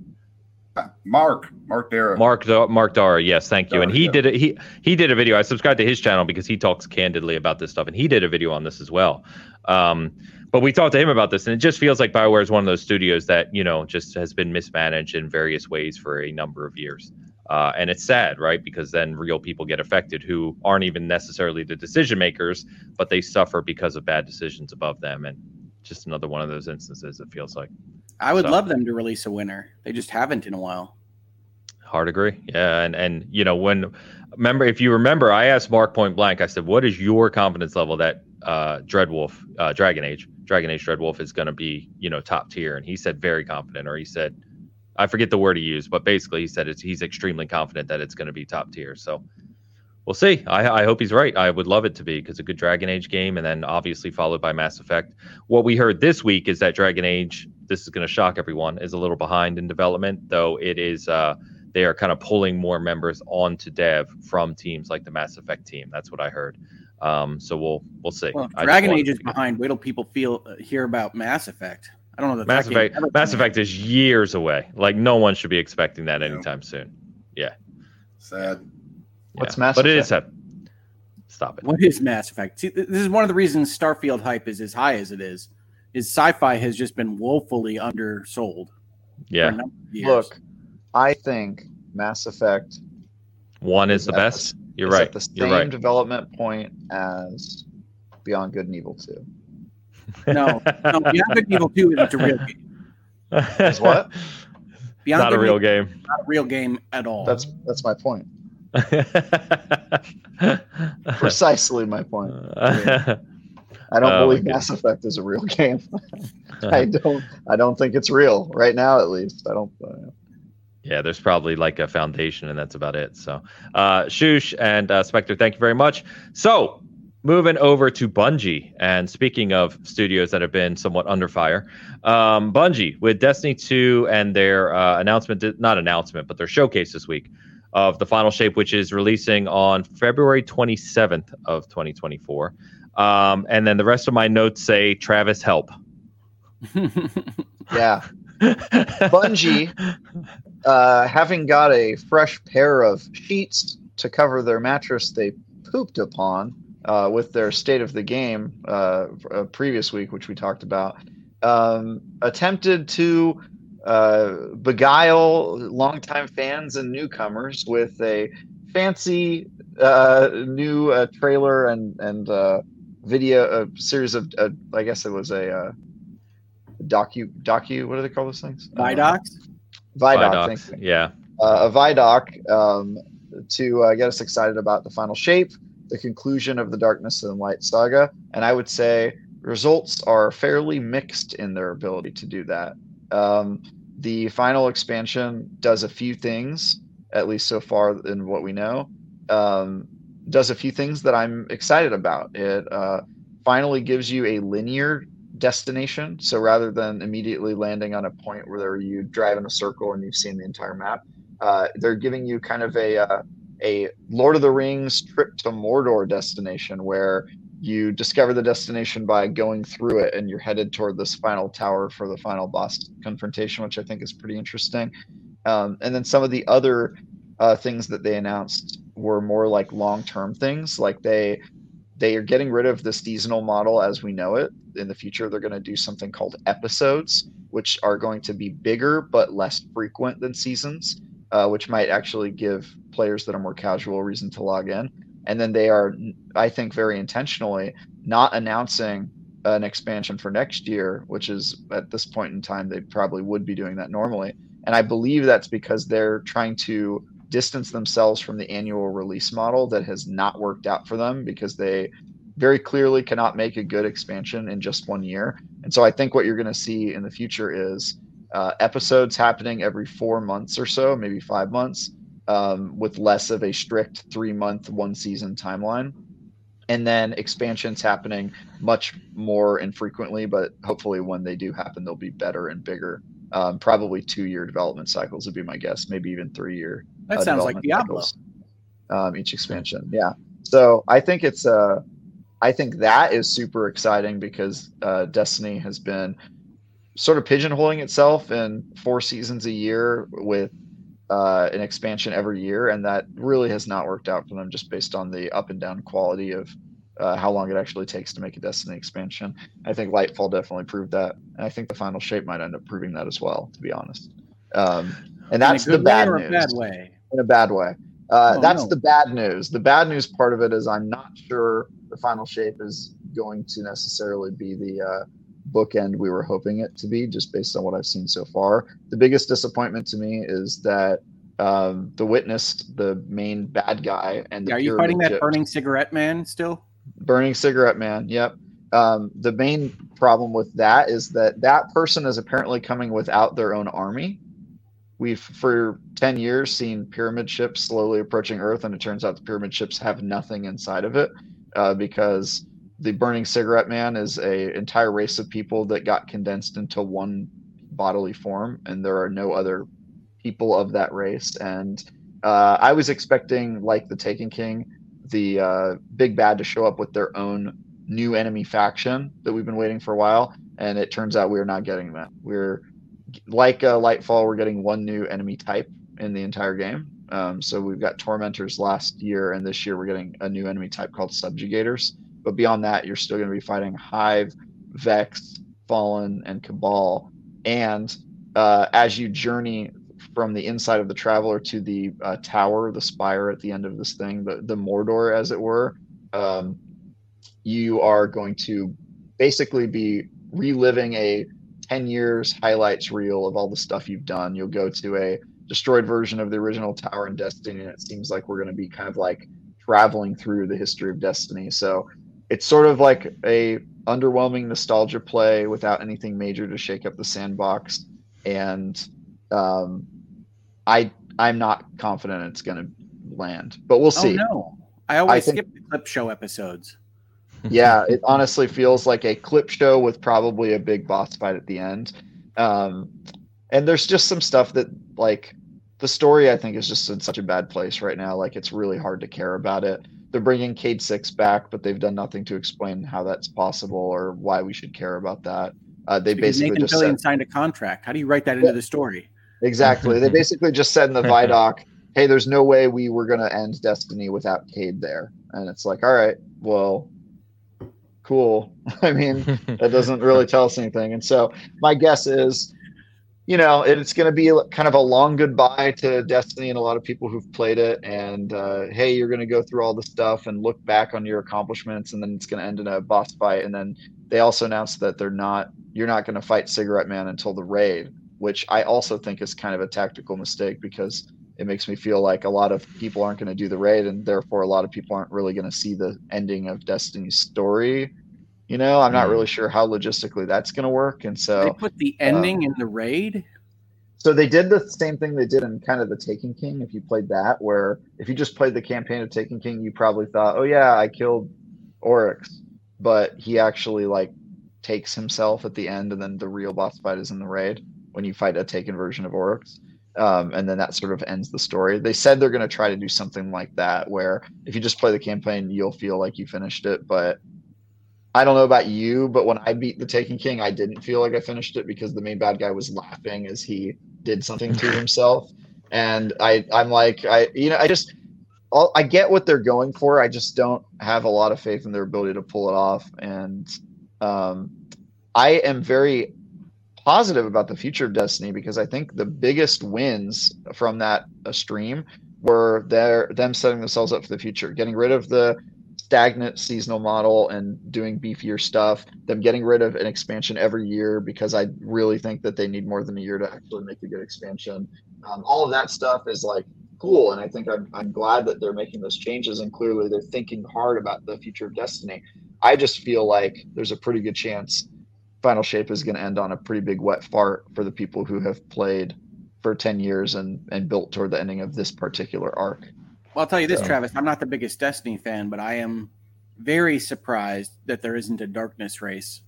Mark, Mark Darrah. Mark, Mark Darrah. Yes, thank you. and he yeah. did it. He he did a video. I subscribed to his channel because he talks candidly about this stuff, and he did a video on this as well. Um, but we talked to him about this, and it just feels like Bioware is one of those studios that you know just has been mismanaged in various ways for a number of years. Uh, and it's sad, right? Because then real people get affected who aren't even necessarily the decision makers, but they suffer because of bad decisions above them. And just another one of those instances. It feels like. I would so. love them to release a winner. They just haven't in a while. Hard agree. Yeah, and and you know when remember if you remember, I asked Mark point blank. I said, "What is your confidence level that uh, Dreadwolf, uh, Dragon Age, Dragon Age Dreadwolf is going to be you know top tier?" And he said very confident, or he said, I forget the word he used, but basically he said it's, he's extremely confident that it's going to be top tier. So we'll see. I, I hope he's right. I would love it to be because a good Dragon Age game, and then obviously followed by Mass Effect. What we heard this week is that Dragon Age this is going to shock everyone, is a little behind in development, though it is. Uh, they are kind of pulling more members onto dev from teams like the Mass Effect team. That's what I heard. Um, so we'll we'll see. Well, Dragon Age is behind. Wait till people feel uh, hear about Mass Effect. I don't know that Mass Effect. Mass Effect is years away. Like no one should be expecting that anytime soon. Yeah. Sad. Yeah. What's Mass? Effect? But Effect? it is sad. Stop it. What is Mass Effect? See, this is one of the reasons Starfield hype is as high as it is is sci-fi has just been woefully undersold. Yeah. Look, I think Mass Effect one is, is the best. The, You're right. At the same right. development point as Beyond Good and Evil Two. No, no Beyond Good and Evil Two is a real game. Is what? Beyond not Good a real game. Not a real game at all. That's that's my point. Precisely my point. Yeah. I don't oh, believe Mass Effect is a real game. I don't. I don't think it's real right now, at least. I don't. Uh, yeah, there's probably like a foundation, and that's about it. So, uh, Shush and uh, Spectre, thank you very much. So, moving over to Bungie, and speaking of studios that have been somewhat under fire, um, Bungie with Destiny 2 and their uh, announcement, not announcement, but their showcase this week of the final shape, which is releasing on February 27th of 2024. Um, and then the rest of my notes say Travis help. yeah. Bungie, uh, having got a fresh pair of sheets to cover their mattress they pooped upon uh, with their state of the game uh, previous week, which we talked about, um, attempted to uh, beguile longtime fans and newcomers with a fancy uh, new uh, trailer and and video, a series of, uh, I guess it was a uh, docu, docu. What do they call those things? Vidocs. Uh, Vidoc. Yeah. Uh, a Vidoc um, to uh, get us excited about the final shape, the conclusion of the Darkness and Light saga, and I would say results are fairly mixed in their ability to do that. Um, the final expansion does a few things, at least so far in what we know. Um, does a few things that I'm excited about. It uh, finally gives you a linear destination. So rather than immediately landing on a point where you drive in a circle and you've seen the entire map, uh, they're giving you kind of a uh, a Lord of the Rings trip to Mordor destination where you discover the destination by going through it and you're headed toward this final tower for the final boss confrontation, which I think is pretty interesting. Um, and then some of the other uh, things that they announced were more like long-term things like they they are getting rid of the seasonal model as we know it in the future they're going to do something called episodes which are going to be bigger but less frequent than seasons uh, which might actually give players that are more casual reason to log in and then they are i think very intentionally not announcing an expansion for next year which is at this point in time they probably would be doing that normally and i believe that's because they're trying to distance themselves from the annual release model that has not worked out for them because they very clearly cannot make a good expansion in just one year. And so I think what you're going to see in the future is uh, episodes happening every four months or so, maybe five months, um, with less of a strict three month, one season timeline. And then expansions happening much more infrequently, but hopefully when they do happen, they'll be better and bigger. Um, probably two year development cycles would be my guess, maybe even three year. That uh, sounds like Diablo. Cycles, um, each expansion, yeah. So I think it's uh, I think that is super exciting because uh, Destiny has been sort of pigeonholing itself in four seasons a year with uh, an expansion every year, and that really has not worked out for them just based on the up and down quality of uh, how long it actually takes to make a Destiny expansion. I think Lightfall definitely proved that, and I think the final shape might end up proving that as well, to be honest. Um, and that's the bad news. bad way. In a bad way. Uh, oh, that's no. the bad news. The bad news part of it is I'm not sure the final shape is going to necessarily be the uh, bookend we were hoping it to be, just based on what I've seen so far. The biggest disappointment to me is that um, the witness, the main bad guy, and yeah, are you fighting that burning cigarette man still? Burning cigarette man. Yep. Um, the main problem with that is that that person is apparently coming without their own army. We've for ten years seen pyramid ships slowly approaching Earth, and it turns out the pyramid ships have nothing inside of it uh, because the burning cigarette man is a entire race of people that got condensed into one bodily form and there are no other people of that race. And uh, i was expecting like the taken king the uh, big bad to show up with their own new enemy faction that we've been waiting for a while and it turns out we're not getting that. We're like uh, lightfall we're getting one new enemy type in the entire game. Um, so we've got tormentors last year and this year we're getting a new enemy type called subjugators but beyond that, you're still going to be fighting Hive, Vex, Fallen, and Cabal. And uh, as you journey from the inside of the Traveler to the uh, tower, the spire at the end of this thing, the, the Mordor, as it were, um, you are going to basically be reliving a 10 years highlights reel of all the stuff you've done. You'll go to a destroyed version of the original tower in Destiny, and it seems like we're going to be kind of like traveling through the history of Destiny. So it's sort of like a underwhelming nostalgia play without anything major to shake up the sandbox. And um, i i'm not confident it's going to land but we'll see. oh, no. I always I think, skip the clip show episodes. Yeah it honestly feels like a clip show with probably a big boss fight at the end. Um, and there's just some stuff that like the story i think is just in such a bad place right now like it's really hard to care about it they're bringing Cayde Six back, but they've done nothing to explain how that's possible or why we should care about that. Uh, they because basically Nathan just said, signed a contract. How do you write that into yeah, the story? Exactly. they basically just said in the Vidoc, "Hey, there's no way we were going to end Destiny without Cayde there," and it's like, all right, well, cool. I mean, that doesn't really tell us anything. And so my guess is you know, it's going to be kind of a long goodbye to Destiny and a lot of people who've played it. And uh, hey, you're going to go through all the stuff and look back on your accomplishments, and then it's going to end in a boss fight. And then they also announced that they're not, you're not going to fight Cigarette Man until the raid, which I also think is kind of a tactical mistake because it makes me feel like a lot of people aren't going to do the raid, and therefore a lot of people aren't really going to see the ending of Destiny's story you know, I'm not really sure how logistically that's going to work. And so they put the ending um, in the raid. So they did the same thing they did in kind of the Taken King. If you played that, where if you just played the campaign of Taken King, you probably thought, "Oh yeah, I killed Oryx," but he actually like takes himself at the end, and then the real boss fight is in the raid when you fight a Taken version of Oryx. Um, and then that sort of ends the story. They said they're going to try to do something like that, where if you just play the campaign, you'll feel like you finished it, but I don't know about you, but when I beat the Taken King, I didn't feel like I finished it because the main bad guy was laughing as he did something to himself. And I, I'm like, I, you know, I just, I get what they're going for. I just don't have a lot of faith in their ability to pull it off. And um, I am very positive about the future of Destiny because I think the biggest wins from that uh, stream were their them setting themselves up for the future, getting rid of the stagnant seasonal model and doing beefier stuff, them getting rid of an expansion every year because I really think that they need more than a year to actually make a good expansion. Um, all of that stuff is like cool. And I think I'm, I'm glad that they're making those changes and clearly they're thinking hard about the future of Destiny. I just feel like there's a pretty good chance Final Shape is going to end on a pretty big wet fart for the people who have played for 10 years and, and built toward the ending of this particular arc. Well, I'll tell you this, so. Travis. I'm not the biggest Destiny fan, but I am very surprised that there isn't a darkness race.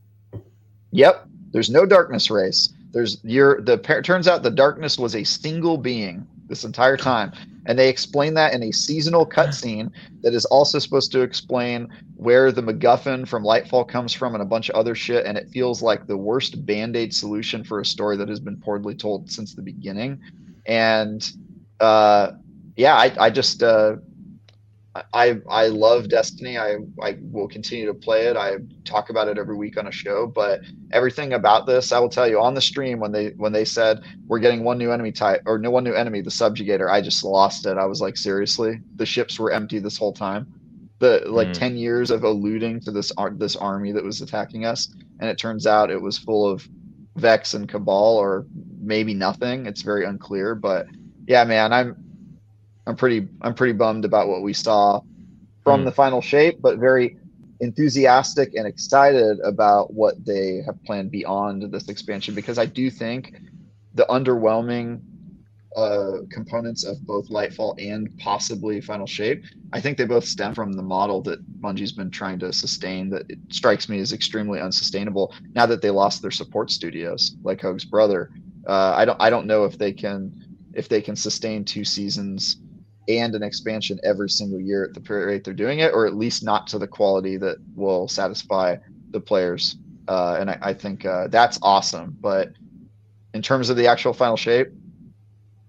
Yep, there's no darkness race. There's your the turns out the darkness was a single being this entire time, and they explain that in a seasonal cutscene that is also supposed to explain where the MacGuffin from Lightfall comes from and a bunch of other shit. And it feels like the worst band aid solution for a story that has been poorly told since the beginning. And uh, yeah, I, I just uh, I I love Destiny. I I will continue to play it. I talk about it every week on a show. But everything about this, I will tell you on the stream when they when they said we're getting one new enemy type or no one new enemy, the subjugator. I just lost it. I was like, seriously, the ships were empty this whole time. The like mm. ten years of alluding to this this army that was attacking us, and it turns out it was full of Vex and Cabal or maybe nothing. It's very unclear. But yeah, man, I'm I'm pretty I'm pretty bummed about what we saw from mm. the final shape, but very enthusiastic and excited about what they have planned beyond this expansion because I do think the underwhelming uh, components of both Lightfall and possibly Final Shape, I think they both stem from the model that Bungie's been trying to sustain. That it strikes me as extremely unsustainable now that they lost their support studios, like Hoeg's brother. Uh, I don't I don't know if they can if they can sustain two seasons and an expansion every single year at the rate they're doing it, or at least not to the quality that will satisfy the players. Uh, and I, I think uh, that's awesome. But in terms of the actual final shape,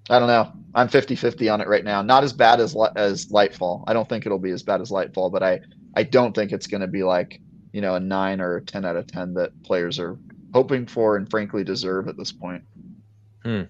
I don't know. I'm 50 50 on it right now. Not as bad as as Lightfall. I don't think it'll be as bad as Lightfall, but I, I don't think it's going to be like, you know, a nine or a 10 out of 10 that players are hoping for and frankly deserve at this point. Hmm.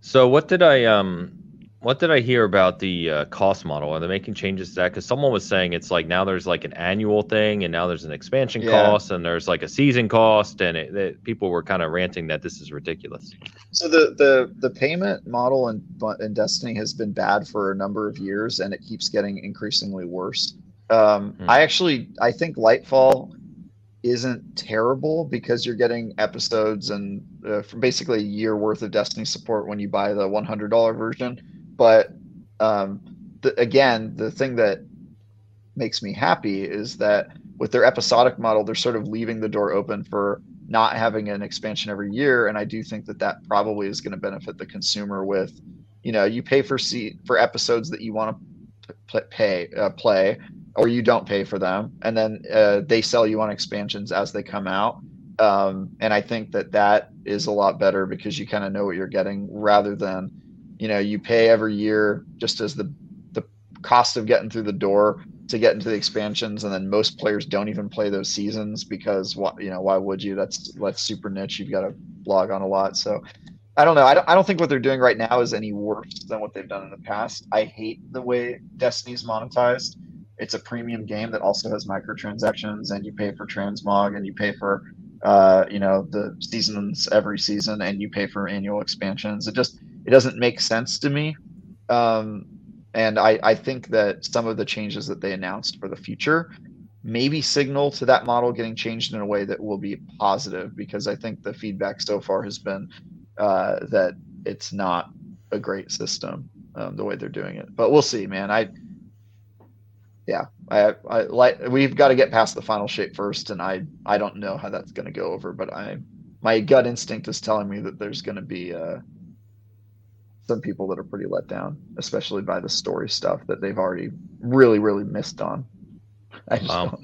So what did I um what did I hear about the uh, cost model? Are they making changes to that? Because someone was saying it's like now there's like an annual thing, and now there's an expansion yeah. cost, and there's like a season cost, and it, it, people were kind of ranting that this is ridiculous. So the the the payment model in in Destiny has been bad for a number of years, and it keeps getting increasingly worse. Um, hmm. I actually I think Lightfall isn't terrible because you're getting episodes and uh, basically a year worth of Destiny support when you buy the $100 version but um, the, again, the thing that makes me happy is that with their episodic model, they're sort of leaving the door open for not having an expansion every year. And I do think that that probably is going to benefit the consumer with, you know, you pay for seat for episodes that you want to pay uh, play, or you don't pay for them, and then uh, they sell you on expansions as they come out. Um, and I think that that is a lot better because you kind of know what you're getting rather than you know you pay every year just as the the cost of getting through the door to get into the expansions and then most players don't even play those seasons because what you know why would you? That's that's super niche. You've got to log on a lot. So i don't know. I don't, I don't think what they're doing right now is any worse than what they've done in the past. I hate the way destiny's monetized. It's a premium game that also has microtransactions and you pay for transmog and you pay for uh, you know the seasons every season and you pay for annual expansions. It just it doesn't make sense to me. Um, and I, I think that some of the changes that they announced for the future maybe signal to that model getting changed in a way that will be positive because I think the feedback so far has been uh, that it's not a great system um, the way they're doing it. But we'll see, man. I yeah, I, I like we've got to get past the final shape first, and I I don't know how that's going to go over, but I my gut instinct is telling me that there's going to be uh, some people that are pretty let down, especially by the story stuff that they've already really, really missed on. I wow.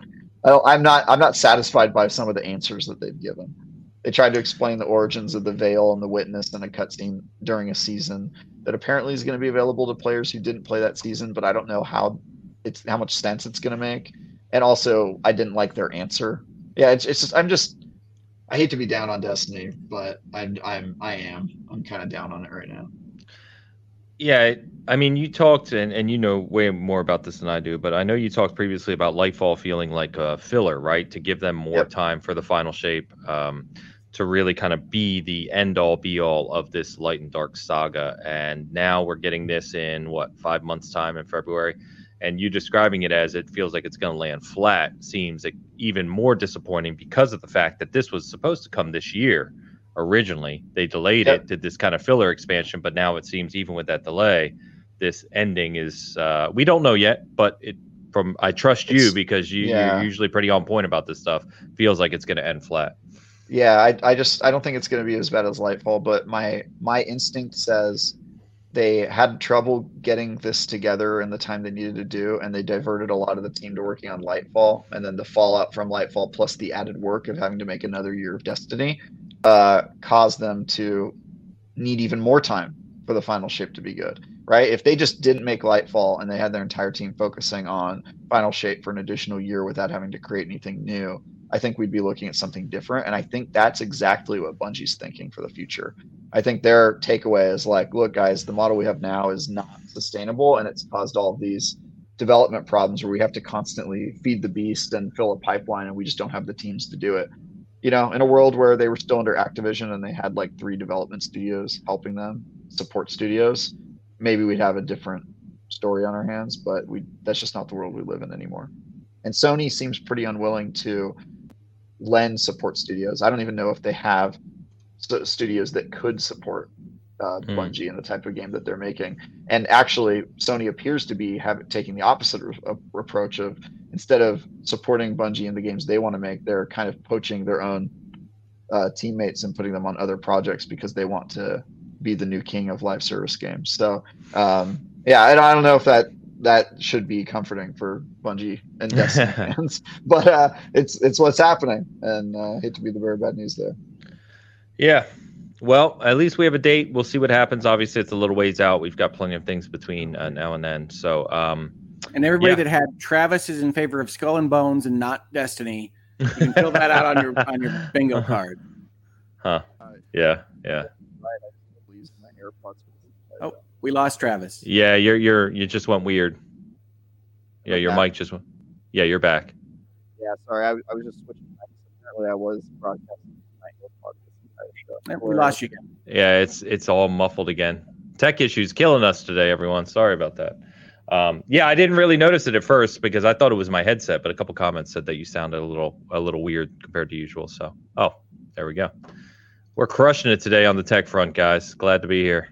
I am not I'm not satisfied by some of the answers that they've given. They tried to explain the origins of the veil and the witness in a cutscene during a season that apparently is going to be available to players who didn't play that season, but I don't know how it's how much sense it's going to make. And also, I didn't like their answer. Yeah, it's it's just I'm just I hate to be down on Destiny, but I'm I'm I am I'm kind of down on it right now. Yeah, I mean, you talked, and, and you know way more about this than I do, but I know you talked previously about Lightfall feeling like a filler, right? To give them more yep. time for the final shape. Um, to really kind of be the end all be all of this light and dark saga. And now we're getting this in what five months time in February, and you describing it as it feels like it's going to land flat seems like even more disappointing because of the fact that this was supposed to come this year originally. They delayed yep. it, did this kind of filler expansion, but now it seems even with that delay, this ending is uh, we don't know yet, but it from I trust you because you, yeah. you're usually pretty on point about this stuff. Feels like it's going to end flat. Yeah, I, I just I don't think it's going to be as bad as Lightfall, but my my instinct says they had trouble getting this together in the time they needed to do, and they diverted a lot of the team to working on Lightfall, and then the fallout from Lightfall plus the added work of having to make another year of Destiny uh, caused them to need even more time for the final shape to be good. Right? If they just didn't make Lightfall and they had their entire team focusing on final shape for an additional year without having to create anything new, I think we'd be looking at something different. And I think that's exactly what Bungie's thinking for the future. I think their takeaway is like, look, guys, the model we have now is not sustainable and it's caused all these development problems where we have to constantly feed the beast and fill a pipeline and we just don't have the teams to do it. You know, in a world where they were still under Activision and they had like three development studios helping them support studios, maybe we'd have a different story on our hands, but we that's just not the world we live in anymore. And Sony seems pretty unwilling to lend support studios. I don't even know if they have st- studios that could support uh, mm. Bungie and the type of game that they're making. And actually, Sony appears to be have, taking the opposite re- approach of instead of supporting Bungie in the games they want to make, they're kind of poaching their own uh, teammates and putting them on other projects because they want to be the new king of live service games. So, um, yeah, I, I don't know if that that should be comforting for Bungie and Destiny fans. But uh, it's it's what's happening, and uh, hate to be the very bad news there. Yeah, well, at least we have a date. We'll see what happens. Obviously, it's a little ways out. We've got plenty of things between uh, now and then. So, um, and everybody yeah. that had Travis is in favor of Skull and Bones and not Destiny. You can fill that out on your on your bingo uh-huh. card. Huh? Uh, yeah, yeah. Oh, we lost Travis. Yeah, you're you're you just went weird. Yeah, your mic just went. Yeah, you're back. Yeah, sorry, I, I was just switching. Apparently, I was broadcasting my AirPods. we lost you again. Yeah, it's it's all muffled again. Tech issues killing us today, everyone. Sorry about that. Um, yeah, I didn't really notice it at first because I thought it was my headset, but a couple comments said that you sounded a little a little weird compared to usual. So, oh, there we go. We're crushing it today on the tech front, guys. Glad to be here.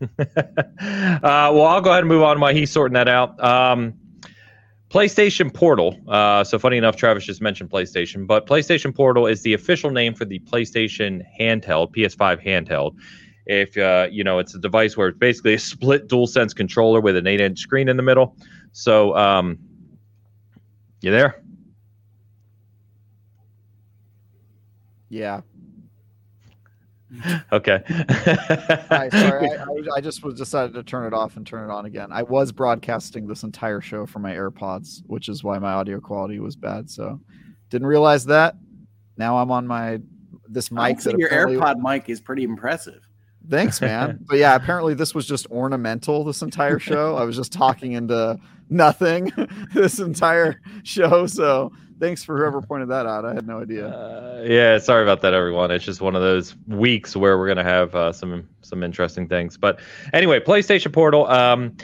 uh, well, I'll go ahead and move on while he's sorting that out. Um, PlayStation Portal. Uh, so funny enough, Travis just mentioned PlayStation, but PlayStation Portal is the official name for the PlayStation handheld, PS5 handheld. If uh, you know, it's a device where it's basically a split DualSense controller with an eight-inch screen in the middle. So, um, you there? Yeah. okay. Hi, sorry, I, I, I, just was decided to turn it off and turn it on again. I was broadcasting this entire show from my AirPods, which is why my audio quality was bad. So, didn't realize that. Now I'm on my this mic. That your AirPod mic is pretty impressive. Thanks, man. but yeah, apparently this was just ornamental this entire show. I was just talking into nothing this entire show. So thanks for whoever pointed that out. I had no idea. Uh, yeah, sorry about that, everyone. It's just one of those weeks where we're gonna have uh, some some interesting things. But anyway, PlayStation Portal. Um,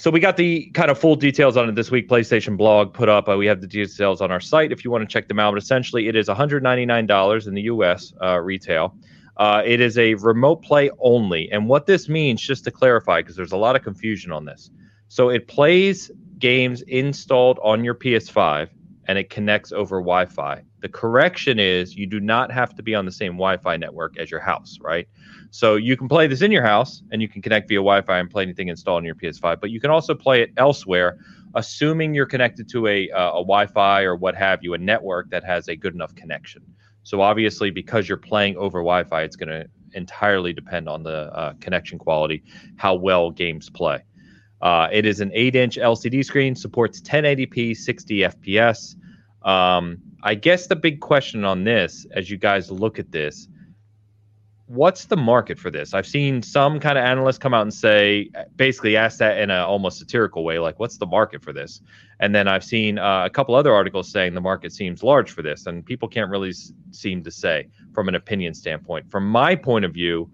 so we got the kind of full details on it this week. PlayStation blog put up. Uh, we have the details on our site if you want to check them out. But essentially, it is $199 in the U.S. Uh, retail. Uh, it is a remote play only. And what this means, just to clarify, because there's a lot of confusion on this. So it plays games installed on your PS5 and it connects over Wi Fi. The correction is you do not have to be on the same Wi Fi network as your house, right? So you can play this in your house and you can connect via Wi Fi and play anything installed on your PS5, but you can also play it elsewhere, assuming you're connected to a, uh, a Wi Fi or what have you, a network that has a good enough connection. So obviously, because you're playing over Wi Fi, it's going to entirely depend on the uh, connection quality, how well games play. Uh, it is an 8 inch LCD screen, supports 1080p, 60 FPS. Um, I guess the big question on this, as you guys look at this, what's the market for this? I've seen some kind of analysts come out and say, basically ask that in an almost satirical way, like, what's the market for this? And then I've seen uh, a couple other articles saying the market seems large for this, and people can't really s- seem to say from an opinion standpoint. From my point of view,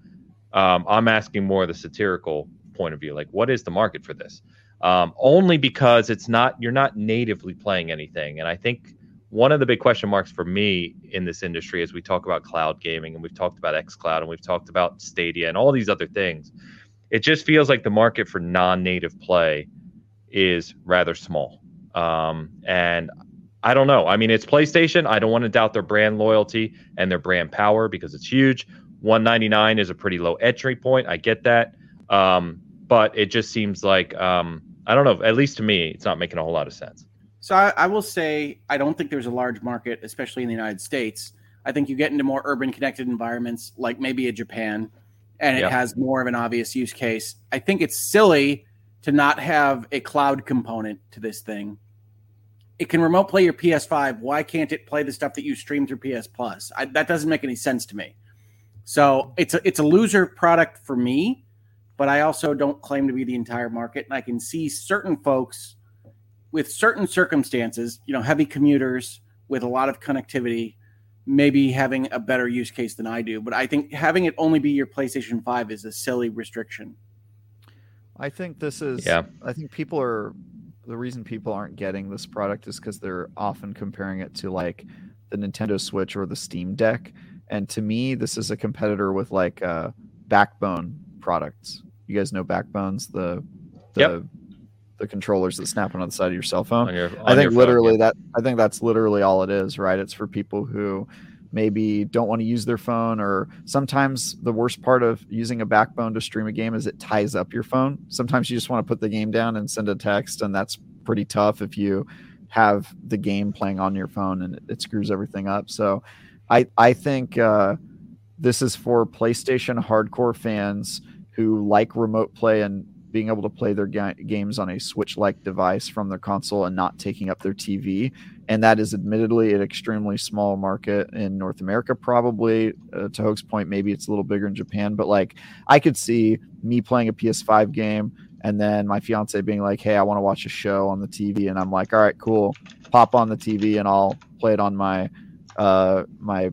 um, I'm asking more of the satirical point of view, like, what is the market for this? Um, only because it's not you're not natively playing anything, and I think one of the big question marks for me in this industry as we talk about cloud gaming and we've talked about xCloud and we've talked about Stadia and all these other things, it just feels like the market for non-native play is rather small. Um, and I don't know. I mean, it's PlayStation. I don't want to doubt their brand loyalty and their brand power because it's huge. 199 is a pretty low entry point. I get that. Um, but it just seems like um, I don't know. At least to me, it's not making a whole lot of sense. So I, I, will say I don't think there's a large market, especially in the United States. I think you get into more urban connected environments, like maybe a Japan, and it yep. has more of an obvious use case. I think it's silly to not have a cloud component to this thing. It can remote play your PS5. Why can't it play the stuff that you stream through PS Plus? I, that doesn't make any sense to me. So it's a it's a loser product for me, but I also don't claim to be the entire market, and I can see certain folks with certain circumstances, you know, heavy commuters with a lot of connectivity, maybe having a better use case than I do. But I think having it only be your PlayStation 5 is a silly restriction. I think this is, yeah. I think people are, the reason people aren't getting this product is because they're often comparing it to like the Nintendo Switch or the Steam Deck. And to me, this is a competitor with like uh, Backbone products. You guys know Backbones, the the yep the controllers that snap onto the side of your cell phone. On your, on I think literally phone, yeah. that I think that's literally all it is, right? It's for people who maybe don't want to use their phone or sometimes the worst part of using a backbone to stream a game is it ties up your phone. Sometimes you just want to put the game down and send a text and that's pretty tough if you have the game playing on your phone and it, it screws everything up. So I I think uh, this is for PlayStation hardcore fans who like remote play and being able to play their ga- games on a Switch like device from their console and not taking up their TV. And that is admittedly an extremely small market in North America, probably. Uh, to Hoeg's point, maybe it's a little bigger in Japan, but like I could see me playing a PS5 game and then my fiance being like, "Hey, I want to watch a show on the TV," and I'm like, "All right, cool, pop on the TV and I'll play it on my uh my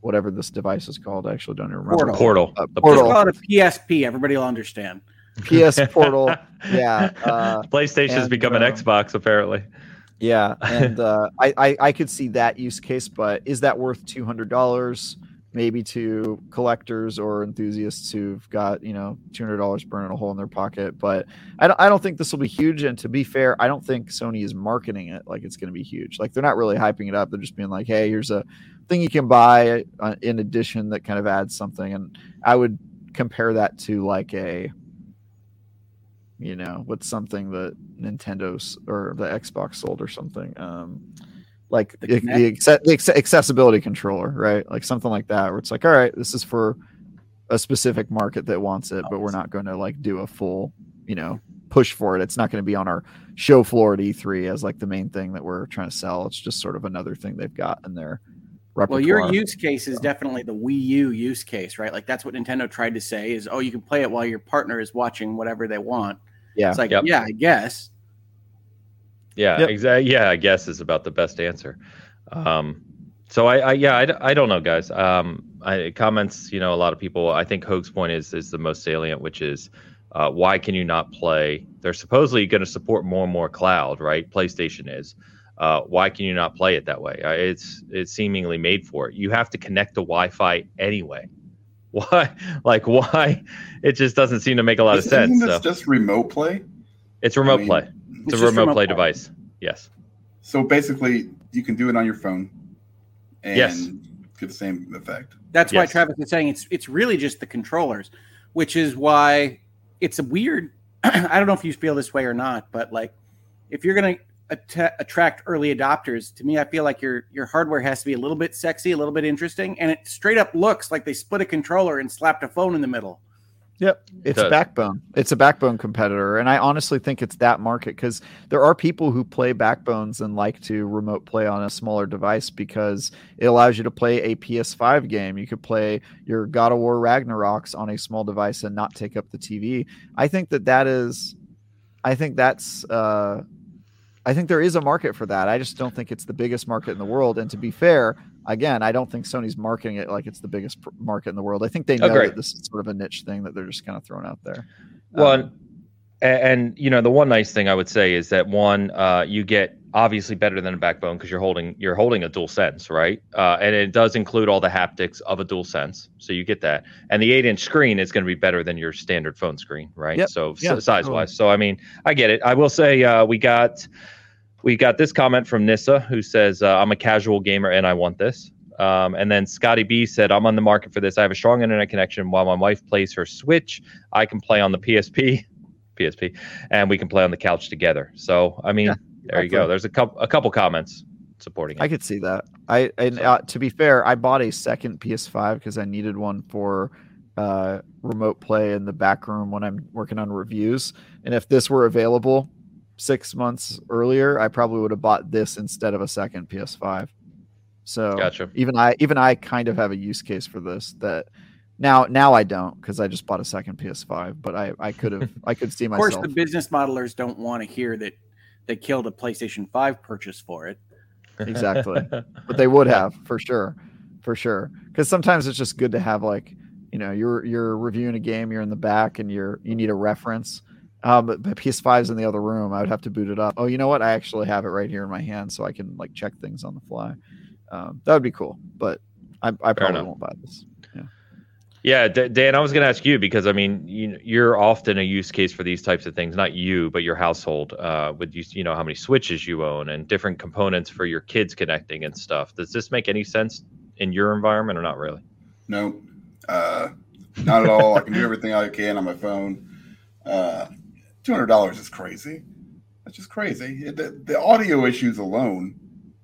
whatever this device is called. I actually don't even remember. Portal. Portal. Uh, portal. Just call it a PSP. Everybody will understand. PS Portal. yeah. Uh, has become an uh, Xbox, apparently. Yeah, and uh, I, I, I could see that use case, but is that worth two hundred dollars? Maybe to collectors or enthusiasts who've got you know two hundred dollars burning a hole in their pocket. But I don't I don't think this will be huge. And to be fair, I don't think Sony is marketing it like it's going to be huge. Like they're not really hyping it up. They're just being like, hey, here's a thing you can buy uh, in addition that kind of adds something. And I would compare that to like a you know, with something that Nintendo's or the Xbox sold or something. Um, like the, the, the, accessibility controller, right? Like something like that, where it's like, all right, this is for a specific market that wants it, but we're not going to like do a full, you know, push for it. It's not going to be on our show floor at E3 as like the main thing that we're trying to sell. It's just sort of another thing they've got in their repertoire. Well, your use case is definitely the Wii U use case, right? Like that's what Nintendo tried to say is, oh, you can play it while your partner is watching whatever they want. Yeah. It's like, yep. yeah, I guess. Yeah, yep. exactly. Yeah, I guess is about the best answer. Um, so I, I yeah, I, I don't know, guys. Um, I, comments, you know, a lot of people. I think Hoeg's point is is the most salient, which is uh, why can you not play? They're supposedly going to support more and more cloud, right? PlayStation is. Uh, why can you not play it that way? Uh, it's it's seemingly made for it. You have to connect to Wi-Fi anyway. Why? Like why? It just doesn't seem to make a lot of sense. Isn't so. just remote play? It's remote I mean, play. It's, it's a remote, remote play, play device. Yes. So basically, you can do it on your phone, and yes. get the same effect. That's yes. why Travis is saying it's it's really just the controllers, which is why it's a weird. I don't know if you feel this way or not, but like if you're gonna att- attract early adopters, to me, I feel like your your hardware has to be a little bit sexy, a little bit interesting, and it straight up looks like they split a controller and slapped a phone in the middle. Yep, it's a backbone. It's a backbone competitor, and I honestly think it's that market because there are people who play backbones and like to remote play on a smaller device because it allows you to play a PS5 game. You could play your God of War Ragnaroks on a small device and not take up the TV. I think that that is, I think that's, uh, I think there is a market for that. I just don't think it's the biggest market in the world. And to be fair, again, I don't think Sony's marketing it like it's the biggest market in the world. I think they know that this is sort of a niche thing that they're just kind of throwing out there. Well, um, and, and, you know, the one nice thing I would say is that one, uh, you get obviously better than a backbone because you're holding you're holding a DualSense, right? Uh, and it does include all the haptics of a DualSense, so you get that. And the eight inch screen is going to be better than your standard phone screen, right? Yep. So yeah, size wise, so I mean, I get it. I will say uh, we got we got this comment from Nissa who says, uh, I'm a casual gamer and I want this. Um, and then Scotty B said, I'm on the market for this. I have a strong internet connection while my wife plays her Switch. I can play on the PSP, PSP, and we can play on the couch together. So, I mean, yeah, there you go. There's a couple, a couple comments supporting it. I could see that. I and so. uh, to be fair, I bought a second PS5 because I needed one for uh, remote play in the back room when I'm working on reviews. And if this were available, six months earlier, I probably would have bought this instead of a second PS5. So gotcha. even I even I kind of have a use case for this that now now I don't because I just bought a second PS5, but I I could have I could see myself. Of course, the business modelers don't want to hear that they killed a PlayStation 5 purchase for it. Exactly, but they would have for sure, for sure. Because sometimes it's just good to have like you know you're you're reviewing a game, you're in the back, and you're you need a reference um, but, but PS5 is in the other room. I would have to boot it up. Oh, you know what? I actually have it right here in my hand, so I can like check things on the fly. Um, that would be cool, but I, I probably won't buy this. Yeah. Dan, I was going to ask you because I mean, you, you're often a use case for these types of things. Not you, but your household. Uh, with you, you know how many switches you own and different components for your kids connecting and stuff. Does this make any sense in your environment or not really? No, uh, not at all. I can do everything I can on my phone. Uh, two hundred dollars is crazy. That's just crazy. The, the audio issues alone,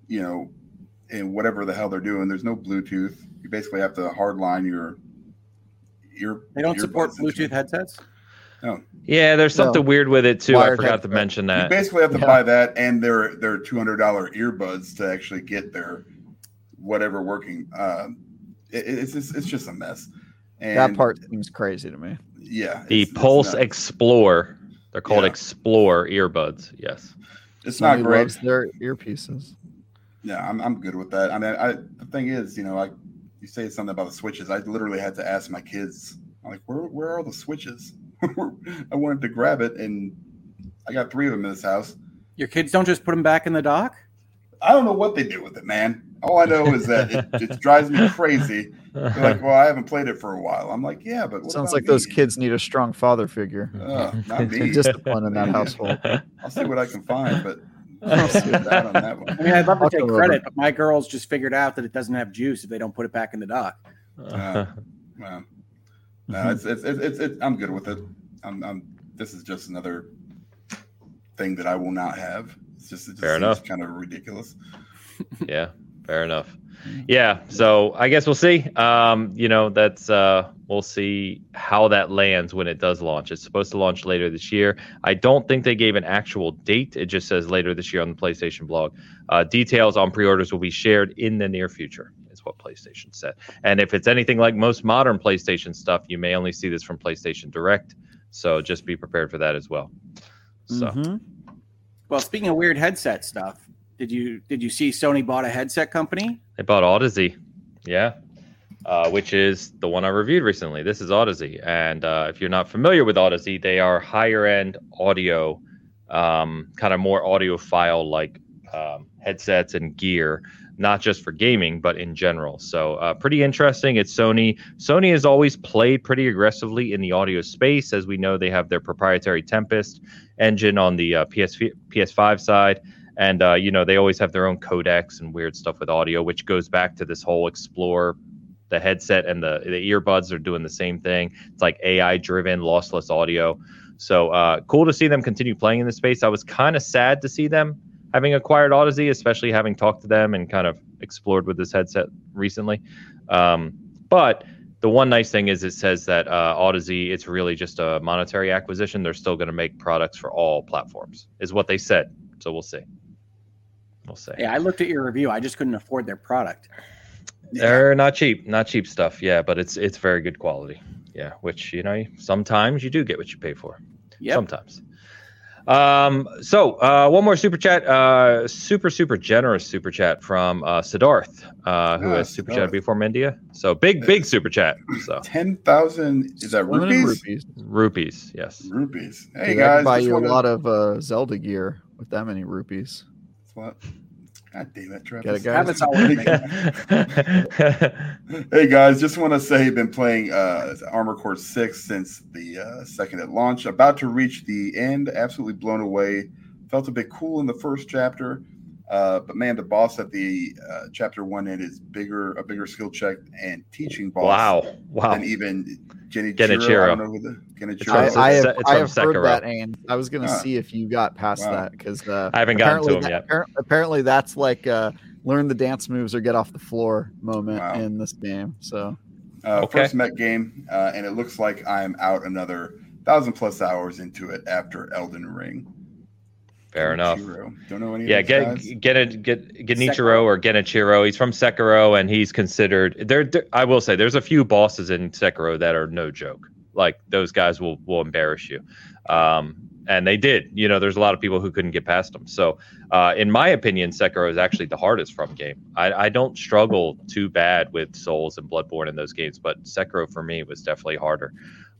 you know, and whatever the hell they're doing, there's no Bluetooth. You basically have to hardline your ear. They don't support Bluetooth headsets. No. Yeah, there's something no. weird with it too. Wired I forgot to mention that. You basically have to yeah. buy that and their their two hundred dollar earbuds to actually get their whatever working. Uh, it, it's just, it's just a mess. And that part seems crazy to me. Yeah. The Pulse Explore they're called yeah. Explore earbuds. Yes. It's not great. Loves their earpieces. Yeah, I'm, I'm good with that. I mean, I, the thing is, you know, like you say something about the switches. I literally had to ask my kids, I'm like, where, where are the switches? I wanted to grab it, and I got three of them in this house. Your kids don't just put them back in the dock? I don't know what they do with it, man. All I know is that it, it drives me crazy. They're like, well, I haven't played it for a while. I'm like, yeah, but sounds like me? those kids need a strong father figure. Uh, not me. Discipline in that household. I'll see what I can find, but I'll see that on that one. I mean, I'd love to take credit, but my girls just figured out that it doesn't have juice if they don't put it back in the dock. Uh, well, no, it's, it's, it's, it's, I'm good with it. I'm, I'm, this is just another thing that I will not have. It's just, it just Fair enough. kind of ridiculous. yeah, fair enough. Yeah, so I guess we'll see. Um, you know, that's uh, we'll see how that lands when it does launch. It's supposed to launch later this year. I don't think they gave an actual date. It just says later this year on the PlayStation blog. Uh, details on pre-orders will be shared in the near future. Is what PlayStation said. And if it's anything like most modern PlayStation stuff, you may only see this from PlayStation Direct. So just be prepared for that as well. So. Mm-hmm. Well, speaking of weird headset stuff, did you did you see Sony bought a headset company? They bought Audeze, yeah, uh, which is the one I reviewed recently. This is Audeze, and uh, if you're not familiar with Audeze, they are higher end audio, um, kind of more audiophile like um, headsets and gear, not just for gaming but in general. So uh, pretty interesting. It's Sony. Sony has always played pretty aggressively in the audio space, as we know they have their proprietary Tempest engine on the uh, PS PS5 side and uh, you know they always have their own codecs and weird stuff with audio which goes back to this whole explore the headset and the, the earbuds are doing the same thing it's like ai driven lossless audio so uh, cool to see them continue playing in the space i was kind of sad to see them having acquired Audeze, especially having talked to them and kind of explored with this headset recently um, but the one nice thing is it says that uh, Audeze, it's really just a monetary acquisition. They're still going to make products for all platforms, is what they said. So we'll see. We'll see. Yeah, I looked at your review. I just couldn't afford their product. They're not cheap, not cheap stuff. Yeah, but it's it's very good quality. Yeah, which you know sometimes you do get what you pay for. Yeah. Sometimes. Um, so uh, one more super chat, uh, super super generous super chat from uh, Siddharth, uh, who ah, has super chat before India. So big big super chat. So ten thousand is that rupees? rupees? Rupees, yes. Rupees. Hey Dude, guys, I buy you wanna... a lot of uh, Zelda gear with that many rupees. What? God damn it, Travis. It, guys. hey guys, just want to say I've been playing uh, Armored Core 6 since the uh, second at launch. About to reach the end, absolutely blown away. Felt a bit cool in the first chapter. Uh, but man, the boss at the uh, chapter one end is bigger, a bigger skill check and teaching boss. Wow, wow. And even Jenny Genichiro. I don't know who the Genichiro. I, I have, I have heard that, and I was going to see if you got past wow. that because uh, I haven't gotten to him that, yet. Apparently, that's like uh, learn the dance moves or get off the floor moment wow. in this game. So, uh, okay. first mech game, uh, and it looks like I'm out another thousand plus hours into it after Elden Ring. Fair enough. Don't know any. Yeah, get get a get Nichiro or Genichiro. He's from Sekiro, and he's considered there, there. I will say, there's a few bosses in Sekiro that are no joke. Like those guys will will embarrass you, um, and they did. You know, there's a lot of people who couldn't get past them. So, uh, in my opinion, Sekiro is actually the hardest from game. I, I don't struggle too bad with Souls and Bloodborne in those games, but Sekiro for me was definitely harder.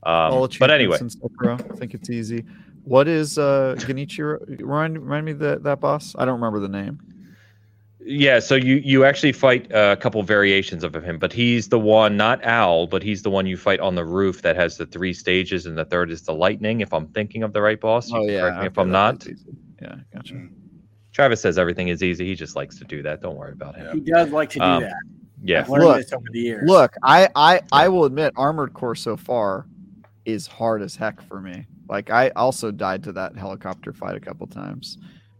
Um, but anyway, Sekiro, I think it's easy. What is uh Genichiro? Remind remind me that that boss. I don't remember the name. Yeah, so you you actually fight a couple variations of him, but he's the one, not Owl, but he's the one you fight on the roof that has the three stages, and the third is the lightning. If I'm thinking of the right boss, oh yeah. Correct me if I'm not. Yeah, gotcha. Mm. Travis says everything is easy. He just likes to do that. Don't worry about him. He does like to do um, that. Yeah. look, Look, I I I will admit, Armored Core so far is hard as heck for me. Like I also died to that helicopter fight a couple times,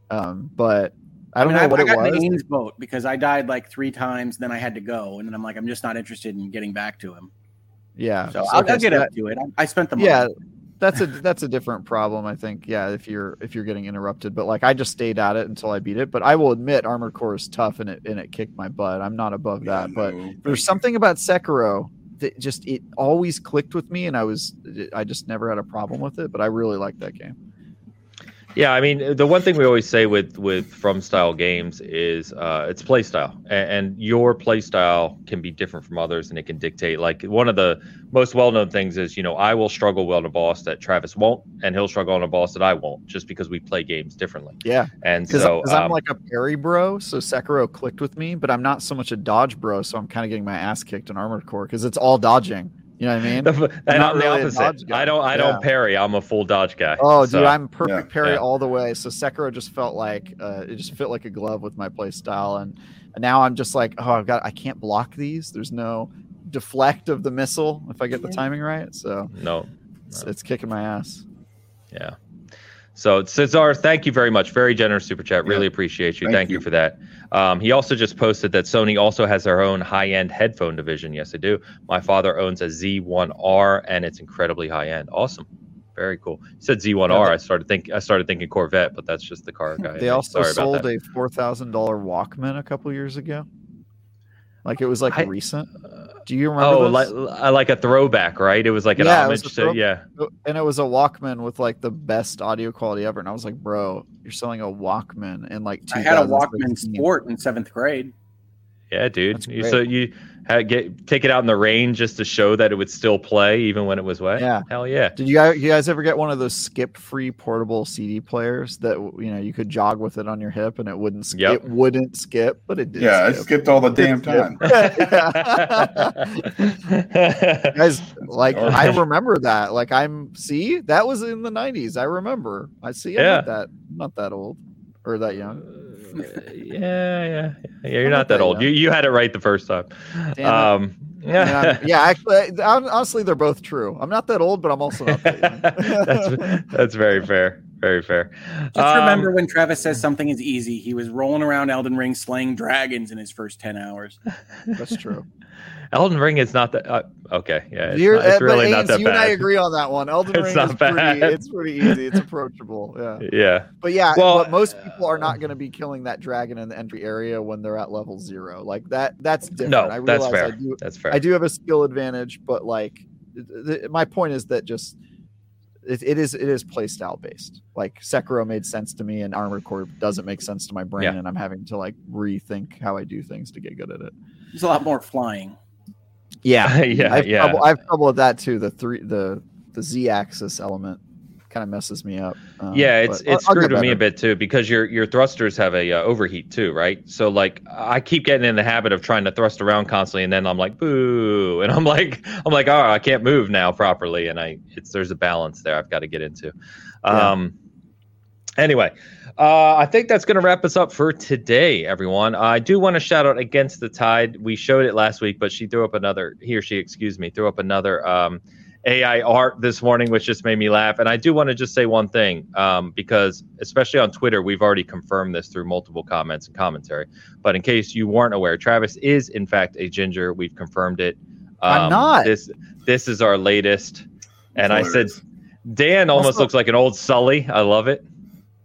um, but I don't I mean, know I, what I it got was. Ains boat because I died like three times, then I had to go, and then I'm like, I'm just not interested in getting back to him. Yeah, so, so I'll, I'll, get that, up to it. I, I spent the money. Yeah, that's a that's a different problem, I think. Yeah, if you're if you're getting interrupted, but like I just stayed at it until I beat it. But I will admit, Armored Core is tough, and it and it kicked my butt. I'm not above that, but there's something about Sekiro that just it always clicked with me, and I was I just never had a problem with it. But I really like that game. Yeah, I mean, the one thing we always say with with from style games is uh, it's play style, and, and, your play style can be different from others, and it can dictate. Like one of the most well known things is, you know, I will struggle well on a boss that Travis won't, and he'll struggle on a boss that I won't, just because we play games differently. Yeah, and so um, I'm like a parry bro, so Sekiro clicked with me, but I'm not so much a dodge bro, so I'm kind of getting my ass kicked in Armored Core because it's all dodging. You know what I mean? and I'm, really the opposite. I don't. I yeah. don't parry. I'm a full dodge guy. Oh, so, dude, I'm perfect yeah, parry yeah. all the way. So Sekiro just felt like uh, it just fit like a glove with my play style, and, and now I'm just like, oh, I've got. I can't block these. There's no deflect of the missile if I get the timing right. So no, no. It's, it's kicking my ass. Yeah. So Cesar, thank you very much. Very generous super chat. Really yeah. appreciate you. Thank, thank you. you. for that. Um, he also just posted that Sony also has their own high-end headphone division. Yes, they do. My father owns a Z1R, and it's incredibly high-end. Awesome. Very cool. He said Z1R. Yeah, I started think I started thinking Corvette, but that's just the car guy. They also Sorry sold a four thousand dollar Walkman a couple years ago. Like it was like I, recent. Do you remember? Oh, like uh, like a throwback, right? It was like an yeah, homage to yeah. And it was a Walkman with like the best audio quality ever. And I was like, bro, you're selling a Walkman in like. I had a Walkman Sport in seventh grade. Yeah, dude. so you had, get take it out in the rain just to show that it would still play even when it was wet. Yeah, hell yeah. Did you guys, you guys ever get one of those skip-free portable CD players that you know you could jog with it on your hip and it wouldn't skip? Yep. It wouldn't skip, but it did. Yeah, skip. I skipped all the damn time. guys, like I remember that. Like I'm see that was in the '90s. I remember. I see. I'm yeah. not that not that old or that young yeah, yeah, yeah. You're not that old. You you had it right the first time. Um, yeah, yeah. Actually, honestly, they're both true. I'm not that old, but I'm also not. that's that's very fair. Very fair. Just um, remember when Travis says something is easy, he was rolling around Elden Ring slaying dragons in his first 10 hours. That's true. Elden Ring is not that. Uh, okay, yeah, it's, not, it's really not that you bad. and I agree on that one. Elden it's Ring not is bad. pretty. It's pretty easy. It's approachable. Yeah. Yeah. But yeah, well, but most people are not going to be killing that dragon in the entry area when they're at level zero. Like that. That's different. No, I that's fair. I do, that's fair. I do have a skill advantage, but like, th- my point is that just it, it is it is playstyle based. Like Sekiro made sense to me, and Armored Core doesn't make sense to my brain, yeah. and I'm having to like rethink how I do things to get good at it. There's a lot more flying. Yeah, yeah, I've yeah. Trouble, I have trouble with that too. The three, the the z-axis element kind of messes me up. Um, yeah, it's it's I'll, screwed I'll with me a bit too because your your thrusters have a uh, overheat too, right? So like I keep getting in the habit of trying to thrust around constantly, and then I'm like boo, and I'm like I'm like oh I can't move now properly, and I it's there's a balance there I've got to get into. Um, yeah. Anyway, uh, I think that's going to wrap us up for today, everyone. I do want to shout out Against the Tide. We showed it last week, but she threw up another, he or she, excuse me, threw up another um, AI art this morning, which just made me laugh. And I do want to just say one thing, um, because especially on Twitter, we've already confirmed this through multiple comments and commentary. But in case you weren't aware, Travis is in fact a ginger. We've confirmed it. Um, I'm not. This this is our latest. And I said, Dan almost also, looks like an old Sully. I love it.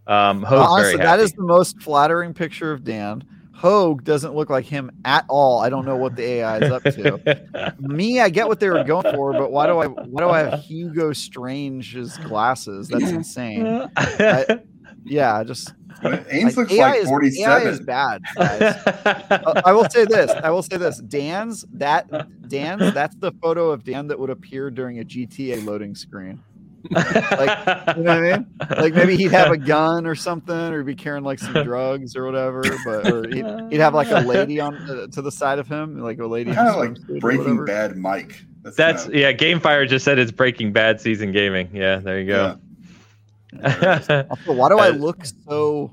Um, Honestly, that is the most flattering picture of Dan. Hoeg doesn't look like him at all. I don't know what the AI is up to. Me, I get what they were going for, but why do I why do I have Hugo Strange's glasses? That's insane. Yeah, I, yeah, just Ains looks AI like 47. AI is bad, uh, I will say this. I will say this. Dan's that Dan's that's the photo of Dan that would appear during a GTA loading screen like you know what I mean? Like maybe he'd have a gun or something, or he'd be carrying like some drugs or whatever. But or he'd, he'd have like a lady on uh, to the side of him, like a lady. Kind of like Breaking Bad, Mike. That's, That's yeah. GameFire just said it's Breaking Bad season gaming. Yeah, there you go. Yeah. why do I look so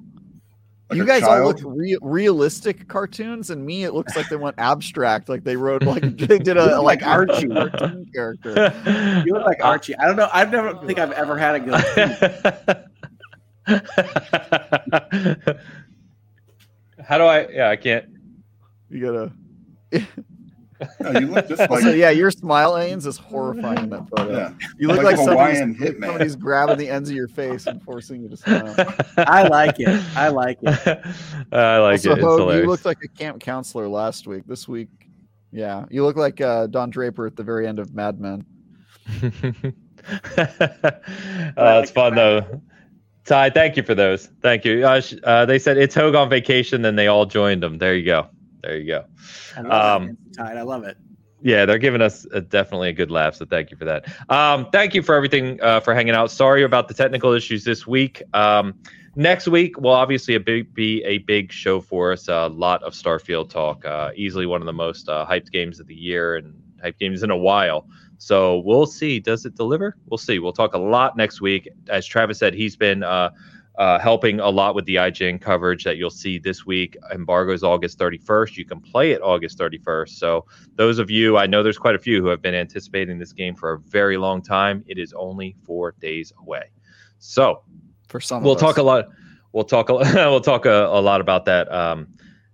like you guys all look re- realistic cartoons, and me, it looks like they went abstract. Like they wrote like they did a like, Archie cartoon character. You look like Archie. I don't know. I've never think I've ever had a good. How do I? Yeah, I can't. You gotta. No, you look just like. yeah, your smile, Ains, is horrifying in that photo. Yeah. You look like, like somebody's, somebody's grabbing the ends of your face and forcing you to smile. I like it. I like it. I like also, it. Hoeg, you looked like a camp counselor last week. This week, yeah, you look like uh, Don Draper at the very end of Mad Men. uh, that's fun though. Ty, thank you for those. Thank you. Uh, uh, they said it's Hoeg on vacation, then they all joined them. There you go. There you go. I um, Tide. I love it. Yeah, they're giving us a, definitely a good laugh. So thank you for that. Um, thank you for everything uh, for hanging out. Sorry about the technical issues this week. Um, next week will obviously a big, be a big show for us. A lot of Starfield talk. Uh, easily one of the most uh, hyped games of the year and hyped games in a while. So we'll see. Does it deliver? We'll see. We'll talk a lot next week. As Travis said, he's been uh, helping a lot with the IGN coverage that you'll see this week. Embargo is August 31st. You can play it August 31st. So, those of you, I know there's quite a few who have been anticipating this game for a very long time. It is only four days away. So, for some, we'll talk a lot. We'll talk. A, we'll talk a, a lot about that. Um,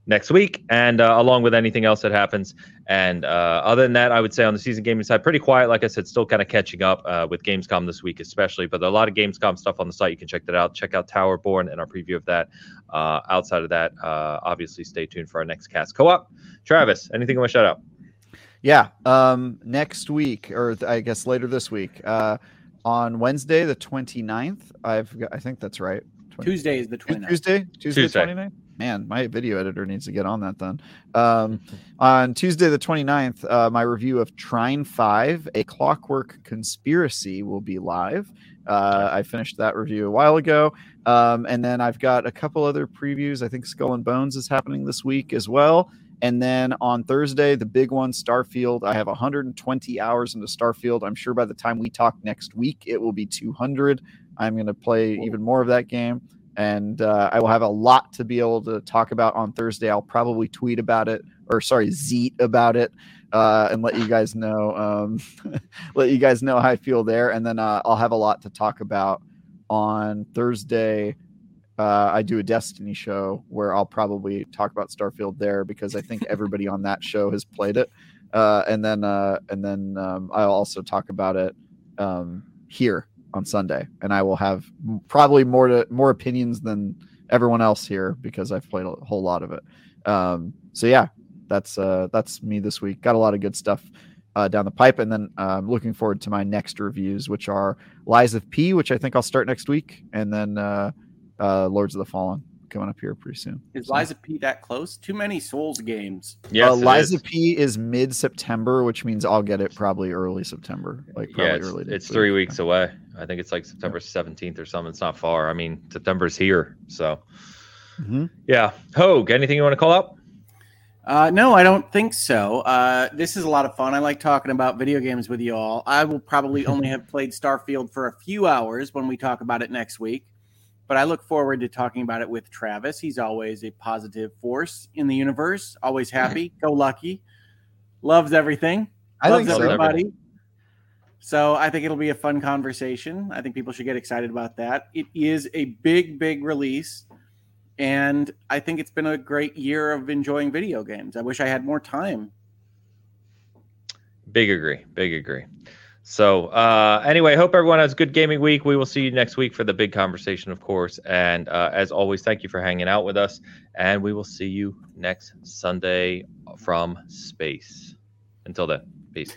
next week, and uh, along with anything else that happens. And uh, other than that, I would say on the season gaming side, pretty quiet. Like I said, still kind of catching up uh, with Gamescom this week, especially. But a lot of Gamescom stuff on the site. You can check that out. Check out Towerborn and our preview of that. Uh, outside of that, uh, obviously, stay tuned for our next cast co-op. Travis, anything you want to shout out? Yeah, um, next week, or th- I guess later this week, uh, on Wednesday the 29th, I've got, I think that's right. 20, Tuesday is the 29th. Tuesday, Tuesday, Tuesday. 29th? Man, my video editor needs to get on that then. Um, on Tuesday, the 29th, uh, my review of Trine 5, A Clockwork Conspiracy, will be live. Uh, I finished that review a while ago. Um, and then I've got a couple other previews. I think Skull and Bones is happening this week as well. And then on Thursday, the big one, Starfield. I have 120 hours into Starfield. I'm sure by the time we talk next week, it will be 200. I'm going to play even more of that game and uh, I will have a lot to be able to talk about on Thursday. I'll probably tweet about it, or sorry, zeet about it, uh, and let you guys know, um, let you guys know how I feel there. And then uh, I'll have a lot to talk about on Thursday, uh, I do a Destiny show where I'll probably talk about Starfield there because I think everybody on that show has played it. Uh, and then uh, and then um, I'll also talk about it um, here on Sunday, and I will have probably more to more opinions than everyone else here because I've played a whole lot of it. Um, so yeah, that's uh, that's me this week. Got a lot of good stuff uh, down the pipe, and then I'm looking forward to my next reviews, which are Lies of P, which I think I'll start next week, and then uh, uh, Lords of the Fallen coming up here pretty soon. Is so. Lies of P that close? Too many Souls games. Yeah, uh, Lies of P is mid September, which means I'll get it probably early September. Like probably yeah, it's, early. It's three weeks away. I think it's like September seventeenth or something. It's not far. I mean, September's here, so mm-hmm. yeah. Hoeg, anything you want to call out? Uh, no, I don't think so. Uh, this is a lot of fun. I like talking about video games with you all. I will probably only have played Starfield for a few hours when we talk about it next week, but I look forward to talking about it with Travis. He's always a positive force in the universe, always mm-hmm. happy, go lucky, loves everything, I loves everybody. So. so I think it'll be a fun conversation. I think people should get excited about that. It is a big, big release and I think it's been a great year of enjoying video games. I wish I had more time. Big agree. Big agree. So, uh, anyway, hope everyone has a good gaming week. We will see you next week for the big conversation, of course. And uh, as always, thank you for hanging out with us. And we will see you next Sunday from space. Until then, peace.